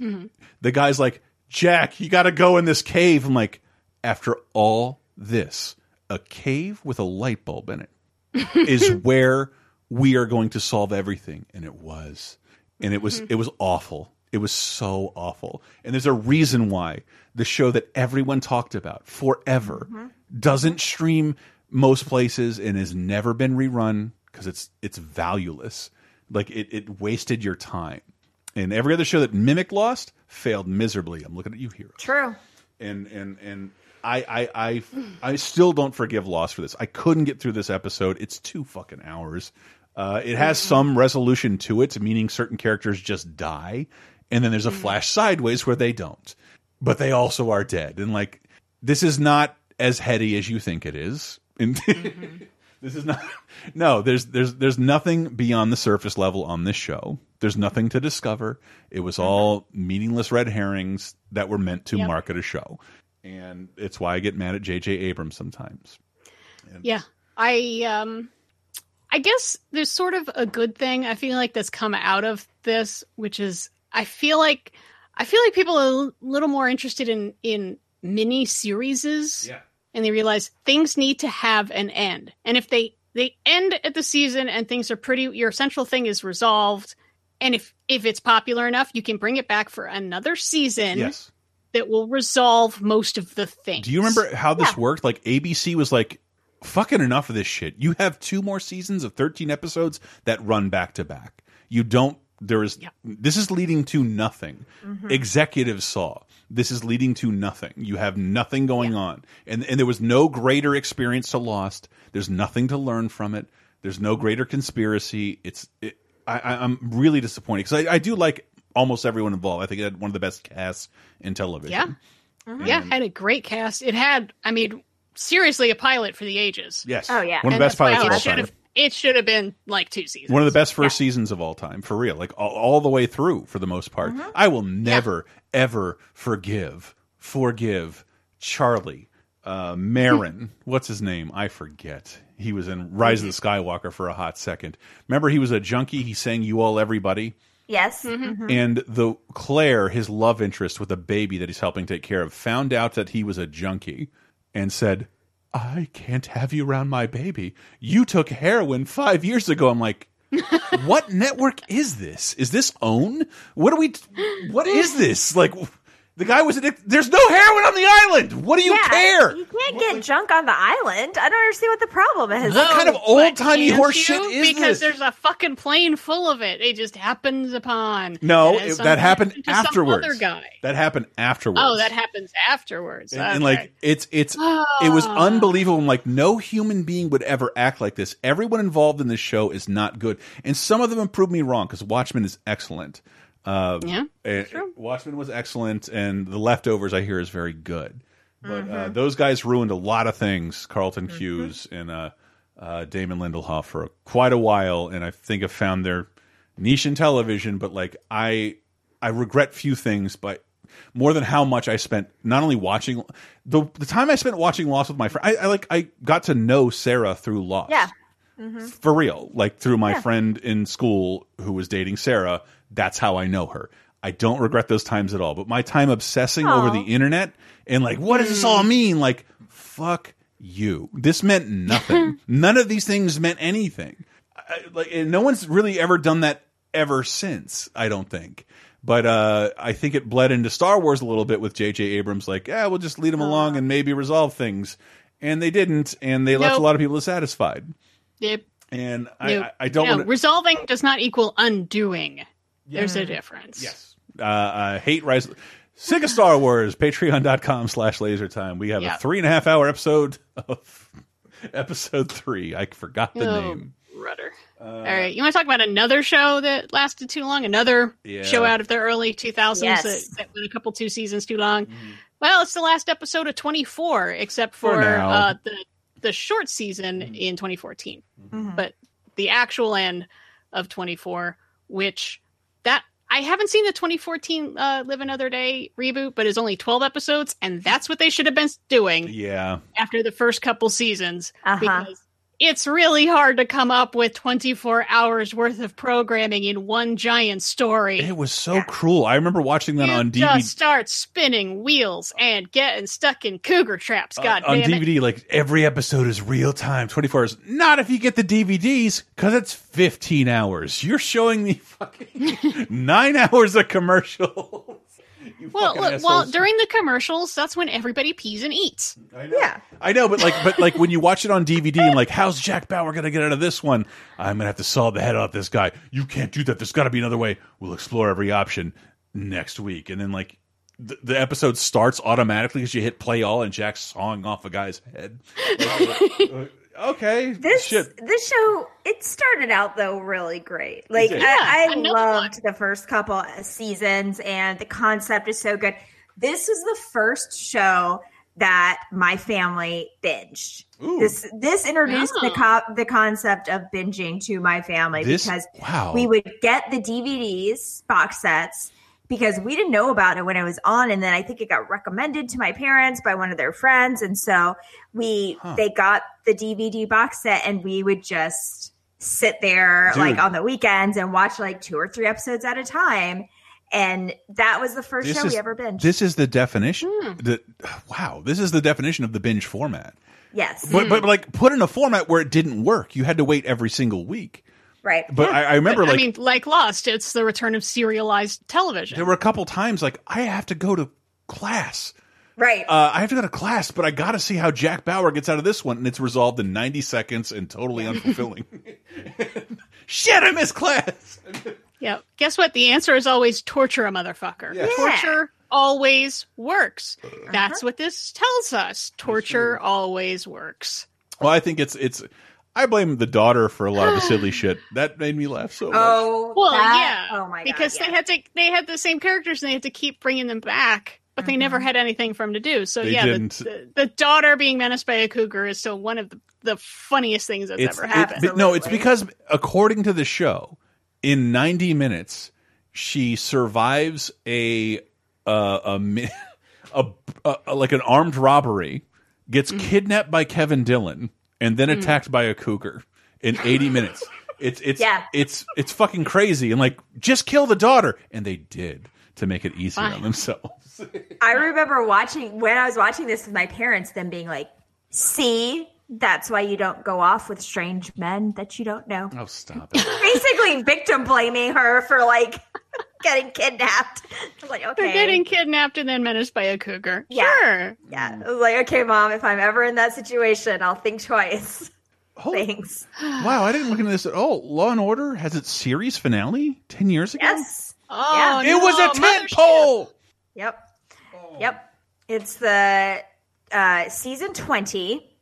Mm-hmm. The guy's like, Jack, you got to go in this cave. I'm like, after all this, a cave with a light bulb in it is where we are going to solve everything. And it was. And it was, it was awful. It was so awful. And there's a reason why the show that everyone talked about forever doesn't stream most places and has never been rerun because it's it's valueless. Like it, it wasted your time. And every other show that mimicked Lost failed miserably. I'm looking at you here. True. And and and I I I I still don't forgive Lost for this. I couldn't get through this episode. It's two fucking hours. Uh, it has some resolution to it, meaning certain characters just die, and then there's a flash sideways where they don't, but they also are dead. And like, this is not as heady as you think it is. And this is not. No, there's there's there's nothing beyond the surface level on this show. There's nothing to discover. It was all meaningless red herrings that were meant to Yep. market a show, and it's why I get mad at J.J. Abrams sometimes. Yeah. I um I guess there's sort of a good thing I feel like that's come out of this, which is I feel like I feel like people are a little more interested in in mini series. Yeah. And they realize things need to have an end. And if they they end at the season and things are pretty your central thing is resolved and if if it's popular enough, you can bring it back for another season Yes. that will resolve most of the things. Do you remember how this worked? Like ABC was like, "Fucking enough of this shit. You have two more seasons of 13 episodes that run back to back. You don't. There is. This is leading to nothing. Mhm. Executives saw this is leading to nothing. You have nothing going on, and and there was no greater experience to Lost. There's nothing to learn from it. There's no greater conspiracy. It's. It, I, I- I'm really disappointed because I, I do like almost everyone involved. I think it had one of the best casts in television. Yeah. Yeah, had a great cast. It had, I mean, seriously, a pilot for the ages. Yes. Oh, yeah. One of the And best that's why pilots of all should time. have- It should have been like two seasons. One of the best first seasons of all time, for real. Like all, all the way through, for the most part. I will never, ever forgive, forgive Charlie, uh, Marin. What's his name? I forget. He was in Rise of the Skywalker for a hot second. Remember, he was a junkie. He sang "You All Everybody." Yes. Mm-hmm. Mhm. And the Claire, his love interest with a baby that he's helping take care of, found out that he was a junkie and said, I can't have you around my baby. You took heroin five years ago. I'm like, what network is this? Is this OWN? What are we? What is this? Like, the guy was addicted. There's no heroin on the island. What do you Yeah, care? You can't get junk on the island. I don't understand what the problem is. What kind of old timey Can't horse is because this? there's a fucking plane full of it. It just happens upon. No, it- that happened to some afterwards. other guy. That happened afterwards. Oh, that happens afterwards. and, and, like it's it's it was Ah. unbelievable. I'm like no human being would ever act like this. Everyone involved in this show is not good, and some of them have proved me wrong because Watchmen is excellent. Uh, Yeah, and- Watchmen was excellent, and The Leftovers I hear is very good. But uh, Mm-hmm. those guys ruined a lot of things. Carlton Cuse and uh, uh, Damon Lindelof for quite a while, and I think have found their niche in television. But like I, I regret few things, but more than how much I spent not only watching the the time I spent watching Lost with my friend. I, I like I got to know Sarah through Lost Yeah. Mhm. for real, like through my Yeah. friend in school who was dating Sarah. That's how I know her. I don't regret those times at all. But my time obsessing over the internet and like, what does this all mean? Like, fuck you. This meant nothing. None of these things meant anything. I, like, and no one's really ever done that ever since. I don't think. But uh, I think it bled into Star Wars a little bit with J.J. Abrams. Like, yeah, we'll just lead them along and maybe resolve things. And they didn't, and they left a lot of people dissatisfied. Yep. And I, Nope. I, I don't No, want resolving does not equal undoing. There's a difference. Yes. Uh, uh, hate rise. Sick of Star Wars. Patreon.com slash laser time. We have Yeah. a three and a half hour episode of episode three. I forgot the Oh, name. Rudder. All right, you want to talk about another show that lasted too long? Another Yeah. show out of the early 2000s Yes. that, that went a couple two seasons too long. Well, it's the last episode of 24, except For for, uh, the the short season in 2014. But the actual end of 24, which that I haven't seen the 2014 uh, Live Another Day reboot, but it's only 12 episodes, and that's what they should have been doing Yeah. after the first couple seasons Uh-huh. because it's really hard to come up with 24 hours worth of programming in one giant story. It was so cruel. I remember watching that you on DVD. just start spinning wheels and getting stuck in cougar traps. Uh, God on damn it! DVD, like every episode is real time, 24 hours. Not if you get the DVDs, because it's 15 hours. You're showing me fucking nine hours of commercial. Well, look, well, during the commercials, that's when everybody pees and eats. Yeah. I know, but like, but like when you watch it on DVD and like, how's Jack Bauer gonna get out of this one? I'm gonna have to saw the head off this guy. You can't do that. There's got to be another way. We'll explore every option next week, and then like. The, the episode starts automatically because you hit play all and Jack's sawing off a guy's head. Like, okay, This shit. this show it started out though really great. Like did. I, I another loved the first couple of seasons and the concept is so good. This is the first show that my family binged. This this introduced the Oh. co- the concept of binging to my family This- because wow. we would get the DVDs box sets because we didn't know about it when it was on and then I think it got recommended to my parents by one of their friends and so we Huh. they got the DVD box set and we would just sit there Dude. like on the weekends and watch like two or three episodes at a time and that was the first This show is we ever binged. this is the definition. Hmm. The wow, this is the definition of the binge format. yes. But but like put in a format where it didn't work. You had to wait every single week. Right. But I, I remember But, like I mean, like Lost, it's the return of serialized television. there were a couple times like I have to go to class. right. Uh, I have to go to class, but I got to see how Jack Bauer gets out of this one, and it's resolved in ninety seconds and totally unfulfilling. Shit, I missed class. Yeah. Guess what? The answer is always torture a motherfucker. Yeah. Torture always works. Uh-huh. That's what this tells us. Torture always works. Well, I think it's it's. I blame the daughter for a lot of the silly shit. That made me laugh so much. oh, Well, that- yeah. Oh my god. because yeah. they had to they had the same characters and they had to keep bringing them back, but they never had anything for them to do. So They yeah, the, the, the daughter being menaced by a cougar is still one of the, the funniest things that's it's ever it- happened. but no, it's because according to the show, in ninety minutes, she survives a uh, a, mi- a, a like an armed robbery, gets Mm. kidnapped by Kevin Dillon, and then hmm. attacked by a cougar in eighty minutes. It's it's Yeah. it's it's fucking crazy, and like just kill the daughter, and they did to make it easier on themselves. I remember watching when I was watching this with my parents, them being like, "See, that's why you don't go off with strange men that you don't know." Oh, stop it! Basically, victim blaming her for like getting kidnapped. I was like, They're getting kidnapped and then menaced by a cougar. Yeah. Sure. yeah. I was like, okay, mom, if I'm ever in that situation, I'll think twice. Holy- Thanks. wow, I didn't look into this at all. Law and Order has its series finale ten years ago. Yes. Oh, Yeah. It was a tent Mothership. pole. Yep. Yep. It's the uh, season twenty,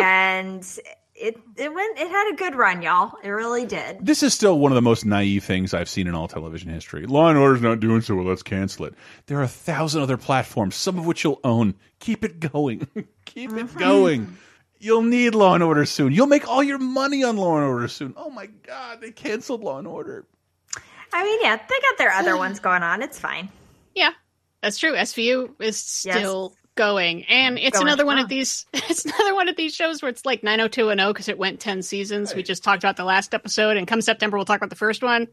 and it it went. It had a good run, y'all. It really did. This is still one of the most naive things I've seen in all television history. Law and Order's not doing so well. Let's cancel it. There are a thousand other platforms, some of which you'll own. Keep it going. Keep it going. You'll need Law and Order soon. You'll make all your money on Law and Order soon. Oh my God, they canceled Law and Order. I mean, yeah, they got their other ones going on. It's fine. Yeah, that's true. SVU is still going, and mm, it's Going another one of these. It's another one of these shows where it's like 90210 because it went 10 seasons. We just talked about the last episode, and come September we'll talk about the first one.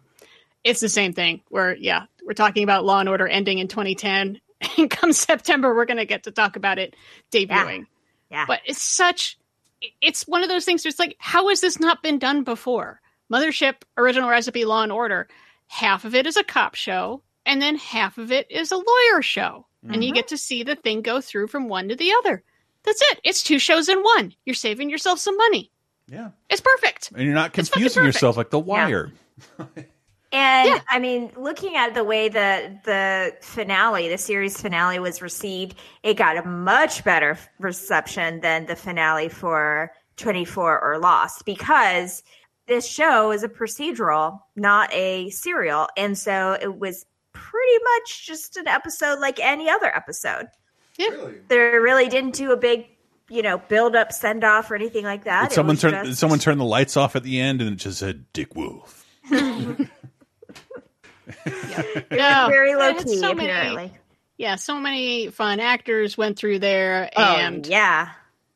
It's the same thing. Where yeah, we're talking about Law and Order ending in 2010, and come September we're going to get to talk about it debuting. Yeah. But it's such. It's one of those things. Where it's like, how has this not been done before? Mothership, Original Recipe, Law and Order. Half of it is a cop show, and then half of it is a lawyer show, and you mm-hmm. get to see the thing go through from one to the other. That's it. It's two shows in one. You're saving yourself some money. Yeah. It's perfect. And you're not confusing yourself like The Wire. And I mean, looking at the way the the finale, the series finale was received, it got a much better reception than the finale for 24 or Lost because this show is a procedural, not a serial. And so it was pretty much just an episode like any other episode. Yeah. They really didn't do a big, you know, build up, send off or anything like that. Did someone was turn just- someone turn the lights off at the end and it just said Dick Wolf. Yeah. very low key, so many- apparently. yeah, so many fun actors went through there, Oh, and yeah.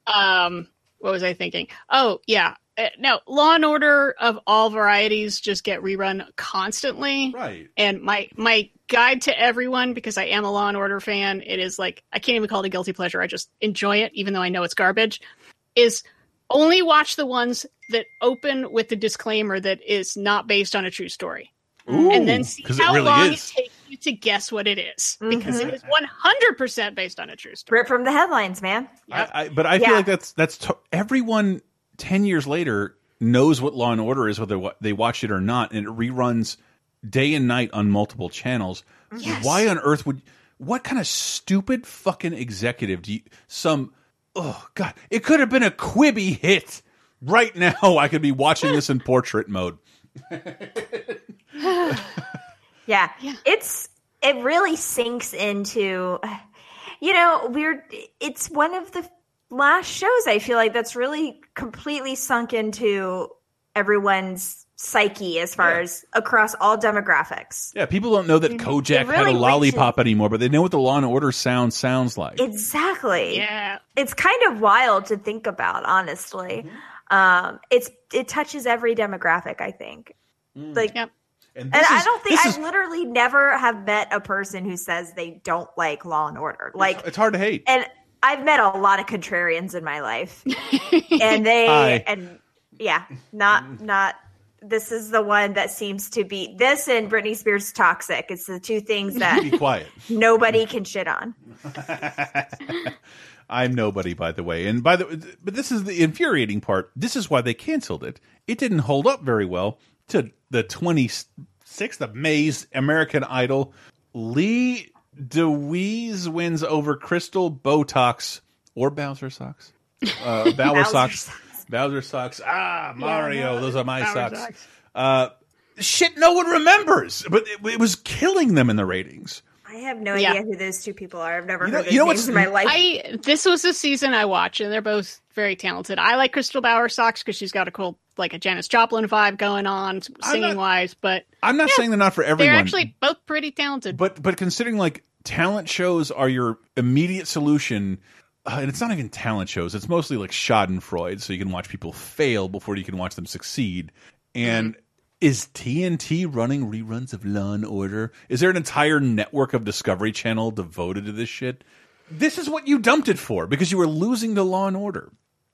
um, what was I thinking? Oh yeah, no. Law and Order of all varieties just get rerun constantly. Right. And my my guide to everyone, because I am a Law and Order fan, it is like I can't even call it a guilty pleasure. I just enjoy it, even though I know it's garbage. Is only watch the ones that open with the disclaimer that is not based on a true story. Ooh, and then see 'cause it how really long is. it takes you to guess what it is, because Mhm. it is 100% based on a true story. Rip from the headlines, man. I, I, but I feel like that's that's to everyone. Ten years later knows what Law and Order is, whether they watch it or not, and it reruns day and night on multiple channels. Yes. Why on earth would? What kind of stupid fucking executive do you? Some oh god, it could have been a Quibi hit. Right now, I could be watching this in portrait mode. yeah. It's it really sinks into you know, we're it's one of the last shows I feel like that's really completely sunk into everyone's psyche as far as across all demographics. Yeah, people don't know that mm-hmm. Kojak It had a lollipop anymore, but they know what the Law and Order sound sounds like. Exactly. Yeah. It's kind of wild to think about, honestly. Mm-hmm. Um, it's it touches every demographic, I think. Mm. Like And, And this I don't think I is- literally never have met a person who says they don't like Law and Order. Like it's hard to hate. and I've met a lot of contrarians in my life, and they Hi. and yeah, not not. This is the one that seems to be this and Britney Spears toxic. It's the two things that Be quiet. nobody can shit on. I'm nobody, by the way. And by the but this is the infuriating part. This is why they canceled it. It didn't hold up very well to the 26th of May's American Idol. Lee DeWeese wins over Crystal Botox or Bowser socks. Uh, Bowser Bowser socks. Bowser socks. Ah, Mario. no, those are my Bowser socks. socks. Uh, shit, no one remembers. But it, it was killing them in the ratings. I have no Yeah. idea who those two people are. I've never You know- heard those you know names what's- in my life. I this was a season I watched, and they're both very talented. I like Crystal Bowersox because she's got a cool like a Janis Joplin vibe going on, singing wise. But I'm not saying they're not for everyone. they're actually both pretty talented. But but considering like talent shows are your immediate solution, uh, and it's not even talent shows. It's mostly like Schadenfreude, so you can watch people fail before you can watch them succeed. And is TNT running reruns of Law and Order? Is there an entire network of Discovery Channel devoted to this shit? This is what you dumped it for because you were losing to Law and Order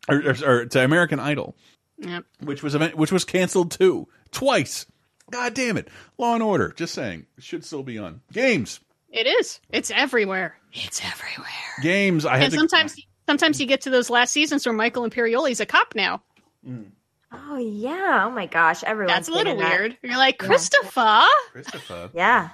or, or, or to American Idol, Yep. which was event, which was canceled too twice. God damn it! Law and Order. Just saying, it should still be on games. It is. It's everywhere. It's everywhere. Games. I had and to, sometimes sometimes you get to those last seasons where Michael Imperioli's a cop now. oh yeah. Oh my gosh. Everyone's That's a little been in that. weird. You're like Yeah. Christopher. Christopher. Yeah.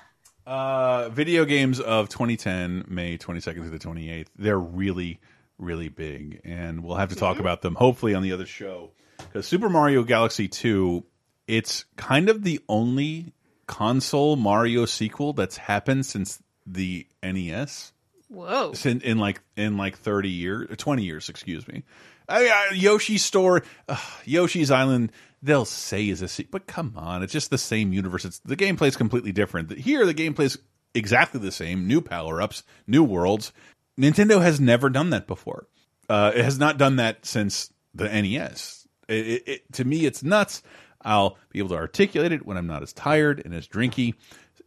Uh, video games of 2010, May 22nd through the 28th. They're really, really big, and we'll have to talk about them hopefully on the other show. Because Super Mario Galaxy 2, it's kind of the only console Mario sequel that's happened since the NES. Whoa. in, in like in like 30 years 20 years excuse me. I, I, yoshi's store uh, yoshi's island they'll say is a se but come on it's just the same universe. It's the gameplay's completely different. Here the gameplay's exactly the same. New power-ups new worlds. Nintendo has never done that before. Uh, it has not done that since the nes it, it, it, to me it's nuts. I'll be able to articulate it when i'm not as tired and as drinky.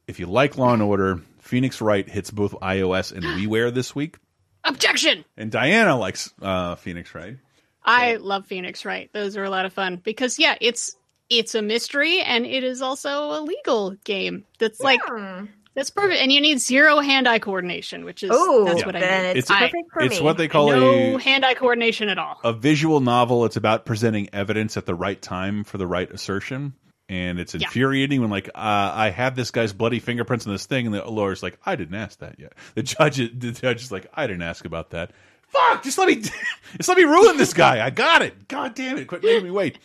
If you like law and order phoenix wright hits both ios and WiiWare this week Objection. and Diana likes uh, Phoenix Wright. I love Phoenix Wright. Those are a lot of fun because yeah, it's it's a mystery and it is also a legal game. That's like that's perfect. And you need zero hand-eye coordination, which is Oh, that's what I then need. it's I- perfect for It's me. what they call no a hand-eye coordination at all. a visual novel. It's about presenting evidence at the right time for the right assertion. And it's Yeah. infuriating when, like, uh, I have this guy's bloody fingerprints on this thing, and the lawyer's like, "I didn't ask that yet." The judge, the judge is like, "I didn't ask about that." Fuck! Just let me, just let me ruin this guy. I got it. God damn it! Quit making me wait.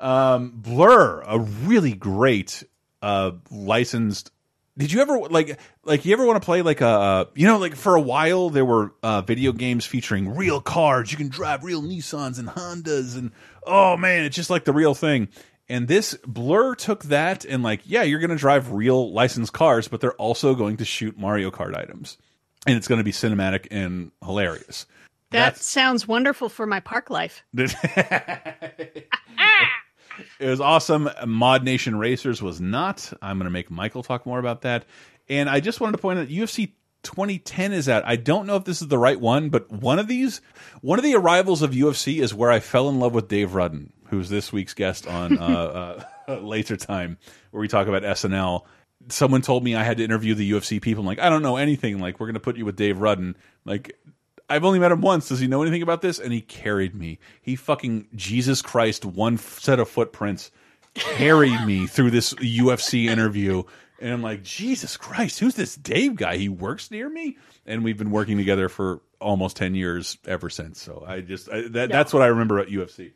Um, Blur, a really great uh, licensed. Did you ever like like you ever want to play like a you know like for a while there were uh, video games featuring real cars. You can drive real Nissans and Hondas and oh man, it's just like the real thing. And this Blur took that and like yeah, you're gonna drive real licensed cars, but they're also going to shoot Mario Kart items, and it's going to be cinematic and hilarious. That sounds wonderful for my park life. it was awesome. ModNation Racers was not. I'm going to make Michael talk more about that. And I just wanted to point out UFC 2010 is out. I don't know if this is the right one, but one of these, one of the arrivals of UFC is where I fell in love with Dave Rudden, who's this week's guest on uh, uh, Laser Time, where we talk about SNL. Someone told me I had to interview the UFC people. I'm like, I don't know anything. Like, we're going to put you with Dave Rudden. Like, I've only met him once. Does he know anything about this? And he carried me. He fucking Jesus Christ, one set of footprints carried me through this UFC interview. And I'm like, Jesus Christ, who's this Dave guy? He works near me, and we've been working together for almost ten years ever since. So I just I, that, that's what I remember at UFC.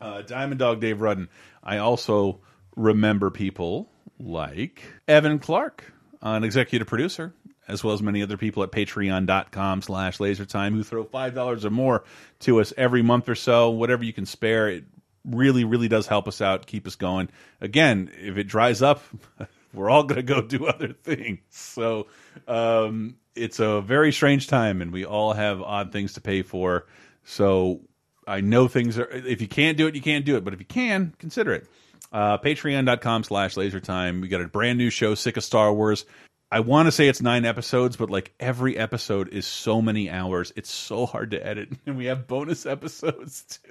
Uh, Diamond Dog Dave Rudden. I also remember people like Evan Clark, an executive producer, as well as many other people at patreon.com slash lasertime who throw $5 or more to us every month or so, whatever you can spare. It really, really does help us out, keep us going. Again, if it dries up, we're all going to go do other things. So um, it's a very strange time, and we all have odd things to pay for. So I know things are, if you can't do it, you can't do it. But if you can, consider it. Uh, Patreon.com slash lasertime. We got a brand new show, Sick of Star Wars. I want to say it's nine episodes, but like every episode is so many hours. It's so hard to edit. And we have bonus episodes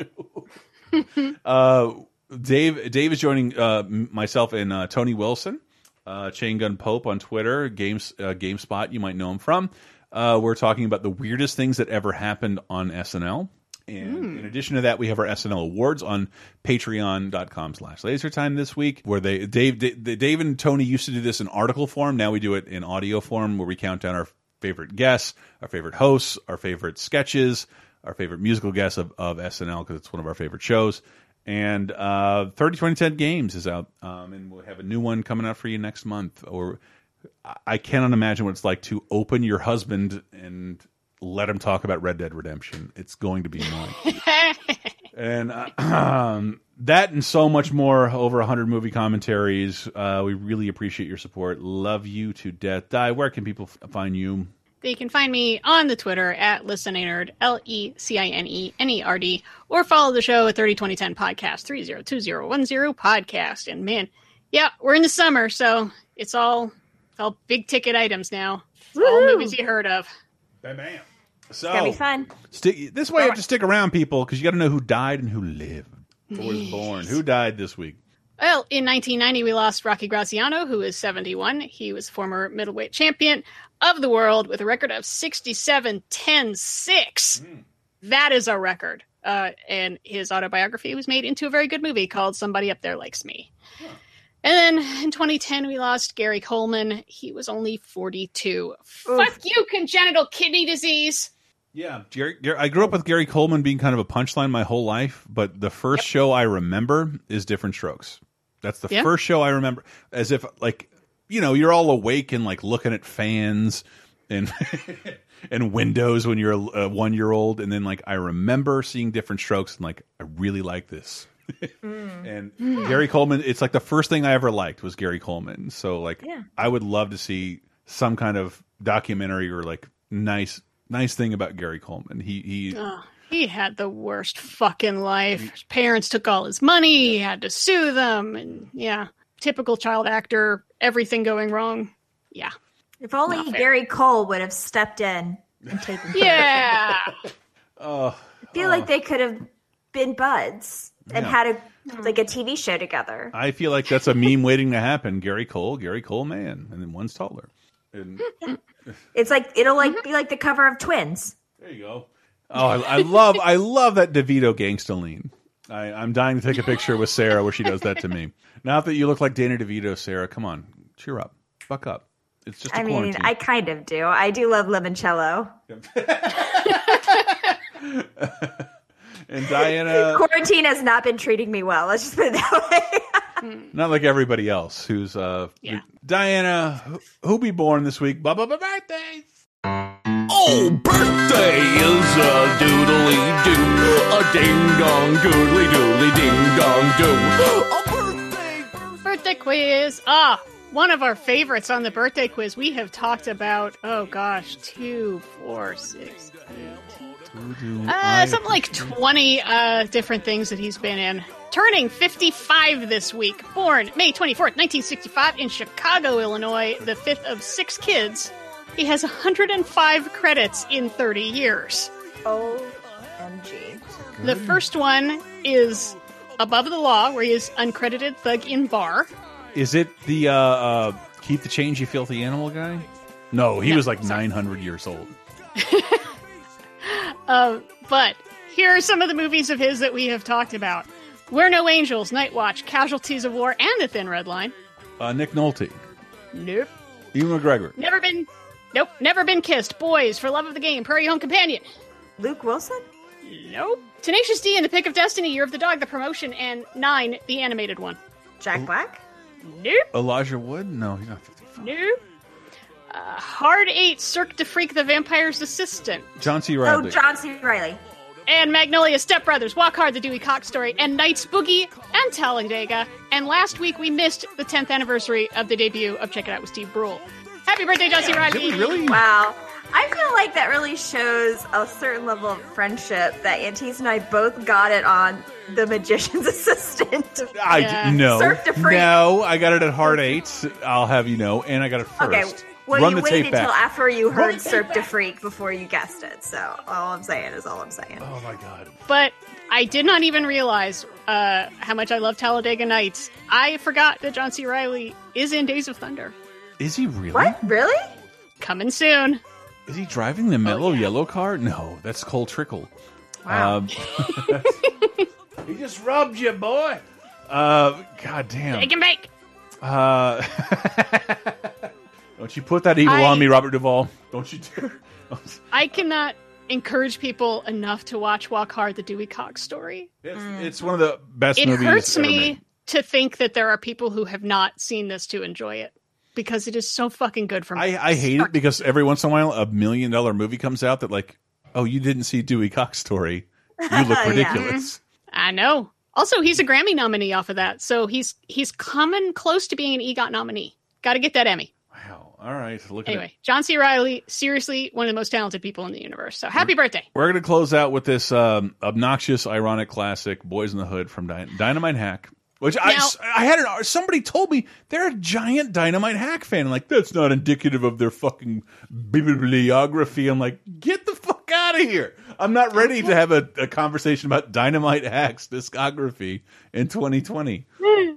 too. uh, Dave, Dave is joining uh, myself and uh, Tony Wilson, uh, Chain Gun Pope on Twitter, Games uh, GameSpot. You might know him from. Uh, we're talking about the weirdest things that ever happened on SNL. And in addition to that, we have our SNL awards on patreon.com slash lasertime this week, where they Dave, Dave Dave and Tony used to do this in article form. Now we do it in audio form where we count down our favorite guests, our favorite hosts, our favorite sketches, our favorite musical guests of, of SNL because it's one of our favorite shows. And uh, 30 2010 Games is out, um, and we'll have a new one coming out for you next month. Or I cannot imagine what it's like to open your husband and let him talk about Red Dead Redemption. It's going to be annoying. and uh, um, that and so much more over 100 movie commentaries. Uh, we really appreciate your support. Love you to death. Die, where can people find you? They can find me on the Twitter at listenernerd, L E C I N E N E R D, or follow the show at 302010 Podcast, 302010 Podcast. And man, yeah, we're in the summer, so it's all it's all big ticket items now. All movies you heard of. Bam, bam. So, It's gonna be fun. Stick, this way, you have to stick around, people, because you got to know who died and who lived or was born. Who died this week? Well, in 1990, we lost Rocky Graziano, who is 71. He was former middleweight champion of the world with a record of 67 10 6. That is a record. Uh, and his autobiography was made into a very good movie called Somebody Up There Likes Me. And then in 2010, we lost Gary Coleman. He was only 42. Fuck you, congenital kidney disease. Yeah, Gary, Gary, I grew up with Gary Coleman being kind of a punchline my whole life, but the first show I remember is Diff'rent Strokes. That's the Yeah. first show I remember, as if like you know you're all awake and like looking at fans and and windows when you're a, a one year old, and then like I remember seeing Diff'rent Strokes and like I really like this. Mm. and hmm. Gary Coleman, it's like the first thing I ever liked was Gary Coleman. So like Yeah. I would love to see some kind of documentary or like nice nice thing about Gary Coleman. He he Ugh, he had the worst fucking life. His parents took all his money. He had to sue them. And yeah, typical child actor, everything going wrong. Yeah. If only Not fair. Gary Cole would have stepped in and taken care Yeah. oh, I feel like oh. they could have been buds and Yeah. had a like a TV show together. I feel like that's a meme waiting to happen. Gary Cole, Gary Cole man, and then one's taller. And It's like it'll like be like the cover of Twins. there you go. Oh, I, I love I love that DeVito gangsta lean. I, I'm dying to take a picture with Sarah where she does that to me. Not that you look like Danny DeVito, Sarah. Come on, cheer up, buck up. It's just a I mean, quarantine. I kind of do. I do love limoncello. and Diana, Quarantine has not been treating me well. Let's just put it that way. not like everybody else who's uh Yeah. Diana, who, who be born this week? Blah blah blah birthdays. Oh, birthday is a doodly doo, a ding dong doodly doodly ding dong doo. A birthday, birthday quiz. Ah, one of our favorites on the birthday quiz. We have talked about, oh gosh, two, four, six, eight, Uh, something like 20 uh, different things that he's been in. Turning 55 this week. Born May 24th, 1965, in Chicago, Illinois, the fifth of six kids. He has 105 credits in 30 years. OMG. The first one is Above the Law, where he is uncredited thug in bar. Is it the uh, uh, keep the change, you filthy animal guy? No, he No, was like 900 years old. Uh, but here are some of the movies of his that we have talked about We're No Angels, Night Watch, Casualties of War, and The Thin Red Line. Uh, Nick Nolte, Nope. Ewan McGregor. Never been. Nope. Never been kissed. Boys, for love of the game. Prairie Home Companion. Luke Wilson? Nope. Tenacious D and The Pick of Destiny, Year of the Dog, the promotion, and Nine, the animated one. Jack Black? Nope. Elijah Wood? No, he's not. Nope. Uh, Hard Eight, Cirque du Freak, the Vampire's Assistant. John C. Oh, Reilly. John C. Reilly. And Magnolia Step Brothers, Walk Hard, the Dewey Cox Story, and Night's Boogie, and Talladega. And last week we missed the 10th anniversary of the debut of Check It Out with Steve Brule. Happy birthday, John C. Reilly! Wow. I feel like that really shows a certain level of friendship that Antise and I both got it on The Magician's Assistant. I no, Surf to Freak. no. I got it at Hard Eight. I'll have you know, and I got it first. Okay, well, Run you the waited tape until back. after you heard Serp to Freak before you guessed it. So all I'm saying is all I'm saying. Oh my god. But I did not even realize uh, how much I love Talladega Nights. I forgot that John C. Reilly is in Days of Thunder. Is he really? What? Really? Coming soon. Is he driving the mellow yellow car? No, that's Cole Trickle. Wow. Um, he just rubbed you, boy. Uh, God damn. Take and bake. Uh, don't you put that evil I- on me, Robert Duvall? Don't you dare. I cannot encourage people enough to watch Walk Hard, the Dewey Cox story. It's, it's one of the best it movies. hurts ever me made. to think that there are people who have not seen this to enjoy it because it is so fucking good from I, I hate it because every once in a while a million dollar movie comes out that like, oh, you didn't see Dewey Cox story. You look Yeah. ridiculous. I know. Also, he's a Grammy nominee off of that, so he's he's coming close to being an EGOT nominee. Got to get that Emmy. All right, look Anyway. John C. Reilly, seriously, one of the most talented people in the universe. So happy birthday! We're going to close out with this um, obnoxious, ironic classic, "Boys in the Hood" from Dy Dynamite Hack. Which I, Now- I had an, somebody told me they're a giant Dynamite Hack fan. Like that's not indicative of their fucking bibliography. I'm like, get the fuck out of here. I'm not ready to have a, a conversation about Dynamite Hack's discography in 2020.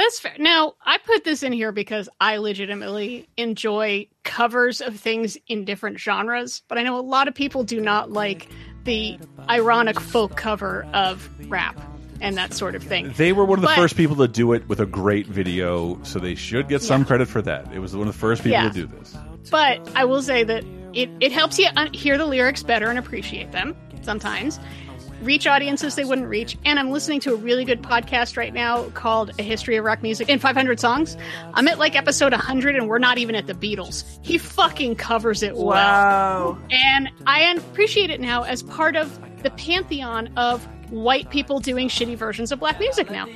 That's fair. Now, I put this in here because I legitimately enjoy covers of things in different genres, but I know a lot of people do not like the ironic folk cover of rap and that sort of thing. They were one of the But- first people to do it with a great video, so they should get some credit for that. It was one of the first people Yeah. to do this. But I will say that it, it helps you hear the lyrics better and appreciate them sometimes. Reach audiences they wouldn't reach. And I'm listening to a really good podcast right now called A History of Rock Music in 500 Songs. I'm at like episode 100 and we're not even at the Beatles. He fucking covers it well. And I appreciate it now as part of the pantheon of white people doing shitty versions of black music now.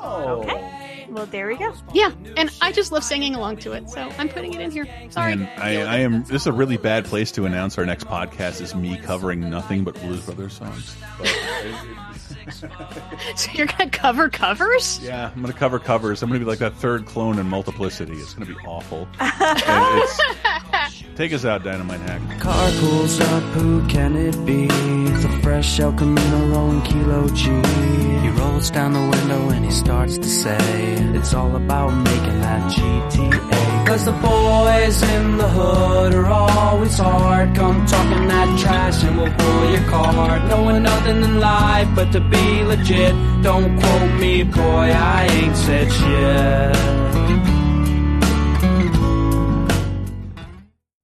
Okay. Oh. Well, there we go. Yeah, and I just love singing along to it, so I'm putting it in here. Sorry. And I, I am. This is a really bad place to announce our next podcast is me covering nothing but Blues Brothers songs. But so you're gonna cover covers? yeah, I'm gonna cover covers. I'm gonna be like that third clone in Multiplicity. It's gonna be awful. It's- take us out, Dynamite Hack. Car pulls up, who can it be? It's a fresh El Camino rolling Kilo G. He rolls down the window and he starts to say, It's all about making that GTA. Cause the boys in the hood are always hard. Come talking that trash and we'll pull your card. Knowing nothing in life but to be legit. Don't quote me, boy, I ain't said shit.